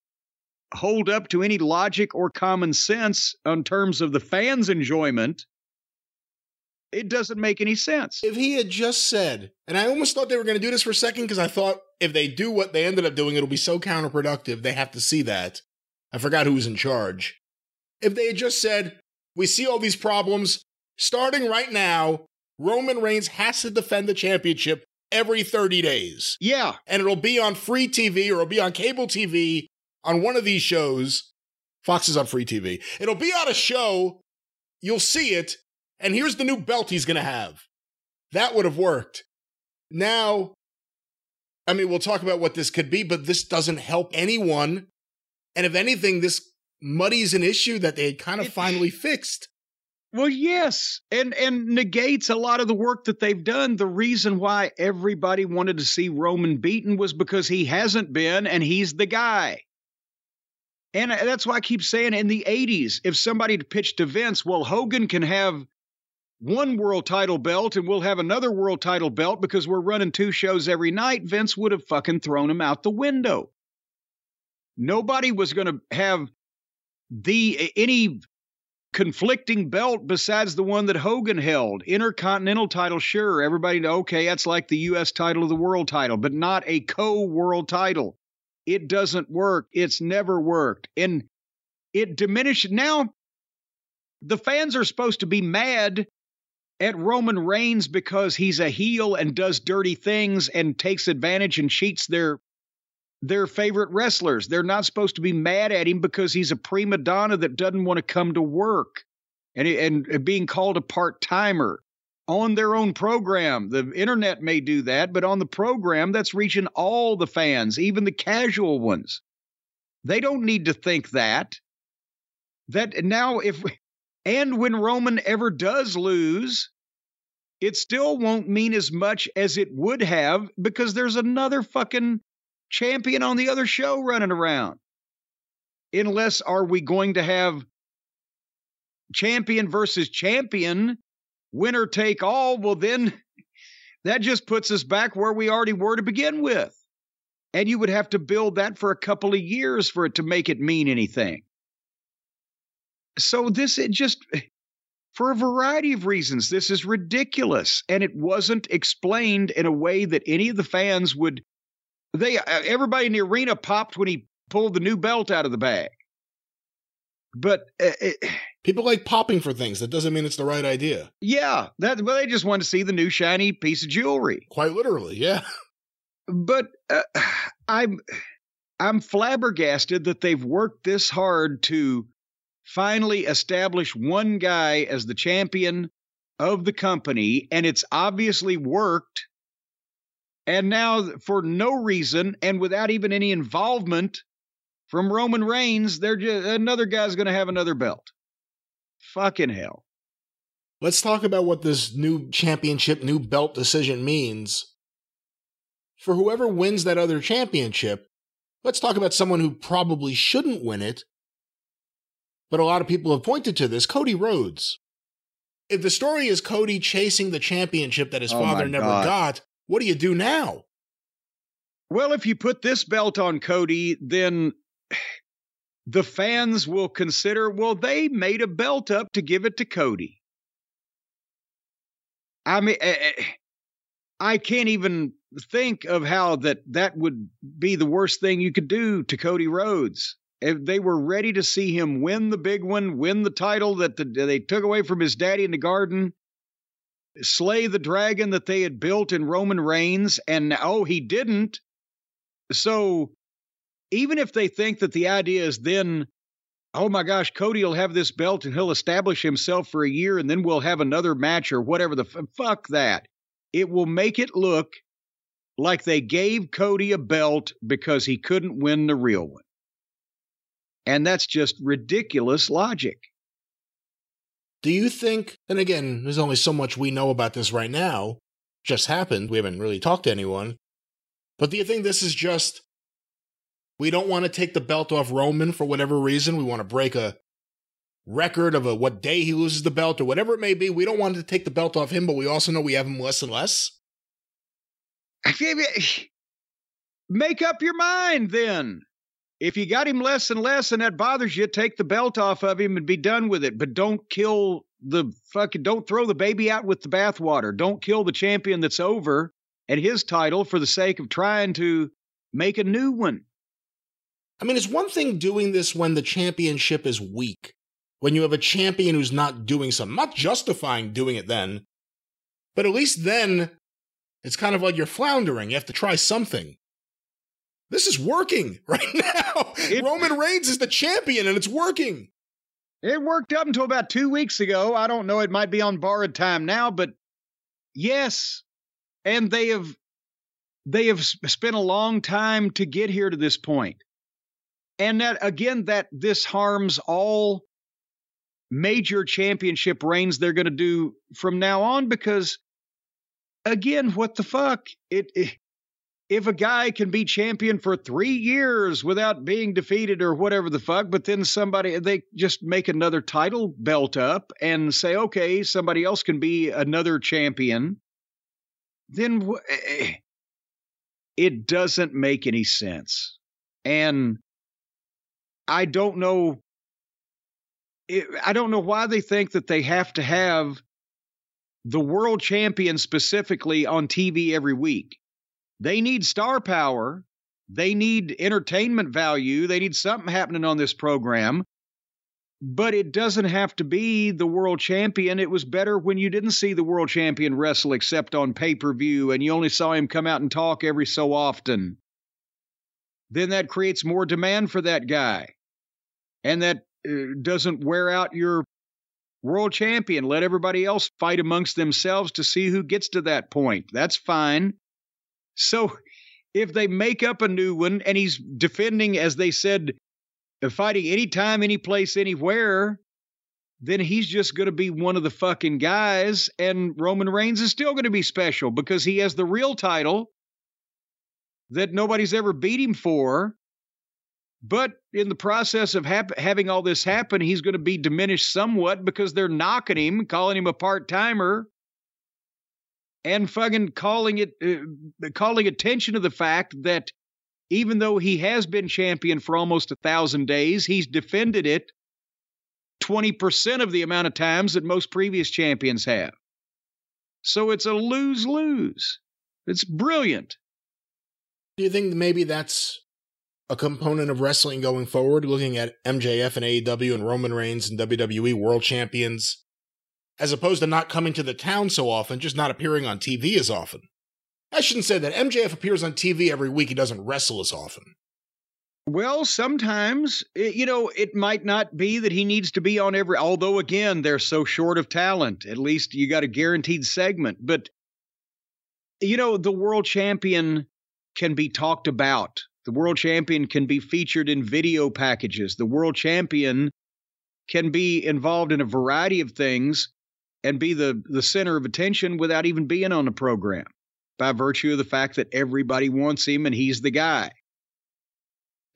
hold up to any logic or common sense in terms of the fans' enjoyment. It doesn't make any sense. If he had just said, and I almost thought they were going to do this for a second because I thought if they do what they ended up doing, it'll be so counterproductive. They have to see that. I forgot who was in charge. If they had just said, we see all these problems. Starting right now, Roman Reigns has to defend the championship every 30 days. Yeah. And it'll be on free TV or it'll be on cable TV on one of these shows. Fox is on free TV. It'll be on a show. You'll see it. And here's the new belt he's going to have. That would have worked. Now, I mean, we'll talk about what this could be, but this doesn't help anyone. And if anything, this muddies an issue that they had kind of It- finally fixed. Well, yes, and and negates a lot of the work that they've done. The reason why everybody wanted to see Roman beaten was because he hasn't been, and he's the guy. And uh, that's why I keep saying in the 80s, if somebody pitched to Vince, well, Hogan can have one world title belt and we'll have another world title belt because we're running two shows every night, Vince would have fucking thrown him out the window. Nobody was going to have the any conflicting belt besides the one that Hogan held. Intercontinental title, sure. Everybody okay, that's like the US title of the world title, but not a co-world title. It doesn't work. It's never worked. And it diminished now the fans are supposed to be mad at Roman Reigns because he's a heel and does dirty things and takes advantage and cheats their their favorite wrestlers. They're not supposed to be mad at him because he's a prima donna that doesn't want to come to work and, and being called a part timer on their own program. The internet may do that, but on the program, that's reaching all the fans, even the casual ones. They don't need to think that. That now, if and when Roman ever does lose, it still won't mean as much as it would have because there's another fucking champion on the other show running around. Unless are we going to have champion versus champion, winner take all? Well, then that just puts us back where we already were to begin with. And you would have to build that for a couple of years for it to make it mean anything. So this it just for a variety of reasons this is ridiculous and it wasn't explained in a way that any of the fans would they uh, everybody in the arena popped when he pulled the new belt out of the bag. But uh, it, people like popping for things. That doesn't mean it's the right idea. Yeah, that well, they just want to see the new shiny piece of jewelry. Quite literally, yeah. But uh, I'm I'm flabbergasted that they've worked this hard to finally establish one guy as the champion of the company, and it's obviously worked and now, for no reason and without even any involvement from Roman Reigns, they're just, another guy's going to have another belt. Fucking hell. Let's talk about what this new championship, new belt decision means. For whoever wins that other championship, let's talk about someone who probably shouldn't win it. But a lot of people have pointed to this Cody Rhodes. If the story is Cody chasing the championship that his oh father never God. got, what do you do now? Well, if you put this belt on Cody, then the fans will consider, well, they made a belt up to give it to Cody. I mean, eh, eh, I can't even think of how that that would be the worst thing you could do to Cody Rhodes. If they were ready to see him win the big one, win the title that the, they took away from his daddy in the garden, slay the dragon that they had built in Roman Reigns, and oh, he didn't. So even if they think that the idea is then, oh my gosh, Cody will have this belt and he'll establish himself for a year and then we'll have another match or whatever the f- fuck that. It will make it look like they gave Cody a belt because he couldn't win the real one. And that's just ridiculous logic. Do you think, and again, there's only so much we know about this right now, just happened, we haven't really talked to anyone, but do you think this is just, we don't want to take the belt off Roman for whatever reason, we want to break a record of a, what day he loses the belt or whatever it may be, we don't want to take the belt off him, but we also know we have him less and less? Make up your mind then. If you got him less and less and that bothers you, take the belt off of him and be done with it. But don't kill the fucking, don't throw the baby out with the bathwater. Don't kill the champion that's over and his title for the sake of trying to make a new one. I mean, it's one thing doing this when the championship is weak, when you have a champion who's not doing something, not justifying doing it then, but at least then it's kind of like you're floundering. You have to try something. This is working right now. It, Roman Reigns is the champion and it's working. It worked up until about two weeks ago. I don't know. It might be on borrowed time now, but yes. And they have they have spent a long time to get here to this point. And that again, that this harms all major championship reigns they're going to do from now on because again, what the fuck? It, it if a guy can be champion for three years without being defeated or whatever the fuck, but then somebody, they just make another title belt up and say, okay, somebody else can be another champion, then eh, it doesn't make any sense. And I don't know. I don't know why they think that they have to have the world champion specifically on TV every week. They need star power. They need entertainment value. They need something happening on this program. But it doesn't have to be the world champion. It was better when you didn't see the world champion wrestle except on pay per view and you only saw him come out and talk every so often. Then that creates more demand for that guy. And that uh, doesn't wear out your world champion. Let everybody else fight amongst themselves to see who gets to that point. That's fine. So if they make up a new one and he's defending, as they said, uh, fighting anytime, any place, anywhere, then he's just going to be one of the fucking guys. And Roman Reigns is still going to be special because he has the real title that nobody's ever beat him for. But in the process of hap- having all this happen, he's going to be diminished somewhat because they're knocking him, calling him a part timer, and fucking calling it, uh, calling attention to the fact that even though he has been champion for almost a thousand days, he's defended it 20% of the amount of times that most previous champions have. So it's a lose lose. It's brilliant. Do you think maybe that's a component of wrestling going forward, looking at MJF and AEW and Roman Reigns and WWE world champions, as opposed to not coming to the town so often, just not appearing on TV as often? I shouldn't say that. MJF appears on TV every week, he doesn't wrestle as often. Well, sometimes, eh, you know, it might not be that he needs to be on every, although again, they're so short of talent. At least you got a guaranteed segment. But, you know, the world champion can be talked about the world champion can be featured in video packages. The world champion can be involved in a variety of things and be the, the center of attention without even being on the program by virtue of the fact that everybody wants him and he's the guy.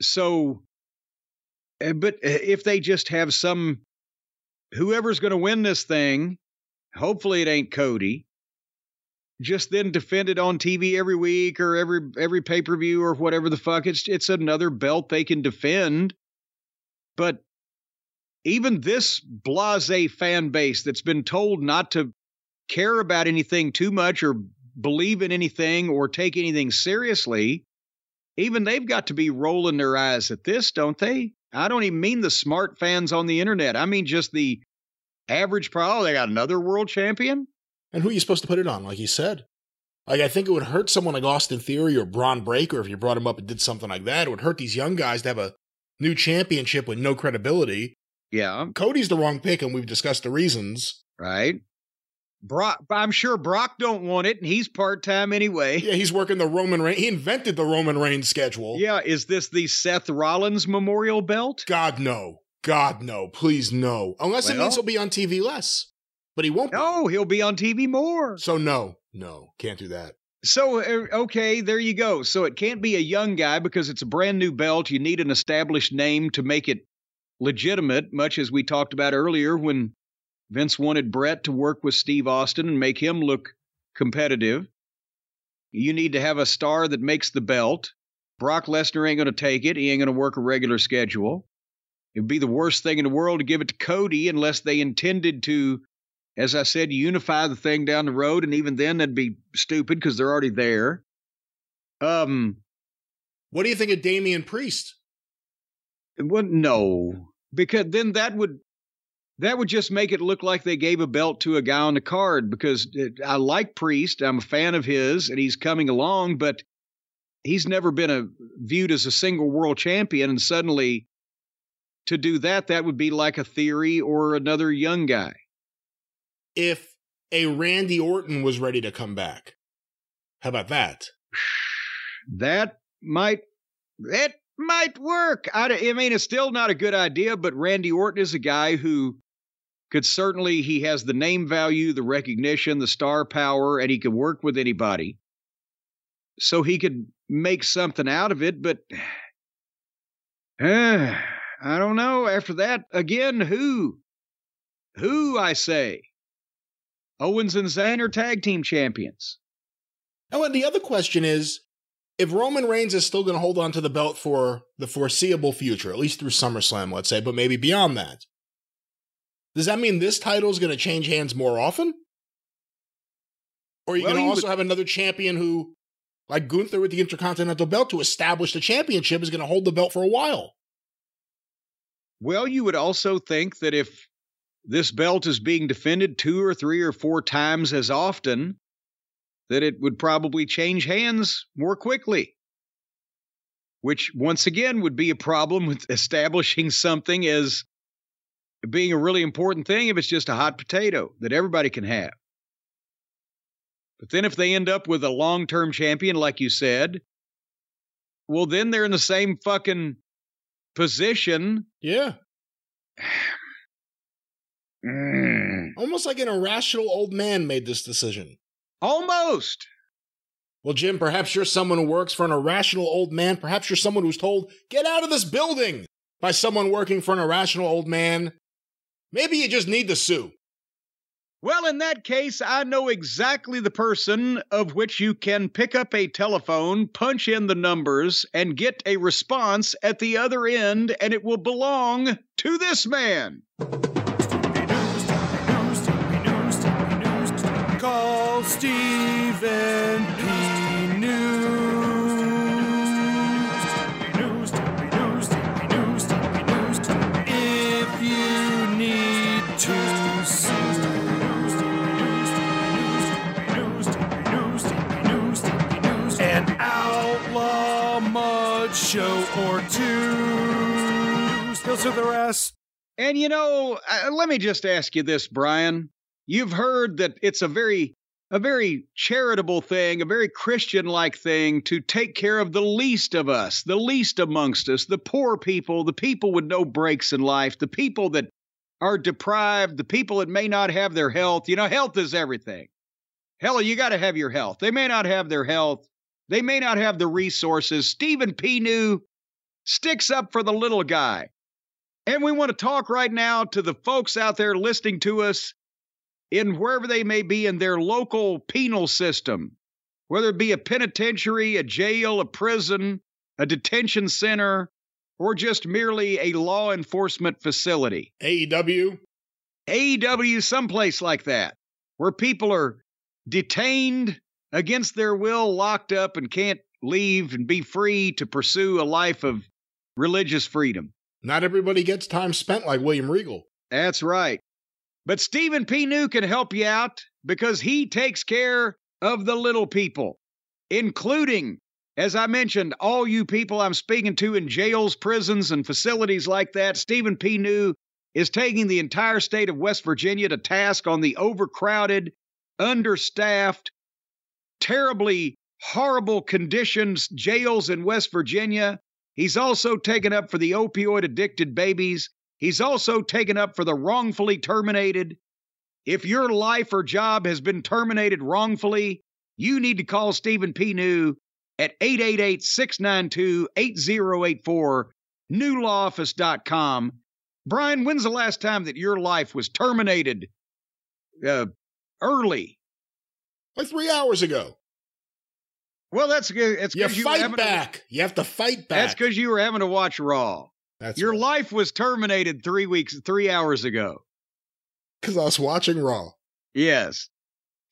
So, eh, but eh, if they just have some, whoever's going to win this thing, hopefully it ain't Cody, just then defend it on TV every week or every every pay per view or whatever the fuck. It's it's another belt they can defend. But even this blase fan base that's been told not to care about anything too much or believe in anything or take anything seriously, even they've got to be rolling their eyes at this, don't they? I don't even mean the smart fans on the internet. I mean just the average pro. Oh, they got another world champion. And who are you supposed to put it on, like you said? Like, I think it would hurt someone like Austin Theory or Bron Breakker if you brought him up and did something like that. It would hurt these young guys to have a new championship with no credibility. Yeah. Cody's the wrong pick, and we've discussed the reasons. Right. Brock, I'm sure Brock don't want it, and he's part time anyway. Yeah, he's working the Roman Reigns. He invented the Roman Reigns schedule. Yeah, is this the Seth Rollins Memorial Belt? God no, God no, please no. Unless well, it means he'll be on TV less but he won't. No, he'll be on TV more. So no, no, can't do that. So uh, okay, there you go. So it can't be a young guy because it's a brand new belt. You need an established name to make it legitimate, much as we talked about earlier when Vince wanted Bret to work with Steve Austin and make him look competitive. You need to have a star that makes the belt. Brock Lesnar ain't going to take it. He ain't going to work a regular schedule. It'd be the worst thing in the world to give it to Cody unless they intended to as I said, unify the thing down the road, and even then that'd be stupid because they're already there. Um, what do you think of Damian Priest? Well, no, because then that would that would just make it look like they gave a belt to a guy on the card. Because it, I like Priest, I'm a fan of his, and he's coming along, but he's never been a viewed as a single world champion, and suddenly to do that, that would be like a theory or another young guy if a Randy Orton was ready to come back. How about that? That might it might work. I, I mean, it's still not a good idea, but Randy Orton is a guy who could certainly he has the name value, the recognition, the star power, and he can work with anybody. So he could make something out of it, but uh, I don't know. After that, again, who? Who, I say? Owens and Zayn are tag team champions. Oh, and the other question is if Roman Reigns is still going to hold on to the belt for the foreseeable future, at least through SummerSlam, let's say, but maybe beyond that, does that mean this title is going to change hands more often? Or are you well, going to also would... have another champion who, like Gunther with the Intercontinental belt, to establish the championship, is going to hold the belt for a while? Well, you would also think that if this belt is being defended two or three or four times as often, that it would probably change hands more quickly. Which, once again, would be a problem with establishing something as being a really important thing if it's just a hot potato that everybody can have. But then if they end up with a long term champion, like you said, well, then they're in the same fucking position. Yeah. mm. Almost like an irrational old man made this decision. Almost. Well, Jim, perhaps you're someone who works for an irrational old man. Perhaps you're someone who's told, get out of this building by someone working for an irrational old man. Maybe you just need to sue. Well, in that case, I know exactly the person of which you can pick up a telephone, punch in the numbers, and get a response at the other end, and it will belong to this man. Stephen P. News. If you need to sue. An outlaw mud show or two. He'll sue the rest. And you know, uh, let me just ask you this, Brian. You've heard that it's a very a very charitable thing, a very Christian like thing to take care of the least of us, the least amongst us, the poor people, the people with no breaks in life, the people that are deprived, the people that may not have their health. You know, health is everything. Hell, you got to have your health. They may not have their health, they may not have the resources. Stephen P. New sticks up for the little guy. And we want to talk right now to the folks out there listening to us in wherever they may be in their local penal system, whether it be a penitentiary, a jail, a prison, a detention center, or just merely a law enforcement facility. AEW? AEW, someplace like that, where people are detained against their will, locked up, and can't leave and be free to pursue a life of religious freedom. Not everybody gets time spent like William Regal. That's right. But Stephen P. New can help you out because he takes care of the little people, including, as I mentioned, all you people I'm speaking to in jails, prisons, and facilities like that. Stephen P. New is taking the entire state of West Virginia to task on the overcrowded, understaffed, terribly horrible conditions jails in West Virginia. He's also taken up for the opioid addicted babies He's also taken up for the wrongfully terminated. If your life or job has been terminated wrongfully, you need to call Stephen P. New at 888 692 8084, newlawoffice.com. Brian, when's the last time that your life was terminated uh, early? Like three hours ago. Well, that's good. It's you fight back. To, you have to fight back. That's because you were having to watch Raw. That's Your right. life was terminated three weeks, three hours ago. Because I was watching Raw. Yes.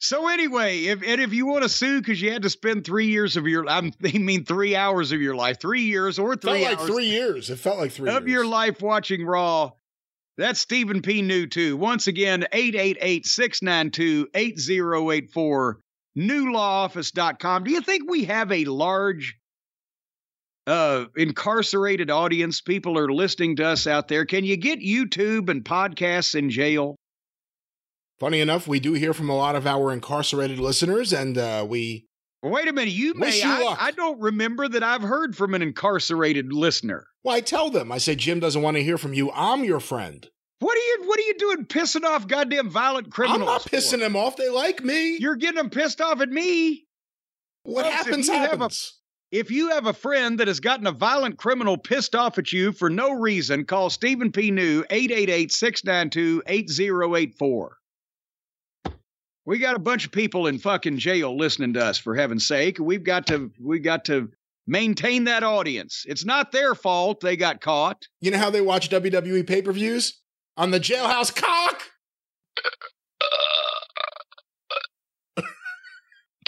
So anyway, if and if you want to sue because you had to spend three years of your, I mean three hours of your life, three years or three felt like three years. It felt like three of years. your life watching Raw. That's Stephen P. New too. Once again, 888-692-8084, newlawoffice.com. Do you think we have a large uh, incarcerated audience. People are listening to us out there. Can you get YouTube and podcasts in jail? Funny enough, we do hear from a lot of our incarcerated listeners, and uh, we. Wait a minute, you may. You I, I, don't remember that I've heard from an incarcerated listener. Well, I tell them. I say Jim doesn't want to hear from you. I'm your friend. What are you What are you doing, pissing off goddamn violent criminals? I'm not pissing for? them off. They like me. You're getting them pissed off at me. What happens happens. If you have a friend that has gotten a violent criminal pissed off at you for no reason, call Stephen P. New 888 692 8084. We got a bunch of people in fucking jail listening to us for heaven's sake. We've got to we've got to maintain that audience. It's not their fault they got caught. You know how they watch WWE pay per views? On the jailhouse cock!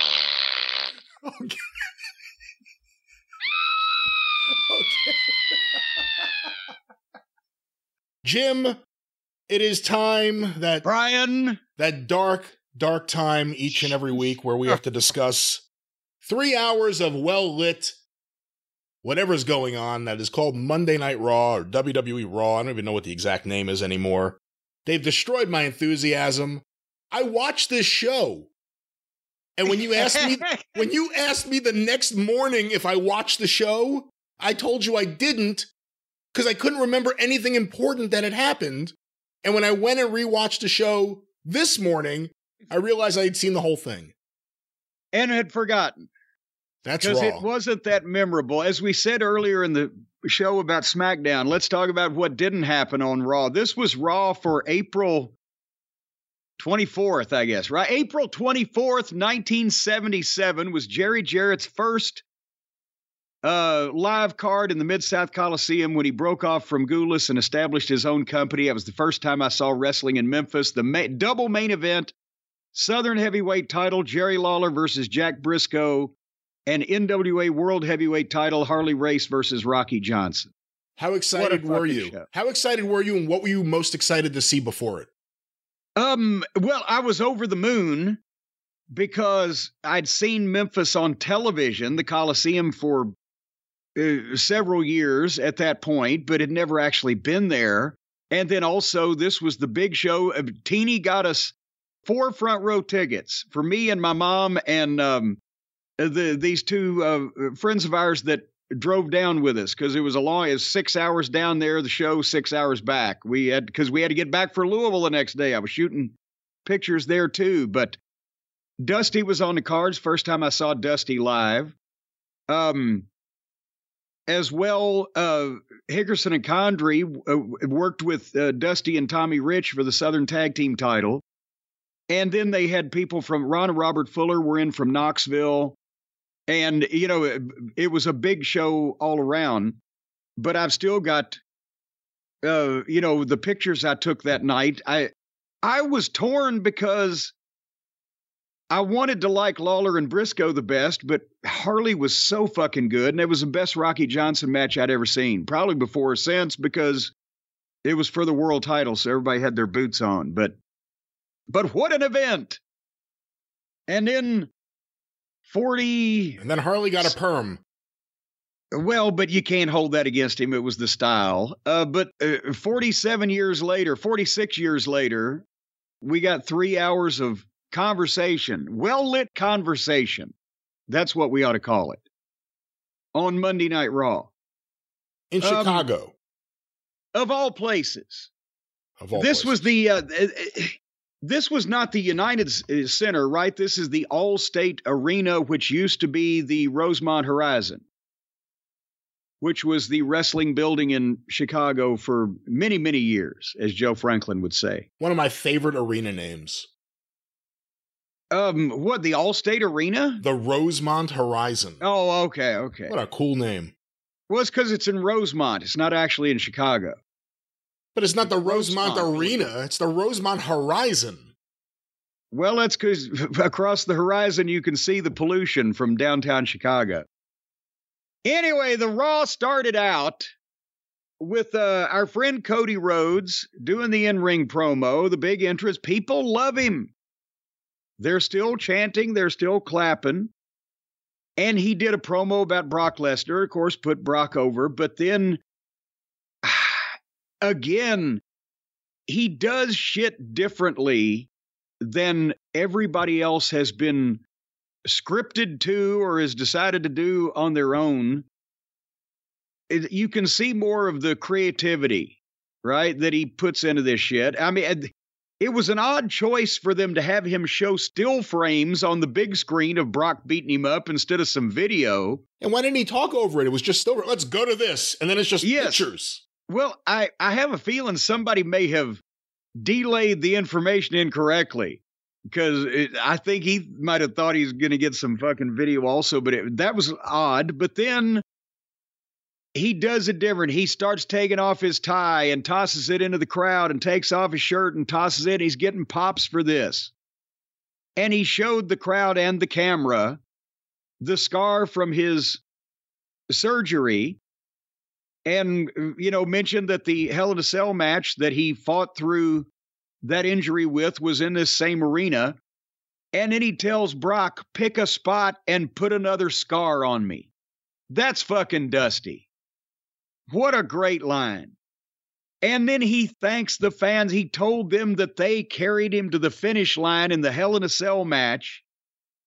okay. okay. Jim, it is time that Brian, that dark, dark time each and every week where we have to discuss three hours of well lit whatever's going on that is called Monday Night Raw or WWE Raw. I don't even know what the exact name is anymore. They've destroyed my enthusiasm. I watched this show. And when you asked me when you asked me the next morning if I watched the show, I told you I didn't because I couldn't remember anything important that had happened. And when I went and rewatched the show this morning, I realized I had seen the whole thing. and had forgotten. That's because it wasn't that memorable. As we said earlier in the show about SmackDown, let's talk about what didn't happen on Raw. This was Raw for April 24th, I guess, right? April 24th, 1977 was Jerry Jarrett's first uh, live card in the Mid South Coliseum when he broke off from Gulas and established his own company. That was the first time I saw wrestling in Memphis. The ma- double main event, Southern Heavyweight title, Jerry Lawler versus Jack Briscoe and NWA World Heavyweight title Harley Race versus Rocky Johnson. How excited were you? show. How excited were you, and what were you most excited to see before it? Um, well, I was over the moon because I'd seen Memphis on television, the Coliseum for uh, several years at that point, but had never actually been there. And then also, this was the big show. Teeny got us four front row tickets for me and my mom and um, the these two uh, friends of ours that drove down with us because it was a long as six hours down there the show six hours back we had because we had to get back for louisville the next day i was shooting pictures there too but dusty was on the cards first time i saw dusty live um as well uh hickerson and condrey uh, worked with uh, dusty and tommy rich for the southern tag team title. And then they had people from ron and robert fuller were in from knoxville. And you know it, it was a big show all around. But i've still got uh you know the pictures i took that night. I i was torn because i wanted to like lawler and briscoe the best but harley was so fucking good and it was the best rocky johnson match i'd ever seen probably before or since because it was for the world title so everybody had their boots on but but what an event and then 40 And then Harley got a perm. well, but you can't hold that against him. It was the style. Uh, but uh, 47 years later, 46 years later, we got three hours of conversation, well lit conversation. That's what we ought to call it on Monday Night Raw. in Um, Chicago. Of all places, Of all this was the. Uh, this was not the United uh, Center, right? This is the Allstate Arena, which used to be the Rosemont Horizon, which was the wrestling building in Chicago for many, many years, as Joe Franklin would say. one of my favorite arena names. Um, what the Allstate Arena? The Rosemont Horizon. Oh, okay, okay. What a cool name. Well, it's because it's in Rosemont. It's not actually in Chicago. But it's not the Rosemont, Rosemont. Arena, it's the Rosemont Horizon. Well, that's because across the horizon you can see the pollution from downtown Chicago. Anyway, the Raw started out with uh, our friend Cody Rhodes doing the in ring promo, the big entrance. People love him. They're still chanting, they're still clapping. And he did a promo about Brock Lesnar, of course, put Brock over. But then again, he does shit differently than everybody else has been scripted to or has decided to do on their own. You can see more of the creativity, right, that he puts into this shit. I mean, it- was an odd choice for them to have him show still frames on the big screen of Brock beating him up instead of some video. And why didn't he talk over it? It was just still, let's go to this. And then it's just Yes. pictures. Well, I, I have a feeling somebody may have delayed the information incorrectly. because I think he might have thought he's going to get some fucking video also, but it, that was odd. But then he does it different. He starts taking off his tie and tosses it into the crowd and takes off his shirt and tosses it. He's getting pops for this. And he showed the crowd and the camera the scar from his surgery and, you know, mentioned that the Hell in a Cell match that he fought through that injury with was in this same arena. And then he tells Brock, pick a spot and put another scar on me. That's fucking dusty. What a great line. And then he thanks the fans. He told them that they carried him to the finish line in the Hell in a Cell match,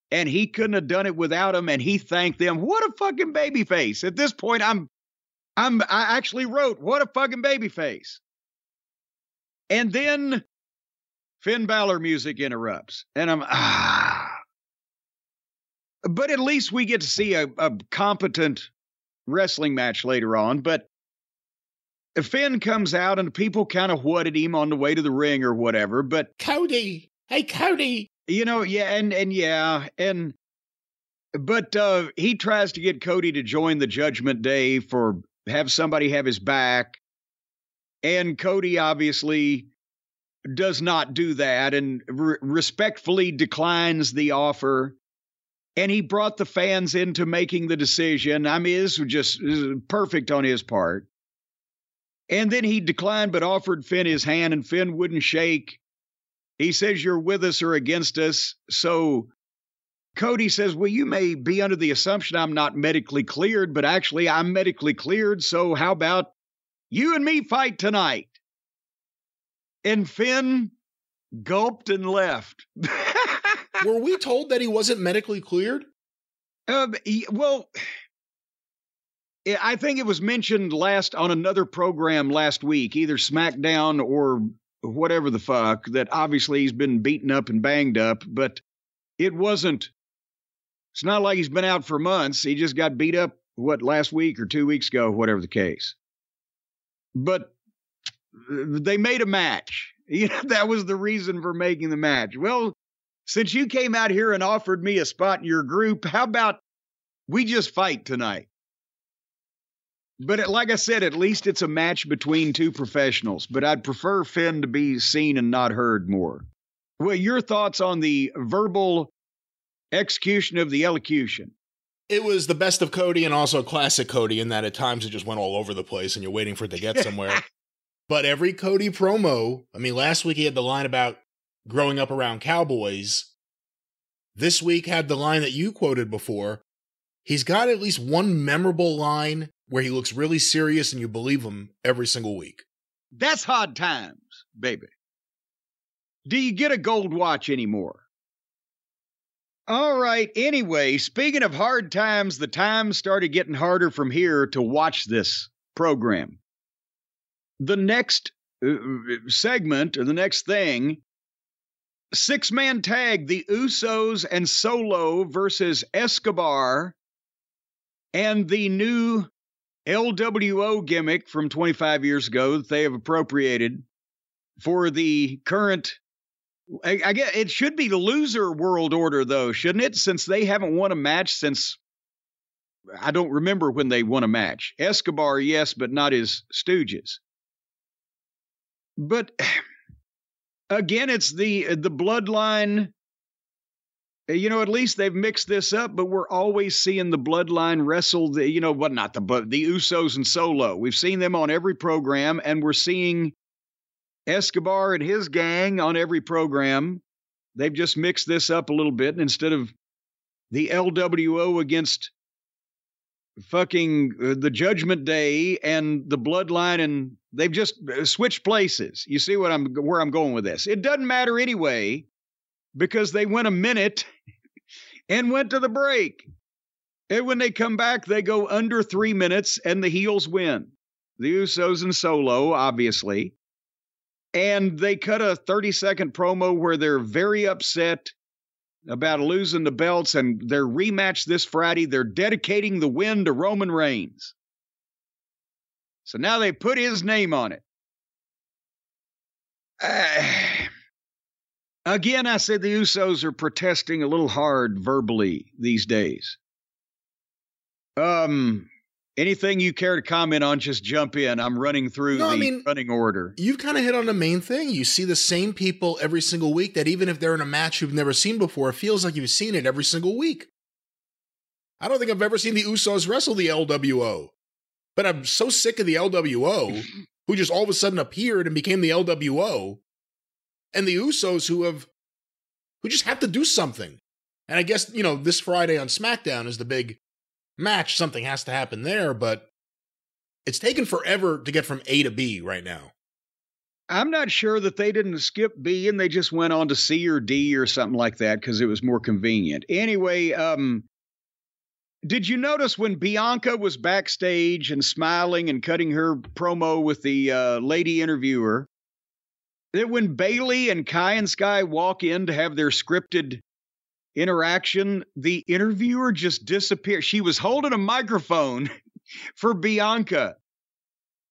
and he couldn't have done it without him. And he thanked them. What a fucking baby face! At this point, I'm, I'm, I actually wrote, "What a fucking baby face." And then Finn Balor music interrupts, and I'm ah. But at least we get to see a, a competent wrestling match later on. But Finn comes out and people kind of whatted him on the way to the ring or whatever. But Cody, hey Cody, you know, yeah, and and yeah, and but uh, he tries to get Cody to join the Judgment Day for have somebody have his back, and Cody obviously does not do that and re- respectfully declines the offer. And he brought the fans into making the decision. I mean, this was just perfect on his part. And then he declined but offered Finn his hand, and Finn wouldn't shake. He says, You're with us or against us. So Cody says, Well, you may be under the assumption I'm not medically cleared, but actually I'm medically cleared. So how about you and me fight tonight? And Finn gulped and left. Were we told that he wasn't medically cleared? Um, he- well, I- think it was mentioned last on another program last week, either SmackDown or whatever the fuck, that obviously he's been beaten up and banged up, but it wasn't. It's not like he's been out for months. He just got beat up, what, last week or two weeks ago, whatever the case. But they made a match. You know, that was the reason for making the match. Well, since you came out here and offered me a spot in your group, how about we just fight tonight? But it, like I said, at least it's a match between two professionals. But I'd prefer Finn to be seen and not heard more. Well, your thoughts on the verbal execution of the elocution? It was the best of Cody and also classic Cody in that at times it just went all over the place and you're waiting for it to get somewhere. but every Cody promo, I mean, last week he had the line about growing up around cowboys. This week had the line that you quoted before. He's got at least one memorable line where he looks really serious and you believe him every single week. That's hard times, baby. Do you get a gold watch anymore? All right. Anyway, speaking of hard times, the times started getting harder from here to watch this program. The next uh, segment, or the next thing, six man tag the Usos and Solo versus Escobar and the new LWO gimmick from 25 years ago that they have appropriated for the current. I, I guess it should be the loser world order, though, shouldn't it? Since they haven't won a match since I don't remember when they won a match. Escobar, yes, but not his Stooges. But again, it's the the bloodline. You know, at least they've mixed this up, but we're always seeing the bloodline wrestle. The you know what? Not the but the Usos and Solo. We've seen them on every program, and we're seeing Escobar and his gang on every program. They've just mixed this up a little bit, and instead of the LWO against fucking uh, the Judgment Day and the Bloodline, and they've just uh, switched places. You see what I'm where I'm going with this? It doesn't matter anyway because they went a minute and went to the break. And when they come back, they go under three minutes, and the heels win. The Usos and Solo, obviously. And they cut a 30 second promo where they're very upset about losing the belts and their rematch this Friday. They're dedicating the win to Roman Reigns. So now they put his name on it. Uh, Again, I said the Usos are protesting a little hard verbally these days. Um, anything you care to comment on, just jump in. I'm running through No, the I mean- running order. You've kind of hit on the main thing. You see the same people every single week that even if they're in a match you've never seen before, it feels like you've seen it every single week. I don't think I've ever seen the Usos wrestle the LWO. But I'm so sick of the LWO, who just all of a sudden appeared and became the LWO, and the Usos who have who just have to do something. And I guess, you know, this Friday on SmackDown is the big match. Something has to happen there, but it's taken forever to get from A to B right now. I'm not sure that they didn't skip B and they just went on to C or D or something like that because it was more convenient. Anyway, um, did you notice when Bianca was backstage and smiling and cutting her promo with the uh, lady interviewer that when Bayley and Kai and Sky walk in to have their scripted interaction, the interviewer just disappeared. She was holding a microphone for Bianca.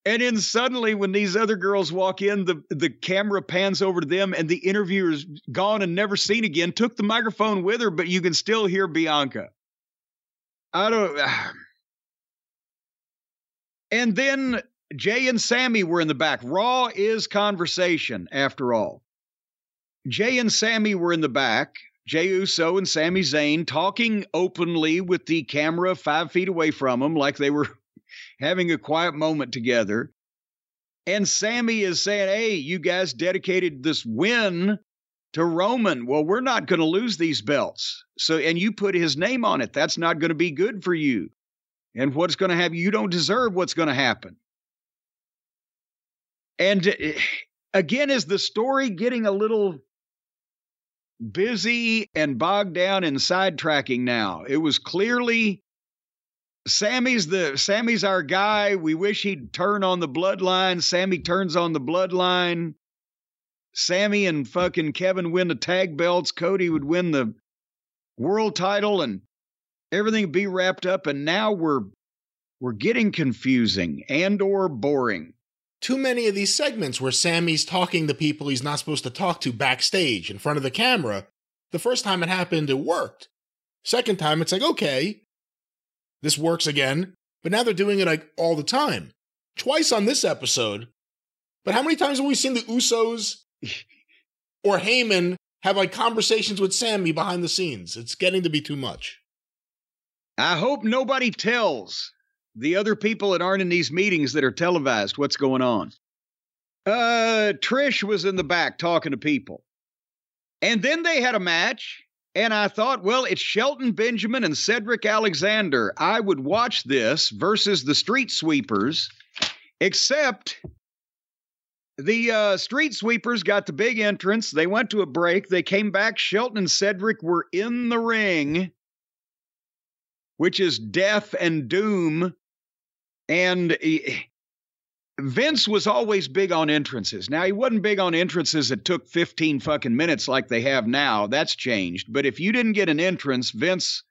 And then suddenly, when these other girls walk in, the, the camera pans over to them, and the interviewer's gone and never seen again. Took the microphone with her, but you can still hear Bianca. I don't. And then Jey and Sami were in the back. Raw is conversation, after all. Jey and Sami were in the back. Jey Uso and Sami Zayn talking openly with the camera five feet away from them, like they were having a quiet moment together. And Sami is saying, Hey, you guys dedicated this win to Roman. Well, we're not going to lose these belts. So, and you put his name on it. That's not going to be good for you. And what's going to happen? You don't deserve what's going to happen. And uh, again, is the story getting a little busy and bogged down in sidetracking now? It was clearly Sami's the Sami's our guy. We wish he'd turn on the bloodline. Sami turns on the bloodline. Sami and fucking Kevin win the tag belts. Cody would win the world title and everything would be wrapped up. And now we're we're getting confusing and or boring. Too many of these segments where Sami's talking to people he's not supposed to talk to backstage in front of the camera. The first time it happened, it worked. Second time, it's like, okay, this works again. But now they're doing it like all the time. Twice on this episode. But how many times have we seen the Usos or Heyman have like conversations with Sami behind the scenes? It's getting to be too much. I hope nobody tells the other people that aren't in these meetings that are televised what's going on. Uh, Trish was in the back talking to people. And then they had a match, and I thought, well, it's Shelton Benjamin and Cedric Alexander. I would watch this versus the Street Sweepers, except the uh, Street Sweepers got the big entrance. They went to a break. They came back. Shelton and Cedric were in the ring which is death and doom. And Vince was always big on entrances. Now, he wasn't big on entrances that took 15 fucking minutes like they have now. That's changed. But if you didn't get an entrance, Vince,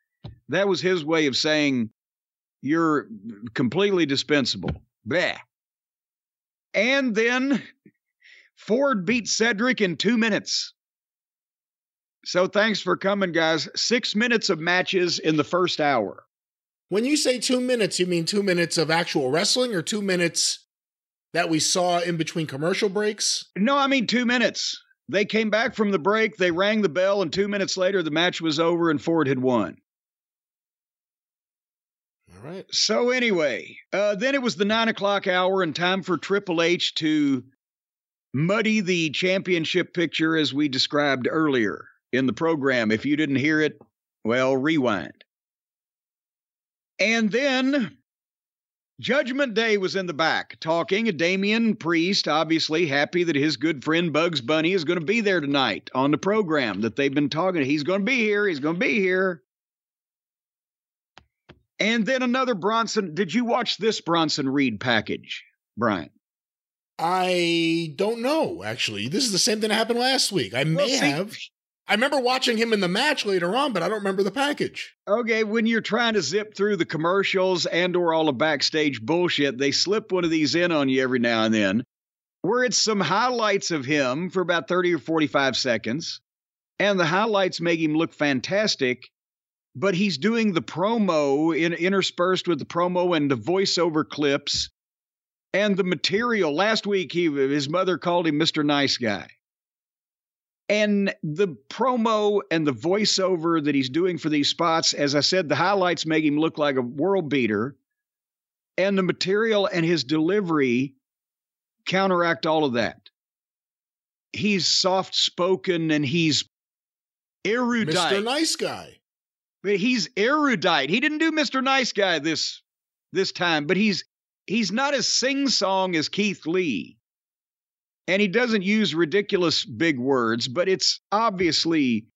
that was his way of saying you're completely dispensable. Bleh. And then Ford beat Cedric in two minutes. So thanks for coming, guys. Six minutes of matches in the first hour. When you say two minutes, you mean two minutes of actual wrestling or two minutes that we saw in between commercial breaks? No, I mean two minutes. They came back from the break, they rang the bell, and two minutes later the match was over and Ford had won. All right. So anyway, uh, then it was the nine o'clock hour and time for Triple H to muddy the championship picture as we described earlier in the program. If you didn't hear it, well, rewind. And then Judgment Day was in the back talking. Damian Priest, obviously happy that his good friend Bugs Bunny is going to be there tonight on the program that they've been talking. He's going to be here. He's going to be here. And then another Bronson. Did you watch this Bronson Reed package, Brian? I don't know, actually. This is the same thing that happened last week. I may Well, see- have. I remember watching him in the match later on, but I don't remember the package. Okay, when you're trying to zip through the commercials and or all the backstage bullshit, they slip one of these in on you every now and then, where it's some highlights of him for about 30 or 45 seconds. and the highlights make him look fantastic. But he's doing the promo in, interspersed with the promo and the voiceover clips and the material. Last week, he his mother called him Mr. Nice Guy. And the promo and the voiceover that he's doing for these spots, as I said, the highlights make him look like a world beater. And the material and his delivery counteract all of that. He's soft spoken and he's erudite. Mr. Nice Guy. But he's erudite. He didn't do Mr. Nice Guy this this time, but he's he's not as sing song as Keith Lee. And he doesn't use ridiculous big words, but it's obviously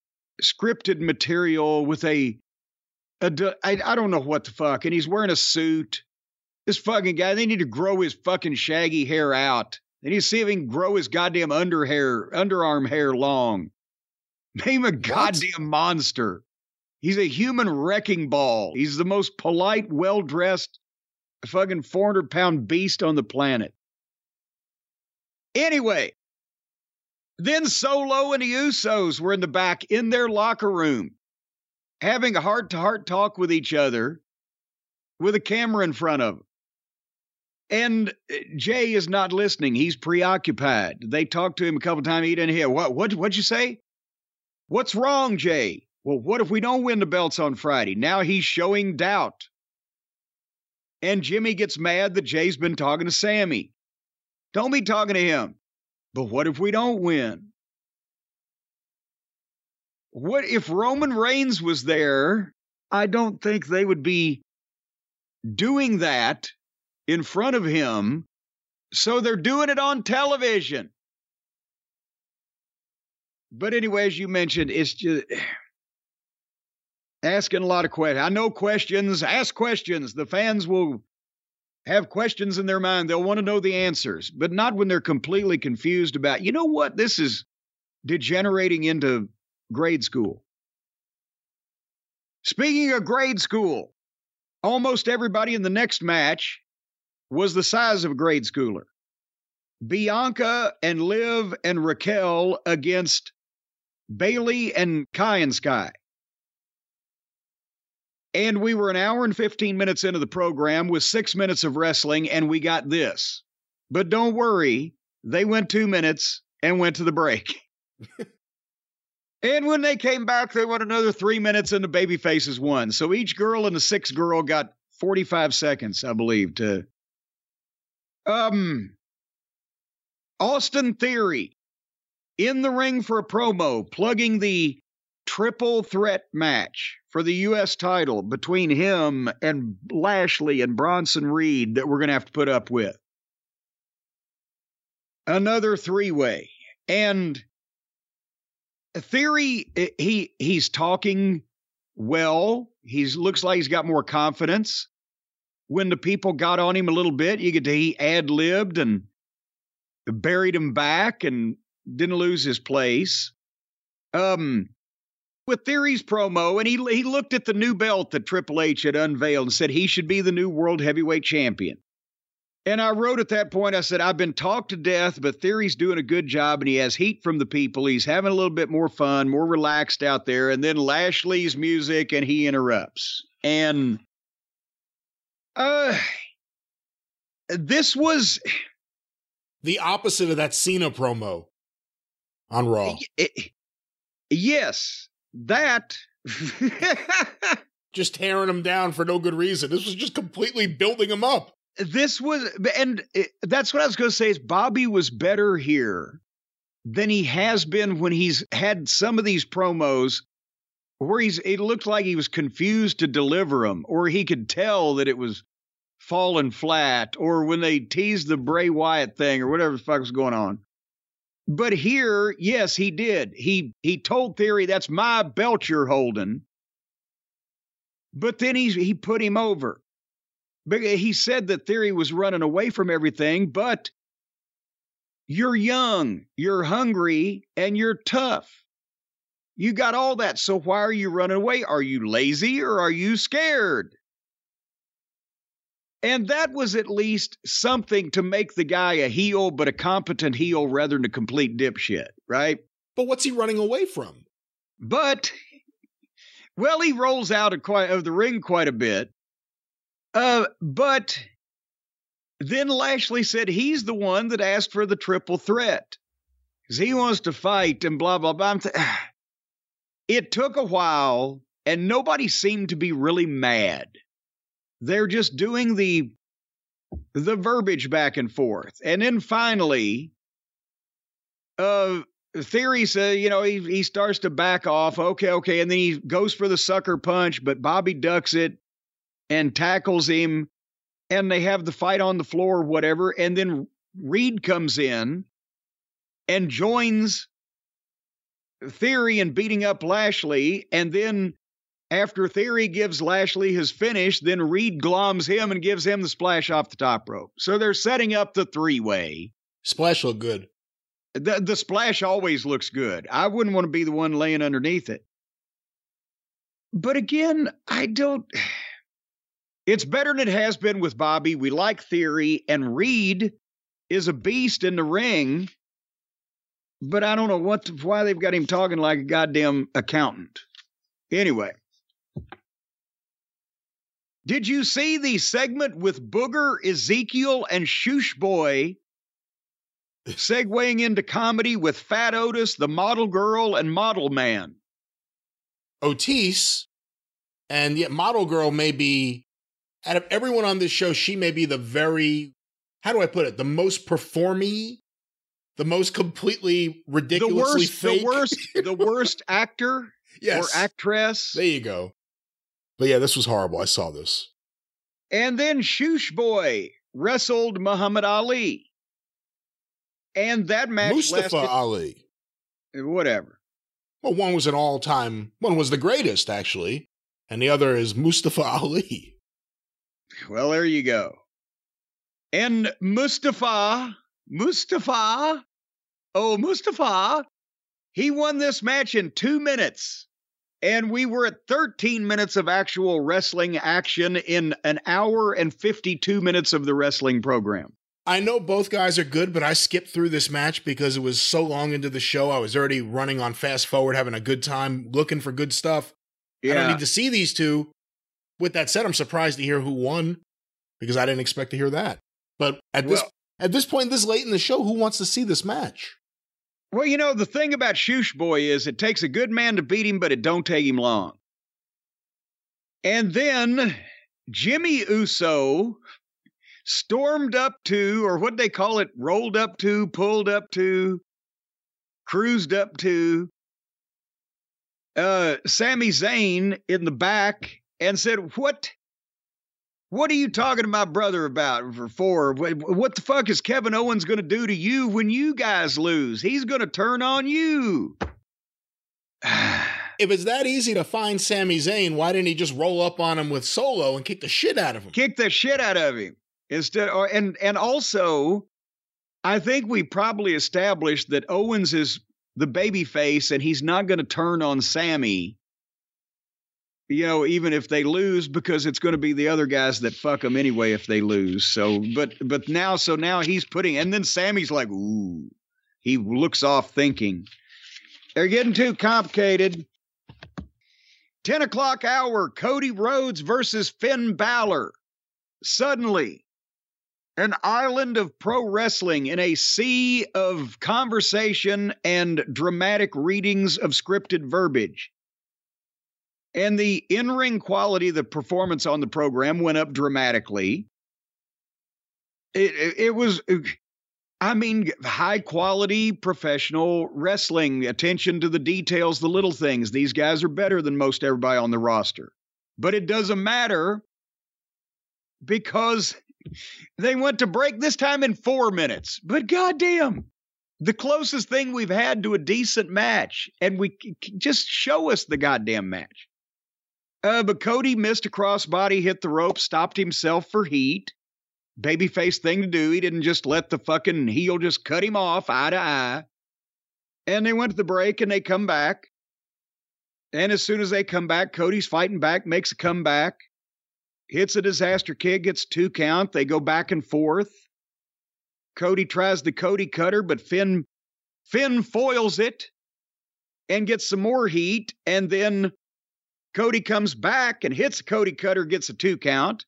scripted material with a, a I, I don't know what the fuck. And he's wearing a suit. This fucking guy, they need to grow his fucking shaggy hair out. They need to see if he can grow his goddamn under hair, underarm hair long. Name a goddamn monster. He's a human wrecking ball. He's the most polite, well dressed, fucking 400 pound beast on the planet. Anyway, then Solo and the Usos were in the back in their locker room having a heart to heart talk with each other with a camera in front of them. And uh, Jey is not listening. He's preoccupied. They talked to him a couple times. He didn't hear. What, what, what'd you say? What's wrong, Jey? Well, what if we don't win the belts on Friday? Now he's showing doubt. And Jimmy gets mad that Jey's been talking to Sami. Don't be talking to him. But what if we don't win? What if Roman Reigns was there? I don't think they would be doing that in front of him. So they're doing it on television. But anyway, as you mentioned, it's just asking a lot of questions. I know questions. Ask questions. The fans will have questions in their mind. They'll want to know the answers, but not when they're completely confused about, you know what, this is degenerating into grade school. Speaking of grade school, almost everybody in the next match was the size of a grade schooler. Bianca and Liv and Raquel against Bayley and Kai and Sky. And we were an hour and 15 minutes into the program with six minutes of wrestling, and we got this. But don't worry, they went two minutes and went to the break. and when they came back, they went another three minutes, and the baby faces won. So each girl and the sixth girl got 45 seconds, I believe, to. Um, Austin Theory in the ring for a promo, plugging the triple threat match for the U.S. title between him and Lashley and Bronson Reed that we're going to have to put up with. Another three way. And Theory, he he's talking well. He looks like he's got more confidence. When the people got on him a little bit, you to he ad libbed and buried him back and didn't lose his place. Um, with Theory's promo, and he he looked at the new belt that Triple H had unveiled and said he should be the new world heavyweight champion. And I wrote at that point, I said, I've been talked to death, but Theory's doing a good job and he has heat from the people. He's having a little bit more fun, more relaxed out there. And then Lashley's music and he interrupts. And uh this was the opposite of that Cena promo on Raw. It, yes, that just tearing him down for no good reason. This was just completely building him up. This was, and it, that's what I was going to say. Is Bobby was better here than he has been when he's had some of these promos where he's. It looked like he was confused to deliver them, or he could tell that it was falling flat, or when they teased the Bray Wyatt thing, or whatever the fuck was going on. But here, yes, he did. He he told Theory that's my belt you're holding. But then he he put him over. But he said that Theory was running away from everything, but you're young, you're hungry, and you're tough. You got all that, so why are you running away? Are you lazy or are you scared? And that was at least something to make the guy a heel, but a competent heel rather than a complete dipshit, right? But what's he running away from? But well, he rolls out of quite of the ring quite a bit. Uh, but then Lashley said he's the one that asked for the triple threat because he wants to fight and blah blah blah. Th- it took a while, and nobody seemed to be really mad. They're just doing the the verbiage back and forth, and then finally, uh, Theory says, you know, he he starts to back off. Okay, okay, and then he goes for the sucker punch, but Bobby ducks it and tackles him, and they have the fight on the floor, whatever. And then Reed comes in and joins Theory in beating up Lashley, and then after Theory gives Lashley his finish, then Reed gloms him and gives him the splash off the top rope. So they're setting up the three way. Splash looked good. The, the splash always looks good. I wouldn't want to be the one laying underneath it. But again, I don't. It's better than it has been with Bobby. We like Theory, and Reed is a beast in the ring. But I don't know what why they've got him talking like a goddamn accountant. Anyway, did you see the segment with Booger, Ezekiel, and Shoosh Boy segueing into comedy with Fat Otis, the model girl, and model man? Otis and yet model girl may be out of everyone on this show, she may be the very how do I put it? The most performy, the most completely The ridiculously worst, fake. the worst, the worst actor yes. or actress. There you go. But yeah, this was horrible. I saw this. And then Shoosh Boy wrestled Muhammad Ali. And that match Mustafa lasted Ali. Eh, whatever. Well, one was an all-time. One was the greatest, actually, and the other is Mustafa Ali. Well, there you go. And Mustafa, Mustafa, oh, Mustafa, he won this match in two minutes. And we were at 13 minutes of actual wrestling action in an hour and 52 minutes of the wrestling program. I know both guys are good, but I skipped through this match because it was so long into the show. I was already running on fast forward, having a good time, looking for good stuff. I don't need to see these two. With that said, I'm surprised to hear who won because I didn't expect to hear that. But at this at this point, this late in the show, who wants to see this match? Well, you know, the thing about Shoosh Boy is it takes a good man to beat him, but it don't take him long. And then Jimmy Uso stormed up to, or what they call it, rolled up to, pulled up to, cruised up to uh Sami Zayn in the back and said, What what are you talking to my brother about for, for? What, what the fuck is Kevin Owens going to do to you when you guys lose? He's going to turn on you. If it's that easy to find Sami Zayn, why didn't he just roll up on him with Solo and kick the shit out of him? Kick the shit out of him instead. Or, and and also, I think we probably established that Owens is the baby face and he's not going to turn on Sami. You know, even if they lose, because it's going to be the other guys that fuck them anyway if they lose. So, but but now, so now he's putting, and then Sami's like, ooh, he looks off thinking. They're getting too complicated. 10 o'clock hour, Cody Rhodes versus Finn Balor. Suddenly, an island of pro wrestling in a sea of conversation and dramatic readings of scripted verbiage. And the in ring quality the performance on the program went up dramatically. It, it, it was, I mean, high quality professional wrestling, attention to the details, the little things. These guys are better than most everybody on the roster. But it doesn't matter because they went to break this time in four minutes. But goddamn, the closest thing we've had to a decent match, and we just show us the goddamn match. Uh, but Cody missed a crossbody, hit the rope, stopped himself for heat. Babyface thing to do. He didn't just let the fucking heel just cut him off eye to eye. And they went to the break and they come back. And as soon as they come back, Cody's fighting back, makes a comeback, hits a disaster kick, gets two count. They go back and forth. Cody tries the Cody cutter, but Finn Finn foils it. and gets some more heat. And then Cody comes back and hits a Cody Cutter, gets a two count.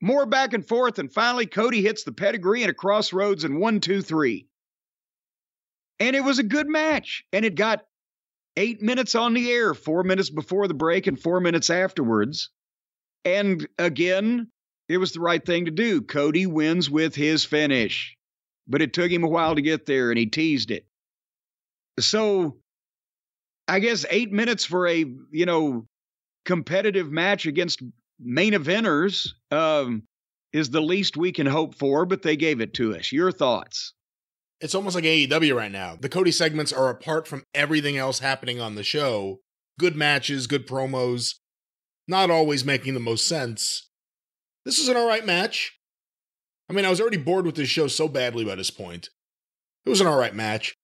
More back and forth. And finally, Cody hits the pedigree and a Cross Rhodes and one, two, three. And it was a good match. And it got eight minutes on the air, four minutes before the break and four minutes afterwards. And again, it was the right thing to do. Cody wins with his finish, but it took him a while to get there and he teased it. So I guess eight minutes for a, you know, competitive match against main eventers um, is the least we can hope for, but they gave it to us. Your thoughts? It's almost like AEW right now. The Cody segments are apart from everything else happening on the show. Good matches, good promos, not always making the most sense. This is an all right match. I mean, I was already bored with this show so badly by this point. It was an all right match.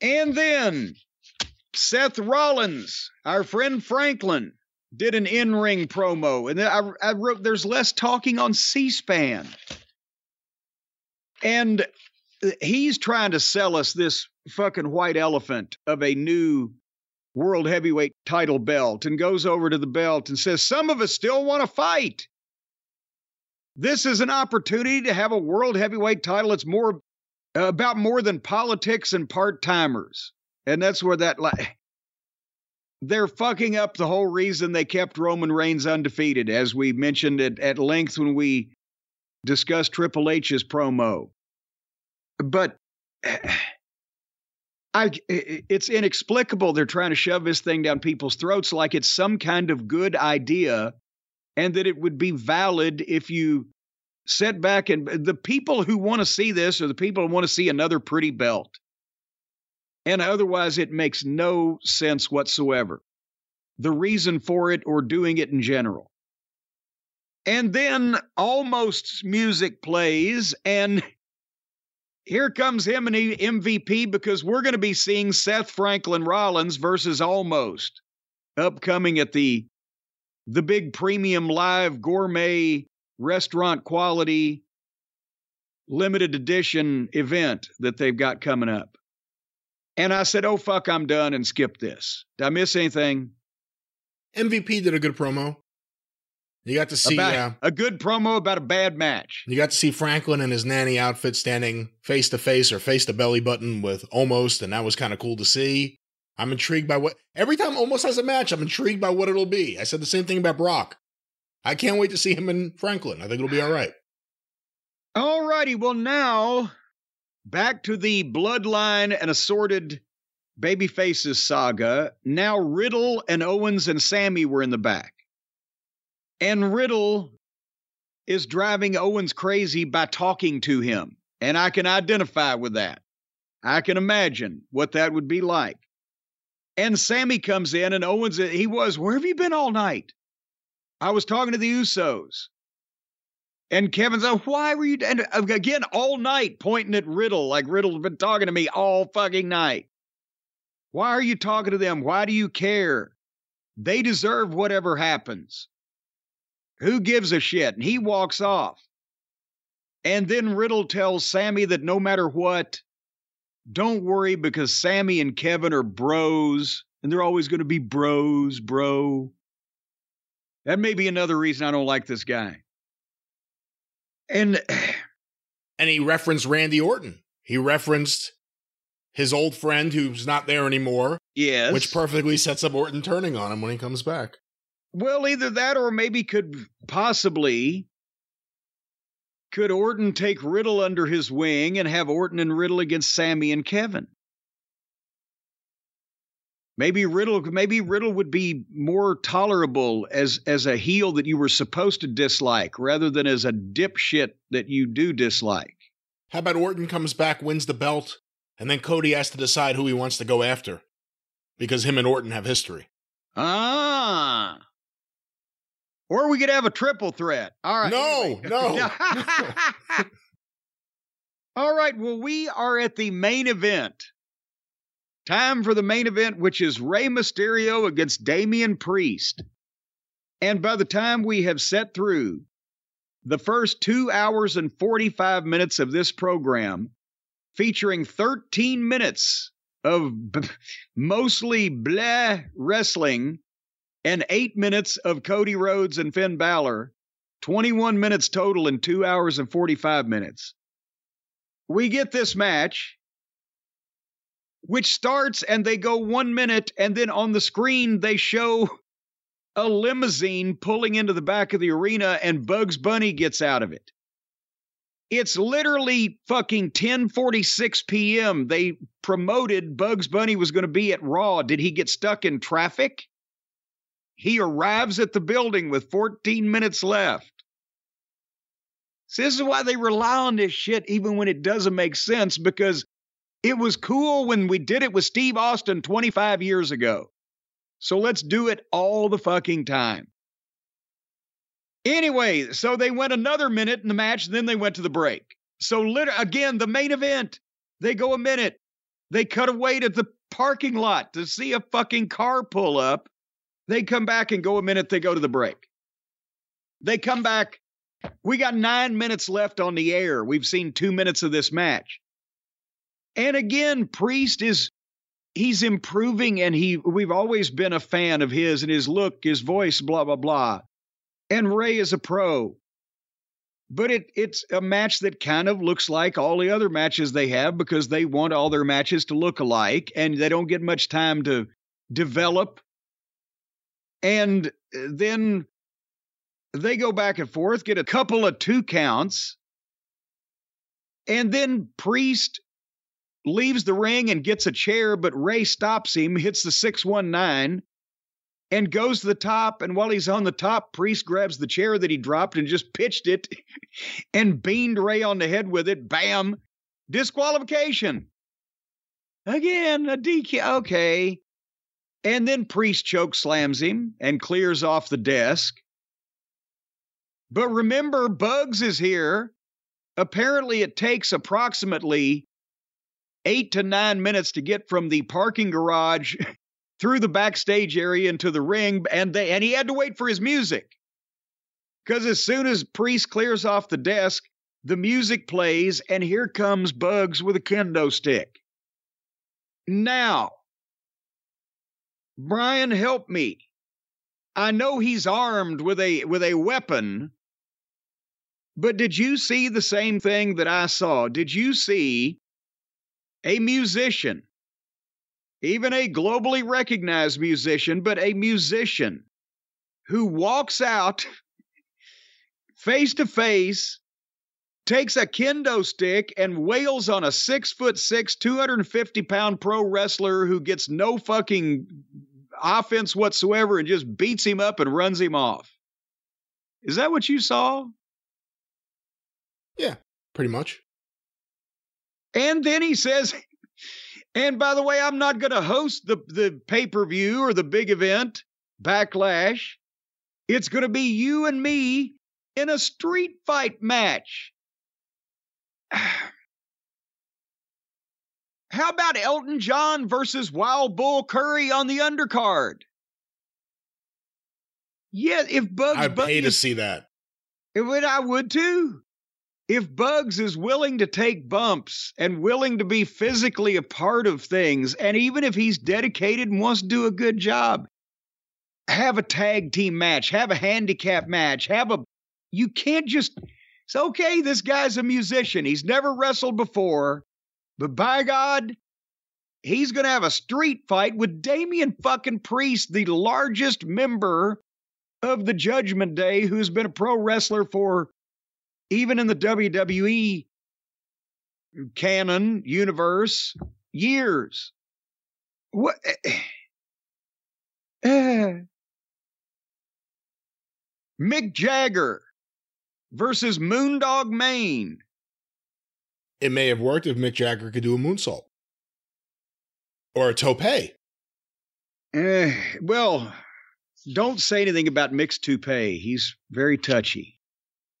And then Seth Rollins, our friend Franklin, did an in ring promo. And I, I wrote, there's less talking on C SPAN. And he's trying to sell us this fucking white elephant of a new world heavyweight title belt and goes over to the belt and says, Some of us still want to fight. This is an opportunity to have a world heavyweight title. It's more uh, about more than politics and part timers. And that's where that, like, they're fucking up the whole reason they kept Roman Reigns undefeated, as we mentioned it at length when we discussed Triple H's promo. But I, it's inexplicable. They're trying to shove this thing down people's throats like it's some kind of good idea and that it would be valid if you set back and the people who want to see this are the people who want to see another pretty belt. And otherwise, it makes no sense whatsoever. The reason for it or doing it in general. And then Omos music plays, and here comes him and MVP because we're going to be seeing Seth Franklin Rollins versus Omos upcoming at the the big premium live gourmet restaurant quality limited edition event that they've got coming up. And I said, "Oh fuck, I'm done," and skip this. Did I miss anything? MVP did a good promo. You got to see about, uh, a good promo about a bad match. You got to see Franklin in his nanny outfit standing face to face or face to belly button with Omos, and that was kind of cool to see. I'm intrigued by what every time Omos has a match, I'm intrigued by what it'll be. I said the same thing about Brock. I can't wait to see him in Franklin. I think it'll be all right. All righty. Well, now back to the bloodline and assorted baby faces saga. Now Riddle and Owens and Sami were in the back. And Riddle is driving Owens crazy by talking to him. And I can identify with that. I can imagine what that would be like. And Sami comes in, and Owens, he was, Where have you been all night? I was talking to the Usos. And Kevin's like, Why were you? And uh, again, all night pointing at Riddle, like Riddle's been talking to me all fucking night. Why are you talking to them? Why do you care? They deserve whatever happens. Who gives a shit? And he walks off. And then Riddle tells Sami that no matter what, don't worry because Sami and Kevin are bros, and they're always going to be bros, bro. That may be another reason I don't like this guy. And and he referenced Randy Orton. He referenced his old friend who's not there anymore. Yes. Which perfectly sets up Orton turning on him when he comes back. Well, either that or maybe could possibly could Orton take Riddle under his wing and have Orton and Riddle against Sami and Kevin? Maybe Riddle maybe Riddle would be more tolerable as as a heel that you were supposed to dislike rather than as a dipshit that you do dislike. How about Orton comes back, wins the belt, and then Cody has to decide who he wants to go after because him and Orton have history. Ah. Or we could have a triple threat. All right. No, no. All right. Well, we are at the main event. Time for the main event, which is Rey Mysterio against Damian Priest. And by the time we have set through the first two hours and 45 minutes of this program, featuring 13 minutes of b- mostly blah wrestling and eight minutes of Cody Rhodes and Finn Balor, 21 minutes total in two hours and 45 minutes. We get this match, which starts and they go one minute, and then on the screen they show a limousine pulling into the back of the arena, and Bugs Bunny gets out of it. It's literally fucking 10:46 p.m. They promoted Bugs Bunny was going to be at Raw. Did he get stuck in traffic? He arrives at the building with 14 minutes left. So this is why they rely on this shit even when it doesn't make sense because it was cool when we did it with Steve Austin 25 years ago. So let's do it all the fucking time. Anyway, so they went another minute in the match, then they went to the break. So lit- again, the main event, they go a minute. They cut away to the parking lot to see a fucking car pull up. They come back and go a minute, they go to the break. They come back. We got nine minutes left on the air. We've seen two minutes of this match. And again, Priest is he's improving and he we've always been a fan of his and his look, his voice, blah blah blah. And Rey is a pro. But it it's a match that kind of looks like all the other matches they have because they want all their matches to look alike and they don't get much time to develop. And then they go back and forth, get a couple of two counts. And then Priest leaves the ring and gets a chair, but Rey stops him, hits the 619, and goes to the top. And while he's on the top, Priest grabs the chair that he dropped and just pitched it and beamed Rey on the head with it. Bam! Disqualification. Again, a DQ. Okay. And then Priest choke slams him and clears off the desk. But remember, Bugs is here. Apparently, it takes approximately eight to nine minutes to get from the parking garage through the backstage area into the ring, and they and he had to wait for his music. Because as soon as Priest clears off the desk, the music plays, and here comes Bugs with a kendo stick. Now, Brian, help me. I know he's armed with a with a weapon, but did you see the same thing that I saw? Did you see a musician, even a globally recognized musician, but a musician who walks out face to face, takes a kendo stick, and wails on a six foot six, 250 pound pro wrestler who gets no fucking offense whatsoever and just beats him up and runs him off. Is that what you saw? Yeah, pretty much. And then he says, and by the way, I'm not going to host the, the pay per view or the big event, Backlash. It's going to be you and me in a street fight match. How about Elton John versus Wild Bull Curry on the undercard? Yeah, if Bugs I'd Bunny pay to see that. it would I would too. If Bugs is willing to take bumps and willing to be physically a part of things, and even if he's dedicated and wants to do a good job, have a tag team match, have a handicap match, have a you can't just it's okay, this guy's a musician. He's never wrestled before, but by God, he's gonna have a street fight with Damian fucking Priest, the largest member of the Judgment Day, who's been a pro wrestler for even in the WWE canon universe years. What? Uh, Mick Jagger versus Moondog Mayne. It may have worked if Mick Jagger could do a moonsault or a tope. Eh, well, don't say anything about Mick's toupee. He's very touchy.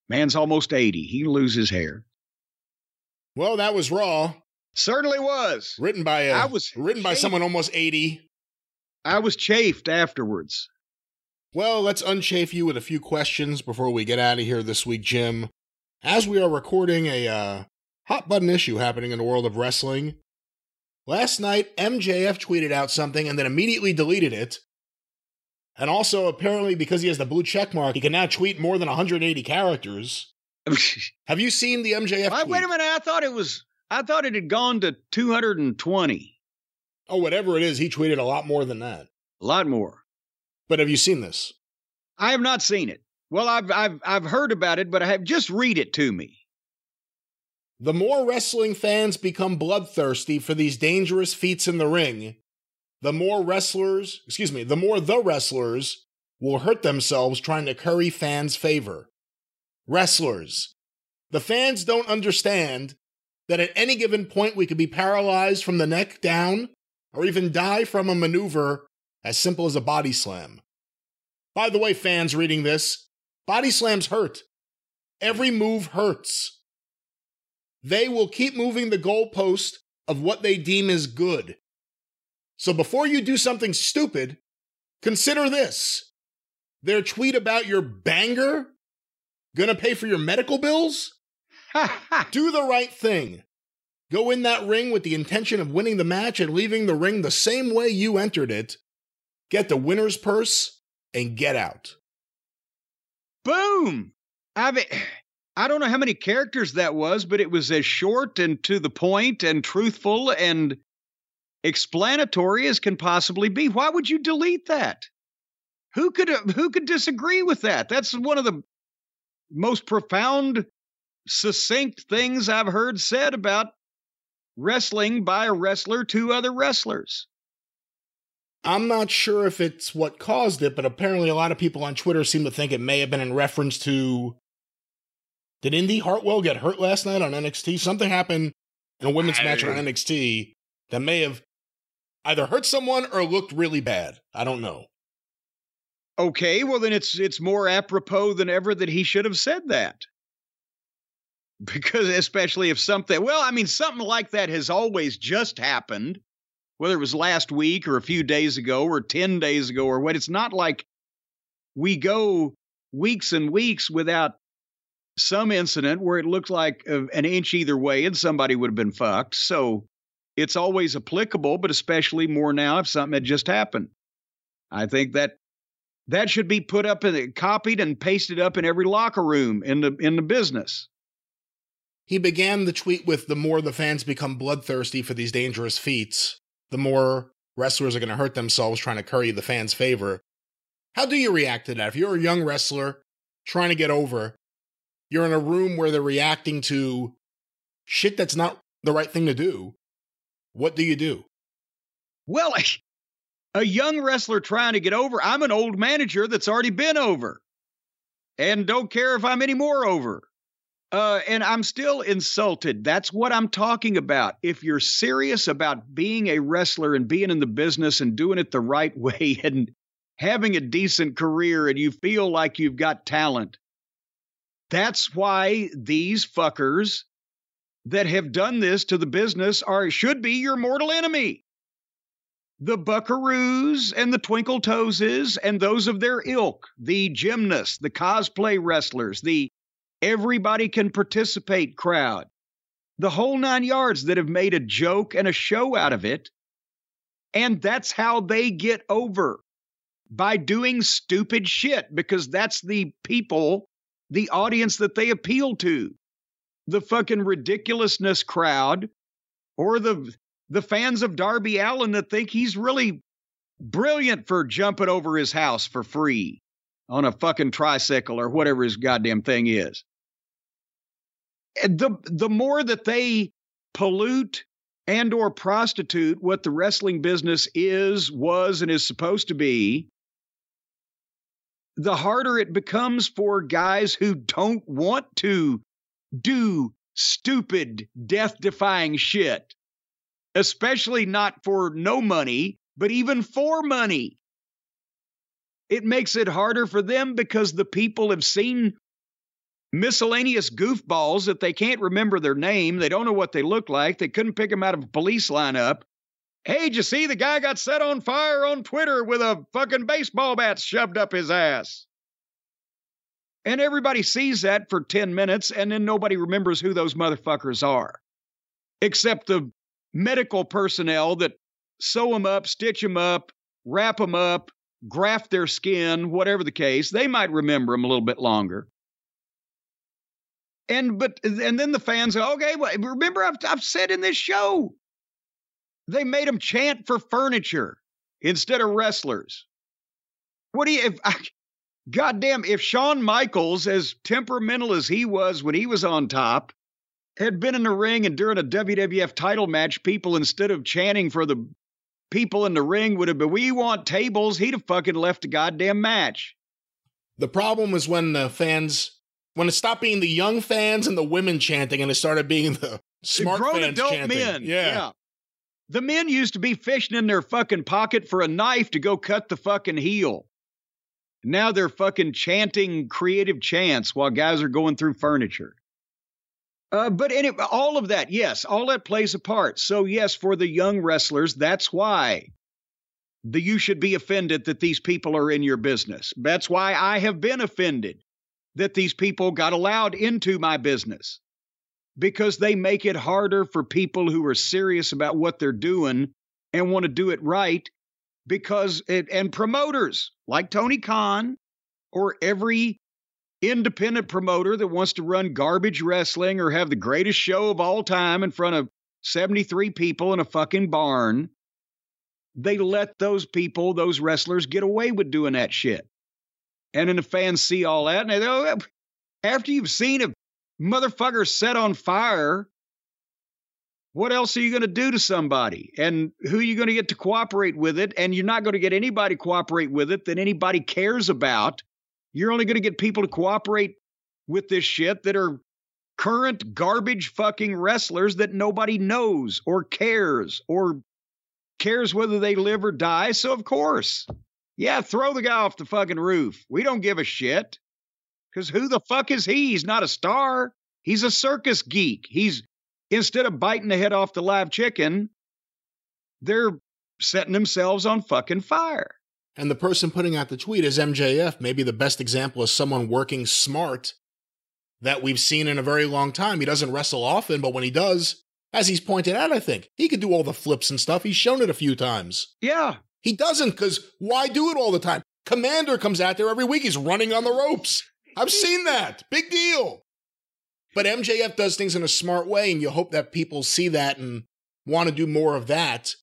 Man's almost 80. He can lose his hair. Well, that was Raw, Certainly was. written by a, I was written by someone almost eighty. I was chafed afterwards. Well, let's unchafe you with a few questions before we get out of here this week, Jim. As we are recording a uh, hot button issue happening in the world of wrestling, Last night, MJF tweeted out something and then immediately deleted it. And also, apparently, because he has the blue check mark, he can now tweet more than 180 characters. Have you seen the MJF? Wait, tweet? wait a minute. I thought it was. I thought it had gone to 220. Oh, whatever it is, he tweeted a lot more than that. A lot more. But have you seen this? I have not seen it. Well, I've I've I've heard about it, but I have just read it to me. The more wrestling fans become bloodthirsty for these dangerous feats in the ring, the more wrestlers, excuse me, the more the wrestlers will hurt themselves trying to curry fans' favor. Wrestlers. The fans don't understand that at any given point we could be paralyzed from the neck down or even die from a maneuver as simple as a body slam. By the way, fans reading this, body slams hurt. Every move hurts. They will keep moving the goalpost of what they deem is good. So before you do something stupid, consider this. Their tweet about your banger gonna pay for your medical bills? Do the right thing. Go in that ring with the intention of winning the match and leaving the ring the same way you entered it. Get the winner's purse and get out. Boom! I mean, I don't know how many characters that was, but it was as short and to the point and truthful and explanatory as can possibly be. Why would you delete that? Who could who could disagree with that? That's one of the most profound, succinct things I've heard said about wrestling by a wrestler to other wrestlers. I'm not sure if it's what caused it, but apparently a lot of people on Twitter seem to think it may have been in reference to. Did Indi Hartwell get hurt last night on NXT? Something happened in a women's match on NXT that may have either hurt someone or looked really bad. I don't know. Okay, well then it's it's more apropos than ever that he should have said that. Because especially if something well, I mean something like that has always just happened, whether it was last week or a few days ago or 10 days ago or what. It's not like we go weeks and weeks without some incident where it looked like uh, an inch either way and somebody would have been fucked. So it's always applicable, but especially more now if something had just happened. I think that that should be put up and copied and pasted up in every locker room in the in the business. He began the tweet with the more the fans become bloodthirsty for these dangerous feats, the more wrestlers are going to hurt themselves trying to curry the fans' favor. How do you react to that? If you're a young wrestler trying to get over, you're in a room where they're reacting to shit that's not the right thing to do. What do you do? Well, a young wrestler trying to get over, I'm an old manager that's already been over and don't care if I'm any more over. Uh, and I'm still insulted. That's what I'm talking about. If you're serious about being a wrestler and being in the business and doing it the right way and having a decent career and you feel like you've got talent, that's why these fuckers that have done this to the business are should be your mortal enemy. The Buckaroos and the Twinkle Toeses and those of their ilk, the gymnasts, the cosplay wrestlers, the everybody can participate crowd, the whole nine yards that have made a joke and a show out of it. And that's how they get over by doing stupid shit because that's the people, the audience that they appeal to. The fucking ridiculousness crowd or the the fans of Darby Allin that think he's really brilliant for jumping over his house for free on a fucking tricycle or whatever his goddamn thing is. The the more that they pollute and or prostitute what the wrestling business is, was and is supposed to be, the harder it becomes for guys who don't want to do stupid death-defying shit. Especially not for no money, but even for money it makes it harder for them because the people have seen miscellaneous goofballs that they can't remember their name. They don't know what they look like. They couldn't pick them out of a police lineup. Hey, did you see the guy got set on fire on Twitter with a fucking baseball bat shoved up his ass? And everybody sees that for 10 minutes, and then nobody remembers who those motherfuckers are, except the medical personnel that sew them up, stitch them up, wrap them up, graft their skin, whatever the case, they might remember them a little bit longer. And but and then the fans go, okay, well, remember I've I've said in this show, they made them chant for furniture instead of wrestlers. What do you if goddamn if Shawn Michaels, as temperamental as he was when he was on top, had been in the ring and during a WWF title match, people instead of chanting for the people in the ring would have been, we want tables, he'd have fucking left the goddamn match. The problem was when the fans, when it stopped being the young fans and the women chanting and it started being the smart Grown fans adult chanting. men. Yeah. The men used to be fishing in their fucking pocket for a knife to go cut the fucking heel. Now they're fucking chanting creative chants while guys are going through furniture. Uh, but any, all of that, yes, all that plays a part. So, yes, for the young wrestlers, that's why the, you should be offended that these people are in your business. That's why I have been offended that these people got allowed into my business because they make it harder for people who are serious about what they're doing and want to do it right because it, and promoters like Tony Khan or every independent promoter that wants to run garbage wrestling or have the greatest show of all time in front of 73 people in a fucking barn they let those people those wrestlers get away with doing that shit. And then the fans see all that and they go oh, after you've seen a motherfucker set on fire what else are you going to do to somebody? And who are you going to get to cooperate with it? And you're not going to get anybody cooperate with it that anybody cares about. You're only going to get people to cooperate with this shit that are current garbage fucking wrestlers that nobody knows or cares or cares whether they live or die. So of course yeah throw the guy off the fucking roof. We don't give a shit. Because who the fuck is he? He's not a star. He's a circus geek. He's instead of biting the head off the live chicken, they're setting themselves on fucking fire. And the person putting out the tweet is MJF, maybe the best example of someone working smart that we've seen in a very long time. He doesn't wrestle often, but when he does, as he's pointed out, I think, he could do all the flips and stuff. He's shown it a few times. Yeah. He doesn't, because why do it all the time? Komander comes out there every week. He's running on the ropes. I've seen that. Big deal. But MJF does things in a smart way, and you hope that people see that and want to do more of that,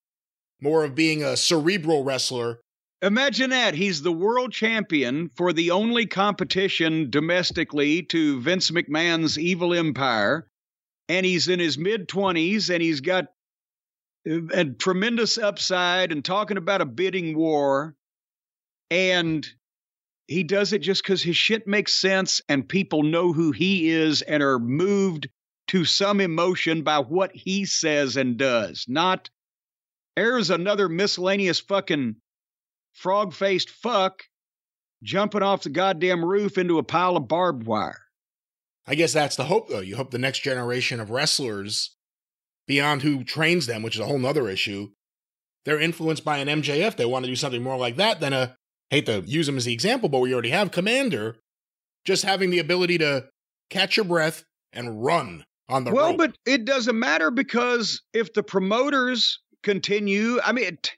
more of being a cerebral wrestler. Imagine that. He's the world champion for the only competition domestically to Vince McMahon's evil empire. And he's in his mid 20s and he's got uh, a tremendous upside and talking about a bidding war. And he does it just because his shit makes sense and people know who he is and are moved to some emotion by what he says and does. Not, there's another miscellaneous fucking frog faced fuck jumping off the goddamn roof into a pile of barbed wire. I guess that's the hope, though. You hope the next generation of wrestlers, beyond who trains them, which is a whole nother issue, they're influenced by an MJF. They want to do something more like that than a hate to use him as the example, but we already have Komander just having the ability to catch your breath and run on the well, rope. but it doesn't matter because if the promoters continue, I mean, t-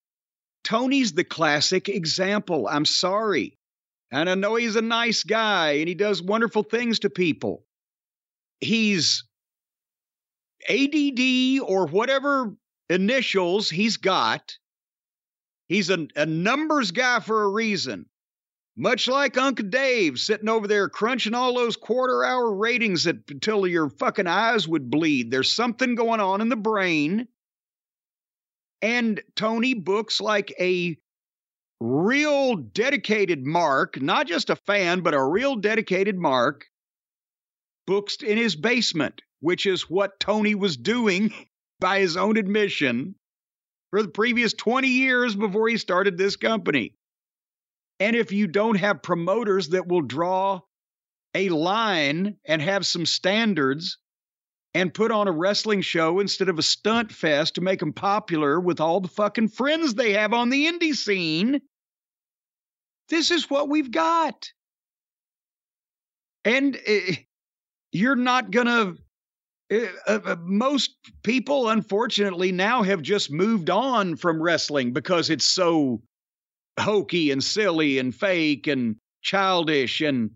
Tony's the classic example. I'm sorry. And I know he's a nice guy and he does wonderful things to people. He's ADD or whatever initials he's got He's a, a numbers guy for a reason. Much like Uncle Dave sitting over there crunching all those quarter hour ratings until your fucking eyes would bleed. There's something going on in the brain. And Tony books like a real dedicated Mark, not just a fan, but a real dedicated Mark, books in his basement, which is what Tony was doing by his own admission for the previous 20 years before he started this company. And if you don't have promoters that will draw a line and have some standards and put on a wrestling show instead of a stunt fest to make them popular with all the fucking friends they have on the indie scene, this is what we've got. And uh, you're not going to Uh, uh, most people, unfortunately, now have just moved on from wrestling because it's so hokey and silly and fake and childish. And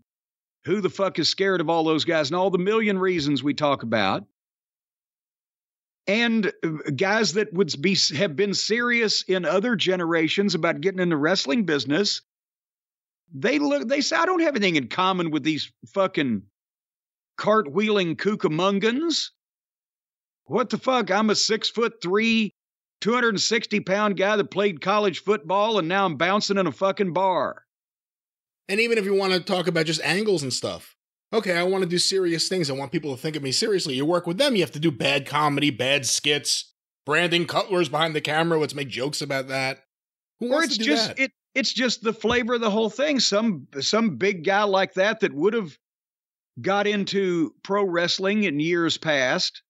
who the fuck is scared of all those guys and all the million reasons we talk about? And uh, guys that would be have been serious in other generations about getting in the wrestling business, they look. They say I don't have anything in common with these fucking cartwheeling kookamungans. What the fuck? I'm a six foot three, 260 pound guy that played college football and now I'm bouncing in a fucking bar. And even if you want to talk about just angles and stuff, okay, I want to do serious things. I want people to think of me seriously. You work with them, you have to do bad comedy, bad skits. Brandon Cutler's behind the camera. Let's make jokes about that. Who or it's just that? it. It's just the flavor of the whole thing. Some some big guy like that that would have got into pro wrestling in years past.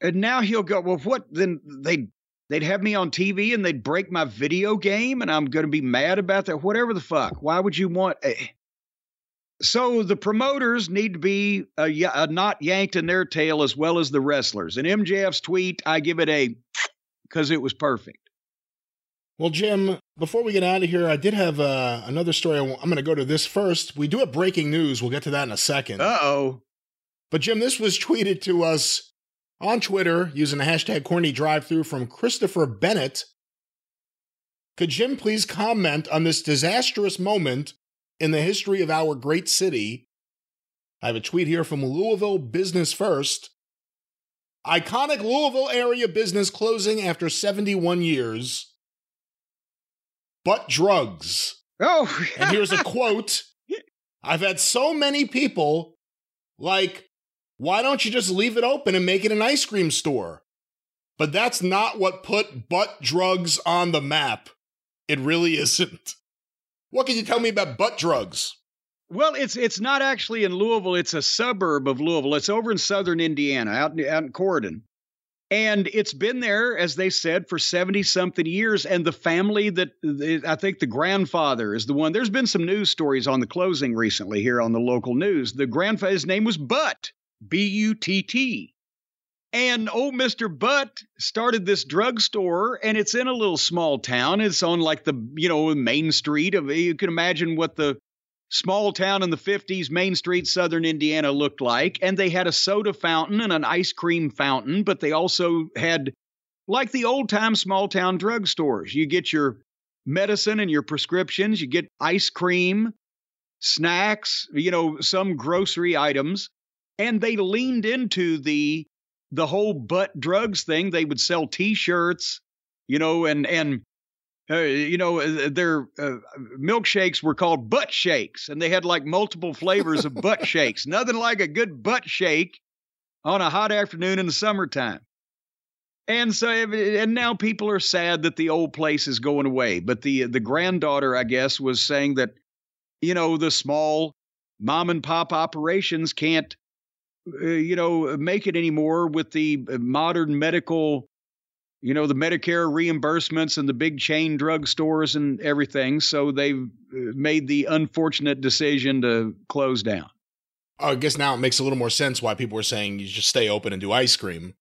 And now he'll go, well, what? Then they'd, they'd have me on TV and they'd break my video game and I'm going to be mad about that. Whatever the fuck. Why would you want. A... So the promoters need to be uh, a, a uh, not yanked in their tail as well as the wrestlers. And MJF's tweet, I give it a because it was perfect. Well, Jim, before we get out of here, I did have uh, another story. I'm going to go to this first. We do have breaking news. We'll get to that in a second. Uh oh. But, Jim, this was tweeted to us on Twitter using the hashtag corny drive through from Christopher Bennett. Could Jim please comment on this disastrous moment in the history of our great city? I have a tweet here from Louisville Business First. Iconic Louisville area business closing after 71 years butt drugs. Oh, and here's a quote I've had so many people like, why don't you just leave it open and make it an ice cream store? But that's not what put butt drugs on the map. It really isn't. What can you tell me about butt drugs? Well, it's it's not actually in Louisville. It's a suburb of Louisville. It's over in southern Indiana, out in, out in Corydon. And it's been there, as they said, for 70 something years. And the family that I think the grandfather is the one. There's been some news stories on the closing recently here on the local news. The grandfather's name was Butt, B U T T. And old Mr. Butt started this drugstore, and it's in a little small town. It's on like the, you know, main street of, you can imagine what the small town in the 50s, Main Street, Southern Indiana looked like. And they had a soda fountain and an ice cream fountain, but they also had, like the old time small town drugstores, you get your medicine and your prescriptions, you get ice cream, snacks, you know, some grocery items. And they leaned into the the whole butt drugs thing. They would sell T-shirts, you know, and and uh, you know, uh, their uh, milkshakes were called butt shakes, and they had like multiple flavors of butt shakes. Nothing like a good butt shake on a hot afternoon in the summertime. And so, and now people are sad that the old place is going away. But the the granddaughter, I guess, was saying that, you know, the small mom and pop operations can't, uh, you know, make it anymore with the modern medical you know, the Medicare reimbursements and the big chain drugstores and everything. So they've uh, made the unfortunate decision to close down. I guess now it makes a little more sense why people were saying you just stay open and do ice cream.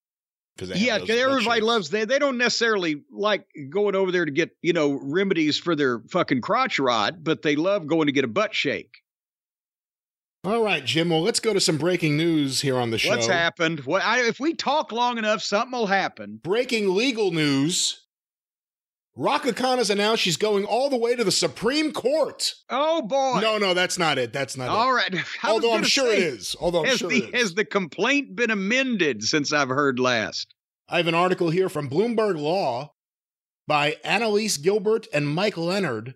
Because yeah, because everybody loves they they don't necessarily like going over there to get you know remedies for their fucking crotch rot, but they love going to get a butt shake. All right, Jim. Well, let's go to some breaking news here on the show. What's happened? What, I, if we talk long enough, something will happen. Breaking legal news. Raka Khan has announced she's going all the way to the Supreme Court. Oh boy! No, no, that's not it. That's not all it. right. Although I'm sure say, it is. Although I'm sure the, it is. Has the complaint been amended since I've heard last? I have an article here from Bloomberg Law by Annalise Gilbert and Mike Leonard.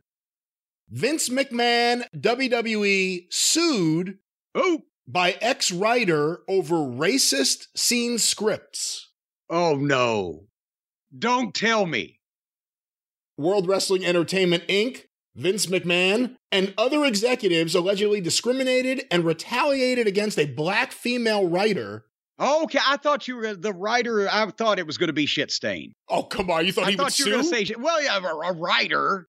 Vince McMahon, WWE sued Oh, by ex writer over racist scene scripts. Oh no. Don't tell me. World Wrestling Entertainment Inc., Vince McMahon, and other executives allegedly discriminated and retaliated against a black female writer. Oh, okay, I thought you were the writer. I thought it was going to be shit stain. Oh come on, you thought I he thought would you sue? were going to say, well, yeah, a, a writer.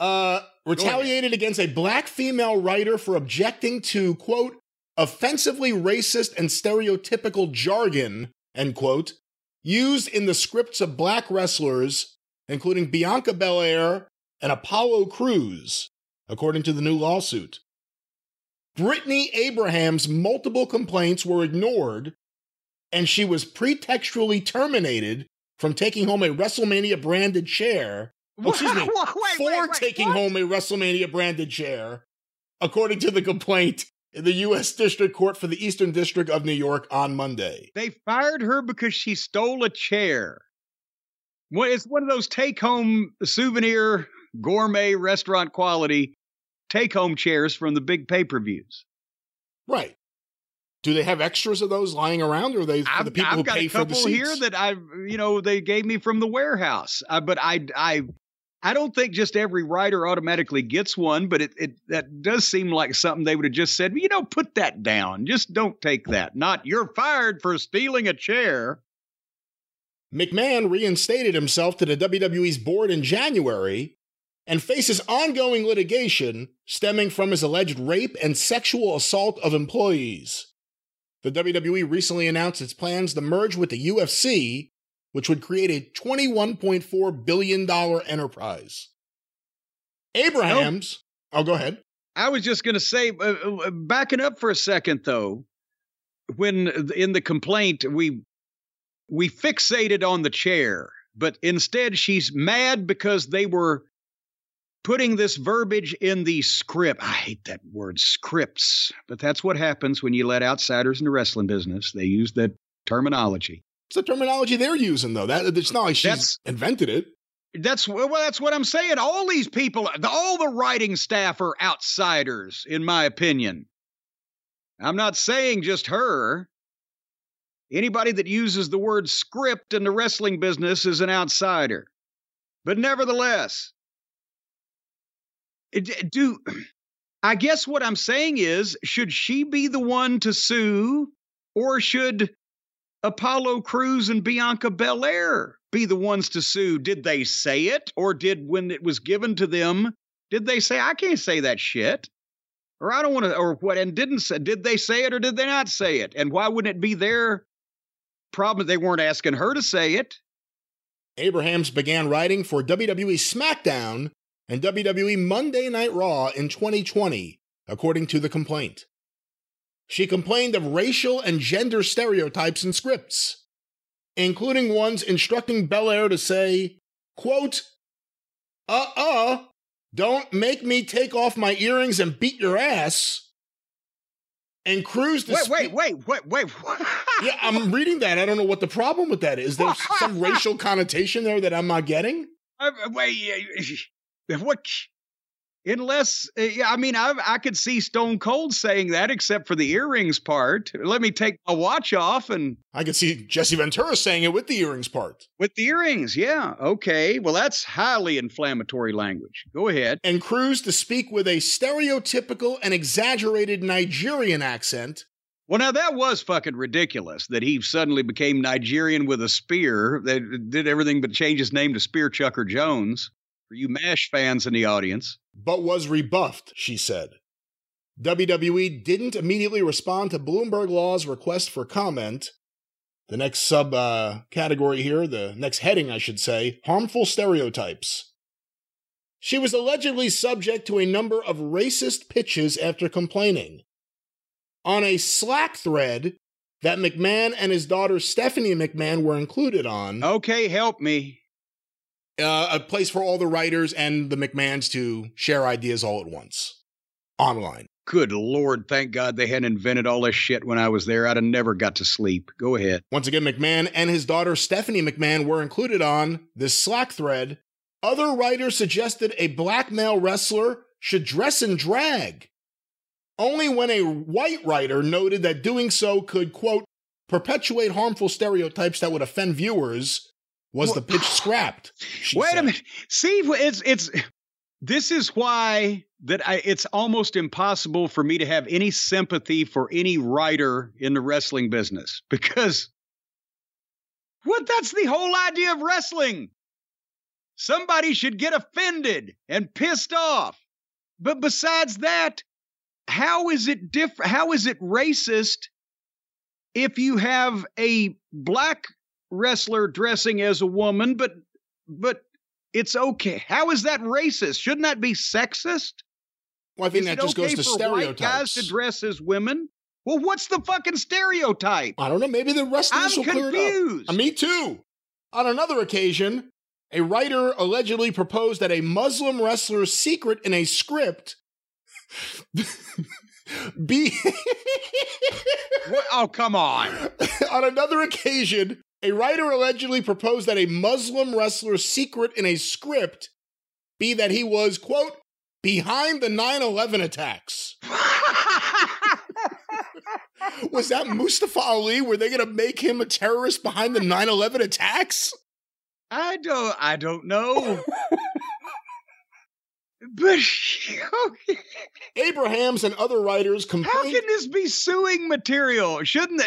Uh, retaliated against a black female writer for objecting to quote offensively racist and stereotypical jargon, end quote, used in the scripts of black wrestlers, including Bianca Belair and Apollo Crews, according to the new lawsuit. Brittany Abraham's multiple complaints were ignored, and she was pretextually terminated from taking home a WrestleMania branded chair. Oh, excuse me, Wait, for wait, taking what? home a WrestleMania branded chair, according to the complaint in the U.S. District Court for the Eastern District of New York on Monday. They fired her because she stole a chair. Well, it's one of those take home souvenir gourmet restaurant quality take home chairs from the big pay per views. Right. Do they have extras of those lying around, or are they I've, the people I've who got pay a for the couple seats? here that I've, you know, they gave me from the warehouse. Uh, but I, I, I don't think just every writer automatically gets one. But it, it that does seem like something they would have just said. You know, put that down. Just don't take that. Not you're fired for stealing a chair. McMahon reinstated himself to the WWE's board in January and faces ongoing litigation stemming from his alleged rape and sexual assault of employees. The WWE recently announced its plans to merge with the UFC, which would create a $21.4 billion enterprise. Abrahams, oh, go ahead. I was just going to say, uh, uh, backing up for a second though, when in the complaint we we fixated on the chair, but instead she's mad because they were putting this verbiage in the script. I hate that word scripts, but that's what happens when you let outsiders in the wrestling business. They use that terminology. It's the terminology they're using, though. That it's not like she's That's- invented it. That's well, that's what I'm saying. All these people, all the writing staff are outsiders, in my opinion. I'm not saying just her. Anybody that uses the word script in the wrestling business is an outsider. But nevertheless, do I guess what I'm saying is, should she be the one to sue, or should Apollo Crews and Bianca Belair be the ones to sue? Did they say it, or did when it was given to them, did they say I can't say that shit, or I don't want to, or what? And didn't say? Did they say it, or did they not say it? And why wouldn't it be their problem? They weren't asking her to say it. Abrahams began writing for WWE SmackDown and WWE Monday Night Raw in 2020, according to the complaint. She complained of racial and gender stereotypes in scripts, including ones instructing Belair to say, quote, uh uh, don't make me take off my earrings and beat your ass. And Crews to Wait, wait, wait, wait, wait. Yeah, I'm reading that. I don't know what the problem with that is. There's some racial connotation there that I'm not getting. Uh, wait, yeah, what? Unless, uh, yeah, I mean, I I could see Stone Cold saying that, except for the earrings part. Let me take my watch off and I could see Jesse Ventura saying it with the earrings part. with the earrings. Yeah, okay. Well, that's highly inflammatory language. Go ahead. And Crews to speak with a stereotypical and exaggerated Nigerian accent. Well, now that was fucking ridiculous that he suddenly became Nigerian with a spear. That did everything but change his name to Spear Chucker Jones. For you MASH fans in the audience. but was rebuffed, she said. WWE didn't immediately respond to Bloomberg Law's request for comment. The next sub uh, category here, the next heading, I should say, harmful stereotypes. She was allegedly subject to a number of racist pitches after complaining. On a Slack thread that McMahon and his daughter Stephanie McMahon were included on, Okay, help me. Uh, a place for all the writers and the McMahons to share ideas all at once online. Good Lord, thank God they hadn't invented all this shit when I was there. I'd have never got to sleep. Go ahead. Once again, McMahon and his daughter Stephanie McMahon were included on this Slack thread. Other writers suggested a black male wrestler should dress in drag. Only when a white writer noted that doing so could, quote, perpetuate harmful stereotypes that would offend viewers was the pitch scrapped. Wait said. a minute. See, it's it's this is why that I, it's almost impossible for me to have any sympathy for any writer in the wrestling business because what that's the whole idea of wrestling. Somebody should get offended and pissed off. But besides that, how is it different? How is it racist if you have a black wrestler dressing as a woman, but but it's okay? How is that racist? Shouldn't that be sexist? Well, I think Is that just okay goes to for white guys to dress as women? Well, what's the fucking stereotype? I don't know. Maybe the rest of I'm this will clear it up. Uh, me too. On another occasion, a writer allegedly proposed that a Muslim wrestler's secret in a script be. Oh, come on. on another occasion, a writer allegedly proposed that a Muslim wrestler's secret in a script be that he was, quote, behind the 9 11 attacks. Was that Mustafa Ali? Were they going to make him a terrorist behind the 9 11 attacks? I don't. I don't know. but Abrahams and other writers how can this be suing material? Shouldn't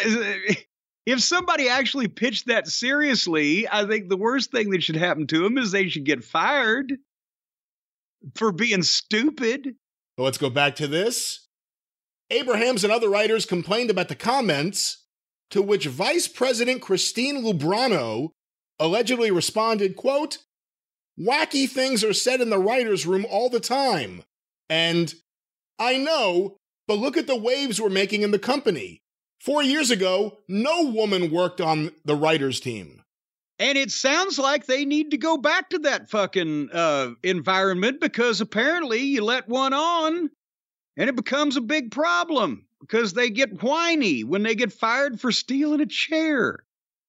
if somebody actually pitched that seriously? I think the worst thing that should happen to them is they should get fired for being stupid. But let's go back to this. Abrahams and other writers complained about the comments, to which Vice President Christine Lubrano allegedly responded, quote, Wacky things are said in the writer's room all the time. And I know, but look at the waves we're making in the company. Four years ago, no woman worked on the writer's team. And it sounds like they need to go back to that fucking uh, environment because apparently you let one on and it becomes a big problem because they get whiny when they get fired for stealing a chair.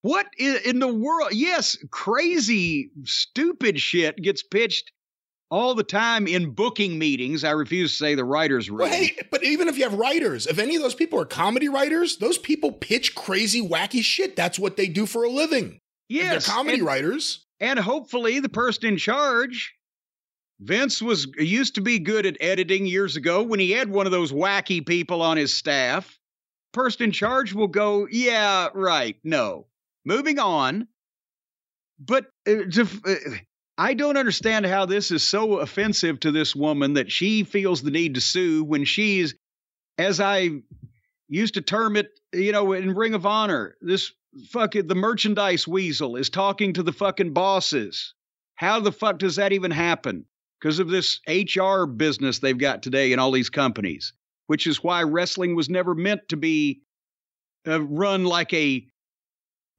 What in the world? Yes, crazy, stupid shit gets pitched all the time in booking meetings. I refuse to say the writer's room. Well, hey, but even if you have writers, if any of those people are comedy writers, those people pitch crazy, wacky shit. That's what they do for a living. Yes, they're comedy and- writers. and hopefully the person in charge vince was used to be good at editing years ago when he had one of those wacky people on his staff person in charge will go yeah right no moving on but uh, to, uh, i don't understand how this is so offensive to this woman that she feels the need to sue when she's as i used to term it you know in ring of honor this fucking the merchandise weasel is talking to the fucking bosses. How the fuck does that even happen? Because of this HR business they've got today in all these companies, which is why wrestling was never meant to be uh, run like a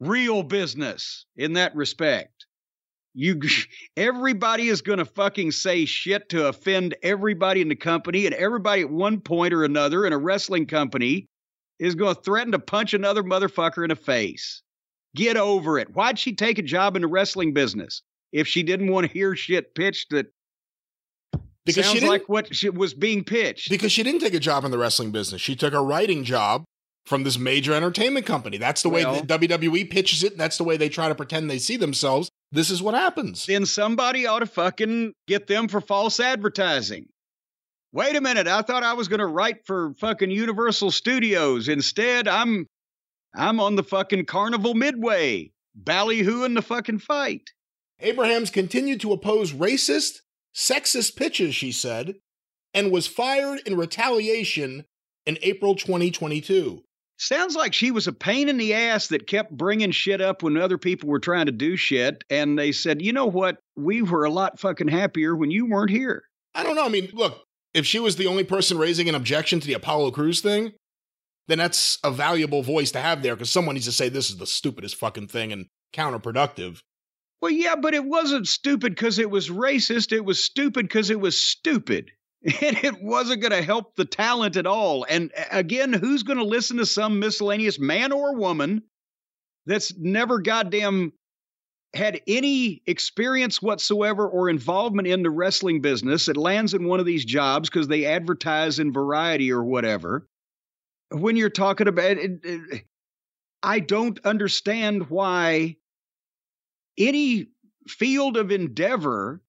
real business in that respect. You, everybody is going to fucking say shit to offend everybody in the company, and everybody at one point or another in a wrestling company is going to threaten to punch another motherfucker in the face. Get over it. Why'd she take a job in the wrestling business if she didn't want to hear shit pitched that Because sounds she didn't, like what she was being pitched? because she didn't take a job in the wrestling business. She took a writing job from this major entertainment company. That's the way Well- the WWE pitches it. And that's the way they try to pretend they see themselves. This is what happens. then somebody ought to fucking get them for false advertising. Wait a minute, I thought I was going to write for fucking Universal Studios. Instead, I'm I'm on the fucking Carnival Midway, ballyhooing the fucking fight. Abrahams continued to oppose racist, sexist pitches, she said, and was fired in retaliation in April 2022. Sounds like she was a pain in the ass that kept bringing shit up when other people were trying to do shit. And they said, you know what? We were a lot fucking happier when you weren't here. I don't know. I mean, look, if she was the only person raising an objection to the Apollo Crews thing, then that's a valuable voice to have there because someone needs to say this is the stupidest fucking thing and counterproductive. Well, yeah, but it wasn't stupid because it was racist. It was stupid because it was stupid. And it wasn't going to help the talent at all. And again, who's going to listen to some miscellaneous man or woman that's never goddamn had any experience whatsoever or involvement in the wrestling business that lands in one of these jobs because they advertise in variety or whatever? When you're talking about it, it- I don't understand why any field of endeavor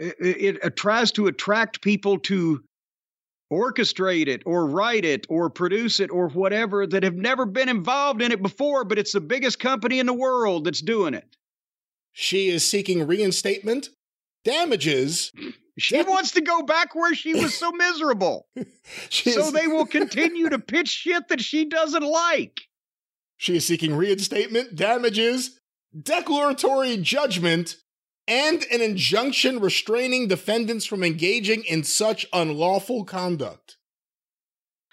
it, it, it uh, tries to attract people to orchestrate it or write it or produce it or whatever that have never been involved in it before but it's the biggest company in the world that's doing it She is seeking reinstatement, damages, She wants to go back where she was so miserable. So is, they will continue to pitch shit that she doesn't like. she is seeking reinstatement, damages, declaratory judgment, and an injunction restraining defendants from engaging in such unlawful conduct.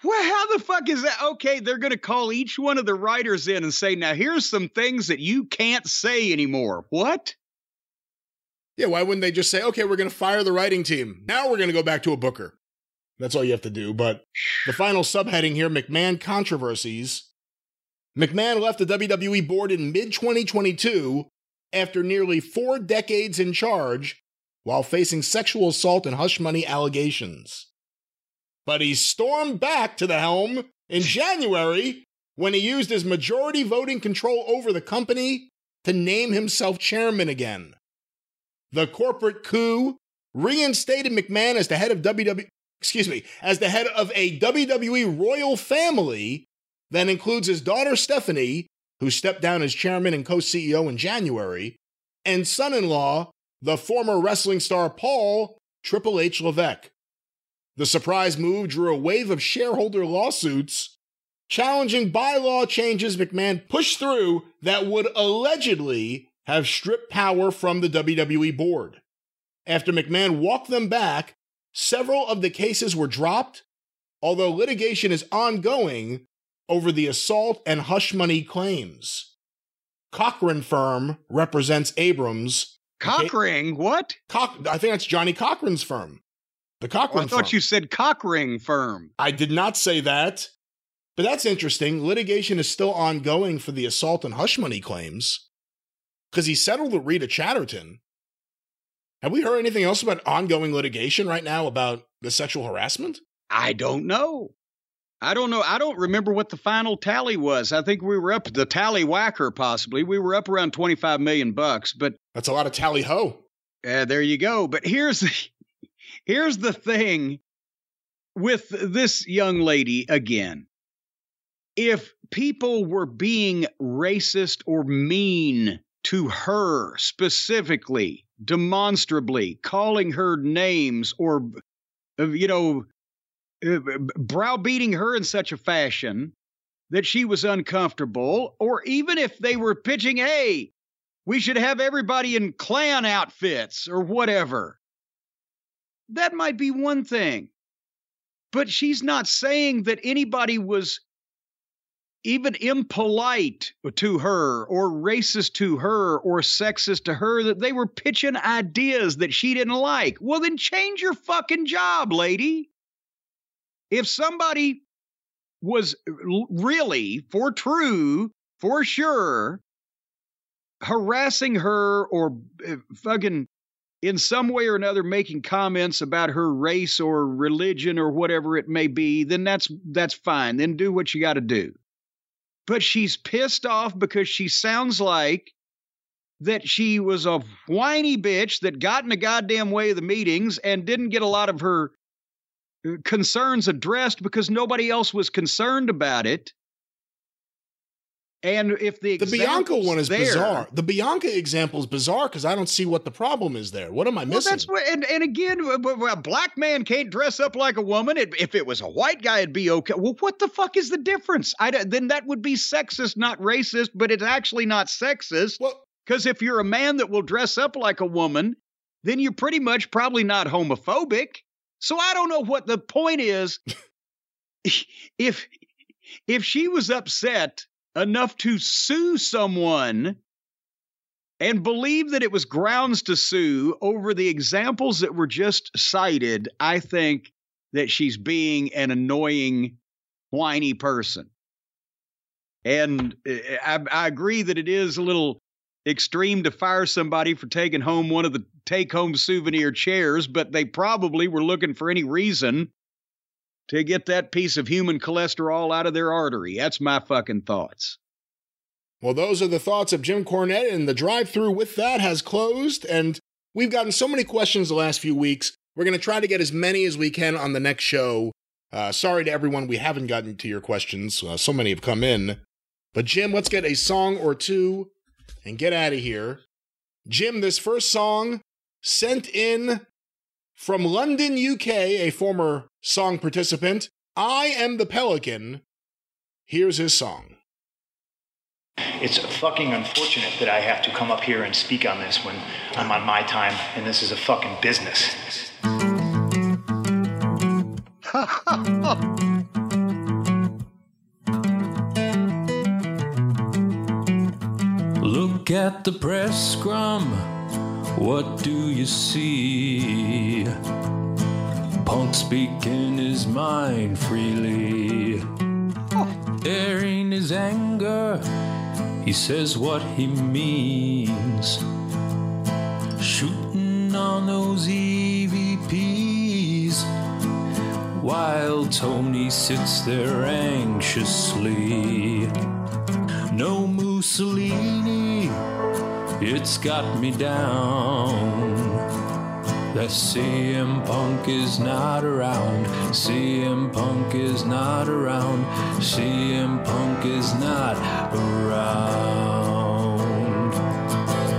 Well, how the fuck is that? Okay, they're going to call each one of the writers in and say, now here's some things that you can't say anymore. What? Yeah, why wouldn't they just say, okay, we're going to fire the writing team. Now we're going to go back to a booker. That's all you have to do. But the final subheading here McMahon controversies. McMahon left the WWE board in mid 2022 after nearly four decades in charge while facing sexual assault and hush money allegations. But he stormed back to the helm in January when he used his majority voting control over the company to name himself chairman again. The corporate coup reinstated McMahon as the head of WWE, excuse me, as the head of a WWE royal family that includes his daughter Stephanie, who stepped down as chairman and co-CEO in January, and son-in-law, the former wrestling star Paul Triple H Levesque. The surprise move drew a wave of shareholder lawsuits challenging bylaw changes McMahon pushed through that would allegedly have stripped power from the WWE board. After McMahon walked them back, several of the cases were dropped, although litigation is ongoing over the assault and hush money claims. Cochran firm represents Abrahams. Cockring? What? Coch- I think that's Johnnie Cochran's firm. The Oh, Cochran I thought firm. you said cockring firm. I did not say that. But that's interesting. Litigation is still ongoing for the assault and hush money claims because he settled with Rita Chatterton. Have we heard anything else about ongoing litigation right now about the sexual harassment? I don't know. I don't know. I don't remember what the final tally was. I think we were up the tally whacker possibly. We were up around 25 million bucks, but That's a lot of tally ho. uh, there you go. But here's the, here's the thing with this young lady again. If people were being racist or mean to her specifically, demonstrably, calling her names or, you know, Uh, browbeating her in such a fashion that she was uncomfortable, or even if they were pitching, hey, we should have everybody in Klan outfits or whatever. That might be one thing. But she's not saying that anybody was even impolite to her or racist to her or sexist to her, that they were pitching ideas that she didn't like. Well, then change your fucking job, lady. If somebody was really, for true, for sure, harassing her or uh, fucking in some way or another making comments about her race or religion or whatever it may be, then that's that's fine. Then do what you got to do. But she's pissed off because she sounds like that she was a whiny bitch that got in the goddamn way of the meetings and didn't get a lot of her Uh, concerns addressed because nobody else was concerned about it. And if the The Bianca one is there- bizarre. The Bianca example is bizarre because I don't see what the problem is there. What am I Well, missing? that's what, and, and again, a black man can't dress up like a woman. If it was a white guy, it'd be okay. Well, what the fuck is the difference? I then that would be sexist, not racist. But it's actually not sexist well, because if you're a man that will dress up like a woman, then you're pretty much probably not homophobic. So I don't know what the point is. if if she was upset enough to sue someone and believe that it was grounds to sue over the examples that were just cited, I think that she's being an annoying, whiny person. And uh, I, I agree that it is a little extreme to fire somebody for taking home one of the take home souvenir chairs, but they probably were looking for any reason to get that piece of human cholesterol out of their artery. That's my fucking thoughts. Well, those are the thoughts of Jim Cornette, and the drive through with that has closed. And we've gotten so many questions the last few weeks. We're going to try to get as many as we can on the next show. Uh, sorry to everyone we haven't gotten to your questions. Uh, so many have come in. But, Jim, let's get a song or two and get out of here. Jim, this first song sent in From London, UK, a former song participant, I Am the Pelican. Here's his song. It's fucking unfortunate that I have to come up here and speak on this when I'm on my time and this is a fucking business. At the press scrum. What do you see? Punk speaking his mind freely. Airing his anger, he says what he means. Shooting on those EVPs. While Tony sits there anxiously. No Mussolini, it's got me down. That CM Punk is not around. CM Punk is not around. CM Punk is not around.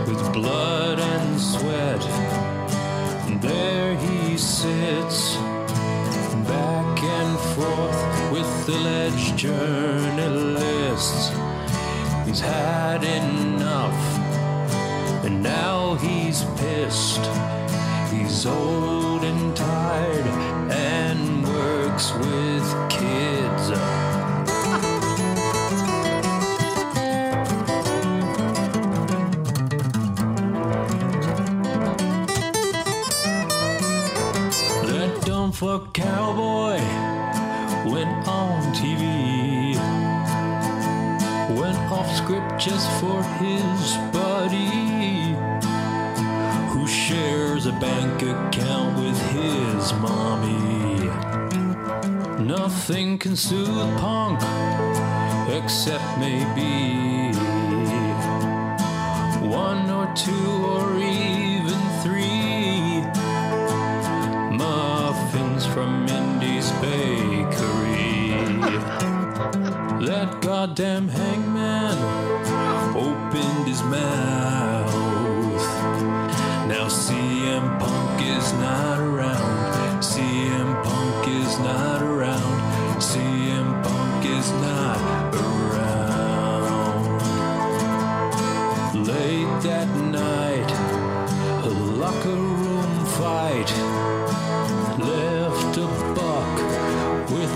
With blood and sweat, there he sits, back and forth with the alleged journalists. He's had enough, now he's pissed. He's old and tired and works with kids. That dumb cowboy went on TV. Went off script just for his bank account with his mommy. Nothing can soothe Punk except maybe one or two or even three muffins from Indy's bakery. That goddamn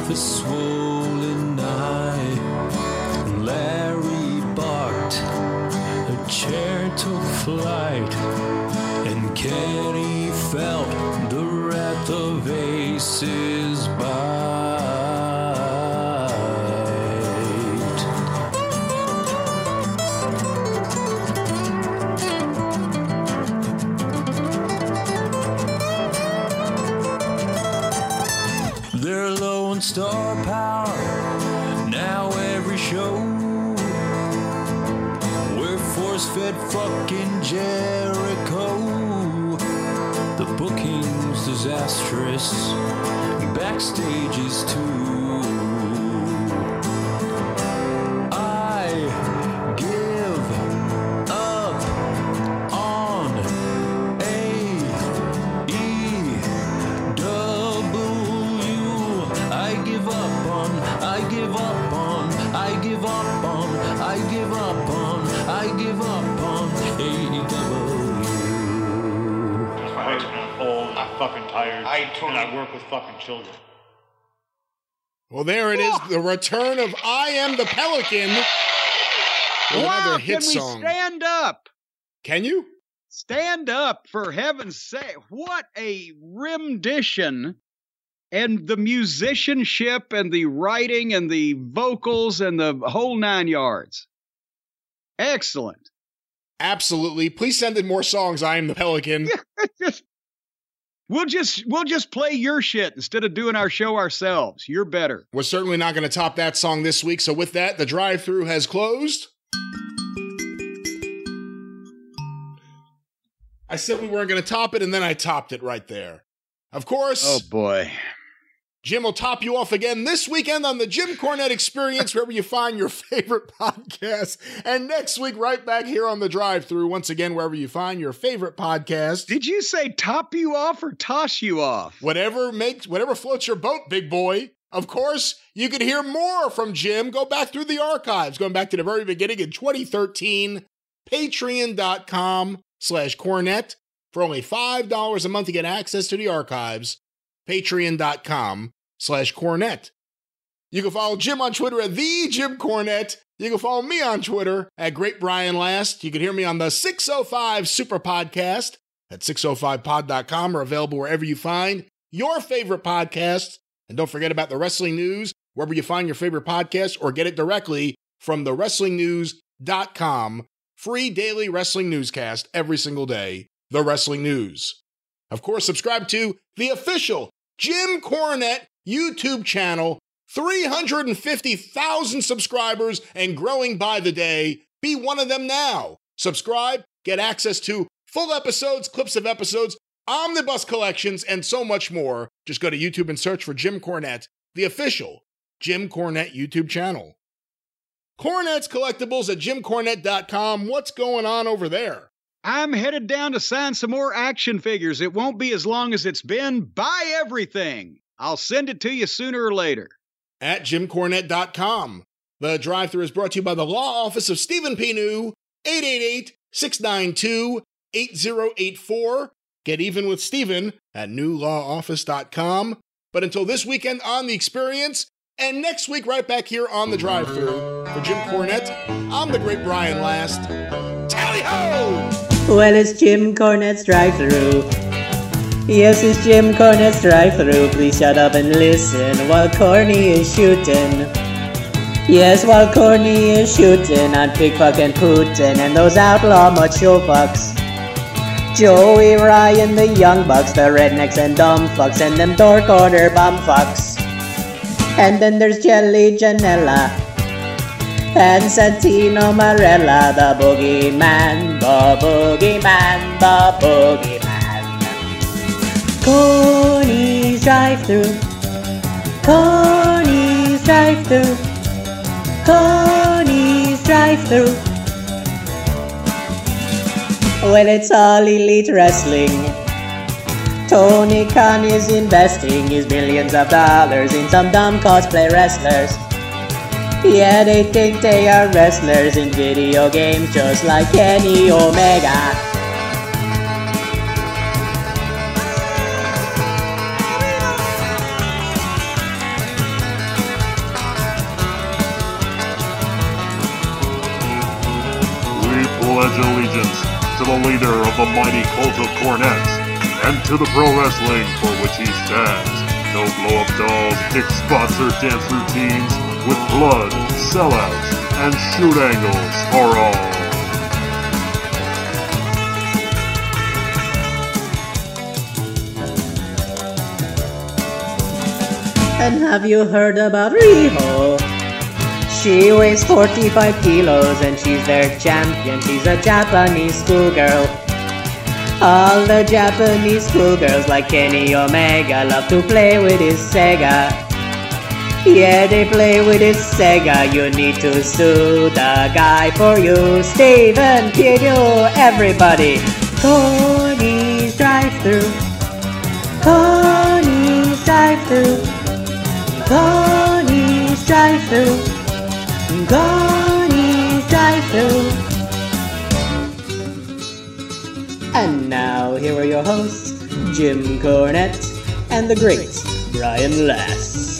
a swollen eye. Larry barked, a chair took flight, and Kenny felt the wrath of Ace's fucking Jericho. The booking's disastrous. Backstage is too. Tired, I and I work with fucking children. Well, there it is, the return of I Am the Pelican. With wow, another can hit we song. stand up? Can you? Stand up, for heaven's sake. What a rendition. And the musicianship and the writing and the vocals and the whole nine yards. Excellent. Absolutely. Please send in more songs. I Am the Pelican. just we'll just we'll just play your shit instead of doing our show ourselves. You're better. We're certainly not going to top that song this week. So, with that, the drive through has closed. I said we weren't going to top it, and then I topped it right there. Of course, Oh boy. Jim will top you off again this weekend on the Jim Cornette Experience, wherever you find your favorite podcast. And next week, right back here on the drive through, once again, wherever you find your favorite podcast. Did you say top you off or toss you off? Whatever makes whatever floats your boat, big boy. Of course, you can hear more from Jim. Go back through the archives, going back to the very beginning in 2013. Patreon.com slash Cornette for only $5 a month to get access to the archives. Patreon.com slash Cornette. You can follow Jim on Twitter at the Jim Cornette. You can follow me on Twitter at Great Brian Last. You can hear me on the 605 Super Podcast at 605pod.com or available wherever you find your favorite podcasts. And don't forget about the wrestling news, wherever you find your favorite podcast, or get it directly from thewrestlingnews.com. Free daily wrestling newscast every single day. The Wrestling News. Of course, subscribe to the official Jim Cornette YouTube channel. 350,000 subscribers and growing by the day. Be one of them now. Subscribe, get access to full episodes, clips of episodes, omnibus collections, and so much more. Just go to YouTube and search for Jim Cornette, the official Jim Cornette YouTube channel. Cornette's Collectibles at jimcornette.com. What's going on over there? I'm headed down to sign some more action figures. It won't be as long as it's been. Buy everything. I'll send it to you sooner or later. At jimcornette.com. The drive through is brought to you by the Law Office of Stephen P. New, 888 692 8084. Get even with Stephen at newlawoffice.com. But until this weekend on The Experience, and next week right back here on the Drive Through for Jim Cornette, I'm the great Brian Last. Tally ho! Well, it's Jim Cornette's drive through. Yes, it's Jim Cornette's drive through. Please shut up and listen while Corny is shooting. Yes, while Corny is shooting on Pickfuck and Putin and those outlaw macho fucks. Joey, Ryan, the young bucks, the rednecks and dumb fucks, and them door corner bum fucks. And then there's Jelly Janela and Santino Marella, the boogeyman, the boogeyman, the boogeyman. Corny's drive through, Corny's drive through, Corny's drive through. Well, it's all elite wrestling. Tony Khan is investing his billions of dollars in some dumb cosplay wrestlers. Yeah, they think they are wrestlers in video games just like Kenny Omega. The mighty cult of cornets, and to the pro wrestling for which he stands. No blow up dolls, kick spots, or dance routines, with blood, sellouts, and shoot angles for all. And have you heard about Riho? She weighs 45 kilos and she's their champion. She's a Japanese schoolgirl. All the Japanese schoolgirls like Kenny Omega love to play with his Sega. Yeah, they play with his Sega. You need to sue the guy for you. Steven Pino, everybody. Corny's drive through. Corny's drive through. Corny's drive And now, here are your hosts, Jim Cornette and the great Brian Last.